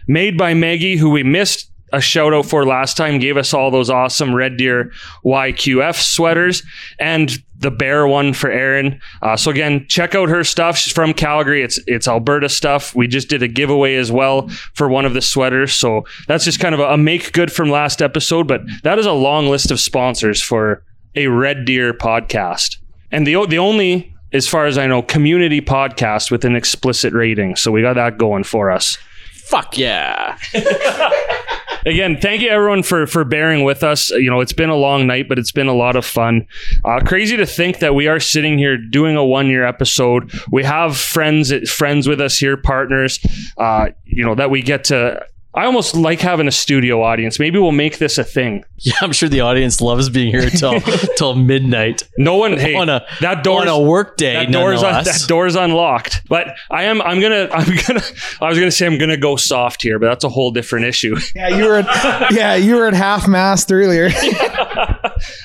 Made by Maggie, who we missed a shout out for last time, gave us all those awesome Red Deer YQF sweaters and the bear one for Erin. Uh, so again, check out her stuff. She's from Calgary. It's it's Alberta stuff. We just did a giveaway as well for one of the sweaters. So that's just kind of a, a make good from last episode. But that is a long list of sponsors for a Red Deer podcast, and the the only as far as I know, community podcast with an explicit rating. So we got that going for us. Fuck yeah. Again, thank you everyone for for bearing with us. You know, it's been a long night, but it's been a lot of fun. Uh, crazy to think that we are sitting here doing a one year episode. We have friends friends with us here, partners. Uh, you know that we get to. I almost like having a studio audience. Maybe we'll make this a thing. Yeah, I'm sure the audience loves being here till till midnight. No one, hey, on a that door on a work day. that door's un- that door's unlocked. But I am I'm gonna I'm gonna I was gonna say I'm gonna go soft here, but that's a whole different issue. Yeah, you were at, yeah, you were at half mast earlier.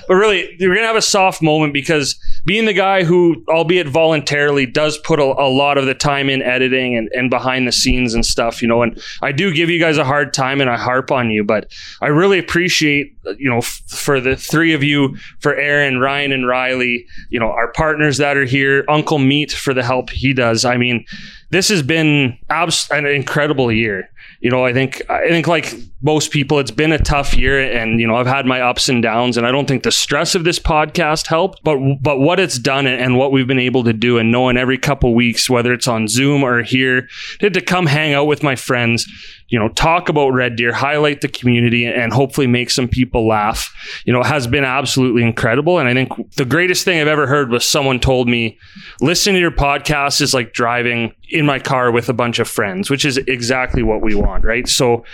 but really, we're gonna have a soft moment because being the guy who, albeit voluntarily, does put a, a lot of the time in editing and, and behind the scenes and stuff, you know, and I do give you guys a hard time and I harp on you, but I really appreciate, you know, f- for the three of you, for Aaron, Ryan, and Riley, you know, our partners that are here, Uncle Meat for the help he does. I mean, this has been abs- an incredible year. You know, I think I think like most people, it's been a tough year, and you know, I've had my ups and downs, and I don't think the stress of this podcast helped, but but what it's done and, what we've been able to do, and knowing every couple weeks, whether it's on Zoom or here, to come hang out with my friends, you know, talk about Red Deer, highlight the community, and hopefully make some people laugh, you know, has been absolutely incredible. And I think the greatest thing I've ever heard was someone told me, listening to your podcast is like driving in my car with a bunch of friends, which is exactly what we want, right? So,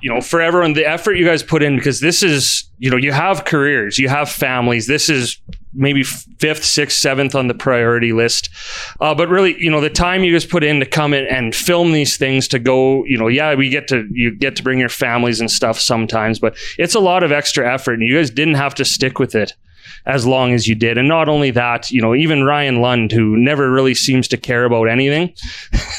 you know, for everyone, the effort you guys put in, because this is, you know, you have careers, you have families. This is maybe fifth, sixth, seventh on the priority list. Uh, but really, you know, the time you guys put in to come in and film these things to go, you know, yeah, we get to, you get to bring your families and stuff sometimes, but it's a lot of extra effort and you guys didn't have to stick with it as long as you did. And not only that, you know, even Ryan Lund, who never really seems to care about anything,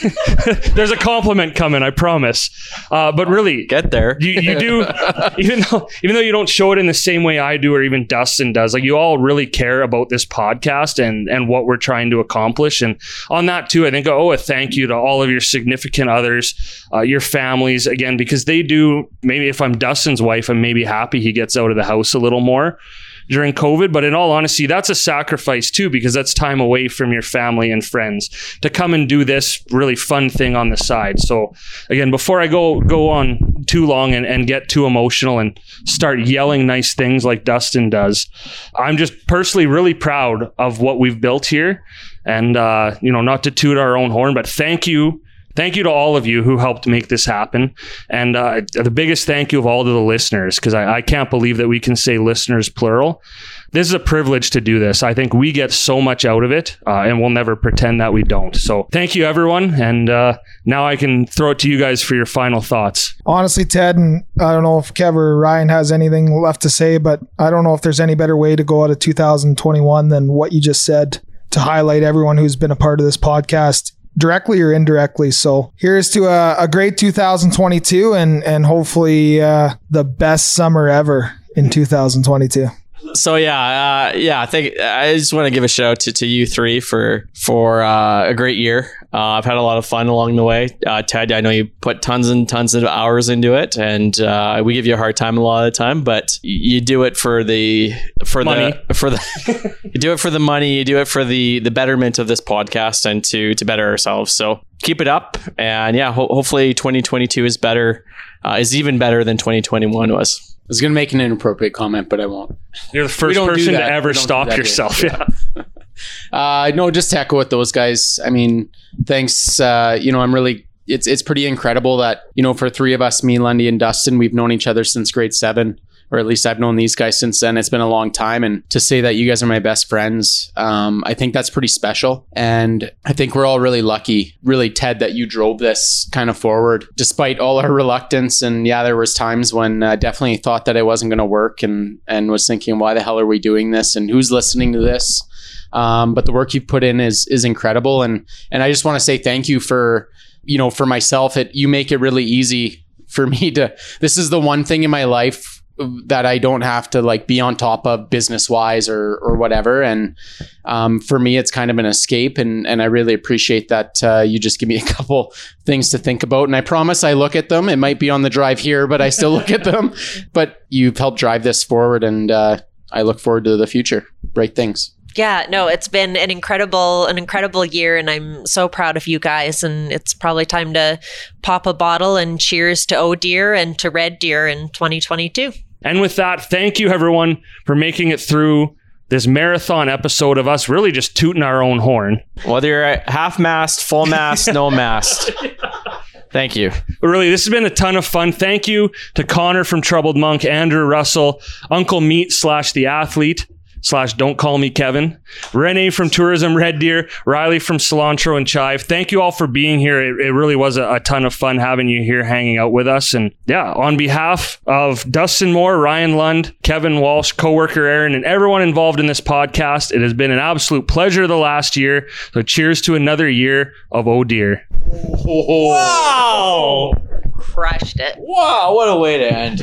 there's a compliment coming, I promise. Uh, but really, get there. You, you do, even though even though you don't show it in the same way I do, or even Dustin does. Like you all really care about this podcast and and what we're trying to accomplish. And on that too, I think I owe a thank you to all of your significant others, uh, your families, again, because they do. Maybe if I'm Dustin's wife, I'm maybe happy he gets out of the house a little more during COVID. But in all honesty, that's a sacrifice too, because that's time away from your family and friends to come and do this really fun thing on the side. So again, before I go go on too long and, and get too emotional and start yelling nice things like Dustin does, I'm just personally really proud of what we've built here. And uh, you know, not to toot our own horn, but thank you thank you to all of you who helped make this happen. And uh, the biggest thank you of all to the listeners, because I, I, can't believe that we can say listeners plural. This is a privilege to do this. I think we get so much out of it, uh, and we'll never pretend that we don't. So thank you, everyone. And uh, now I can throw it to you guys for your final thoughts. Honestly, Ted, and I don't know if Kev or Ryan has anything left to say, but I don't know if there's any better way to go out of 2021 than what you just said to highlight everyone who's been a part of this podcast directly or indirectly. So here's to a, a great 2022 and and hopefully uh, the best summer ever in 2022 so yeah, uh, yeah. I think I just want to give a shout out to, to you three for for uh, a great year. Uh, I've had a lot of fun along the way. Uh, Ted, I know you put tons and tons of hours into it, and uh, we give you a hard time a lot of the time, but you do it for the for money. the for the you do it for the money. You do it for the the betterment of this podcast and to to better ourselves. So keep it up, and yeah, ho- hopefully 2022 is better, uh, is even better than 2021 was. I was going to make an inappropriate comment, but I won't. You're the first person to ever stop yourself. Yeah. uh, no, just to echo with those guys. I mean, thanks. Uh, you know, I'm really. It's it's pretty incredible that you know for three of us, me, Lundy, and Dustin, we've known each other since grade seven or at least I've known these guys since then. It's been a long time. And to say that you guys are my best friends, um, I think that's pretty special. And I think we're all really lucky, really, Ted, that you drove this kind of forward despite all our reluctance. And yeah, there was times when I definitely thought that it wasn't going to work and, and was thinking, why the hell are we doing this? And who's listening to this? Um, but the work you've put in is, is incredible. And, and I just want to say thank you for, you know, for myself, it, you make it really easy for me to, this is the one thing in my life that I don't have to like be on top of business wise or or whatever. And um, for me, it's kind of an escape, and and I really appreciate that uh, you just give me a couple things to think about. And I promise I look at them. It might be on the drive here, but I still look at them. But you've helped drive this forward, and uh, I look forward to the future. Great things yeah no it's been an incredible an incredible year and i'm so proud of you guys and it's probably time to pop a bottle and cheers to oh deer and to red deer in 2022 and with that, thank you everyone for making it through this marathon episode of us really just tooting our own horn. Whether you're half mast, full mast, no mast. Thank you. Really, this has been a ton of fun. Thank you to Connor from Troubled Monk, Andrew Russell, Uncle Meat slash the athlete, slash don't call me Kevin, Renee from Tourism Red Deer, Riley from Cilantro and Chive. Thank you all for being here. It, it really was a, a, ton of fun having you here hanging out with us. And yeah, on behalf of Dustin Moore, Ryan Lund, Kevin Walsh, coworker Aaron, and everyone involved in this podcast, it has been an absolute pleasure the last year. So cheers to another year of Oh Deer. Wow! Crushed it. Wow, what a way to end.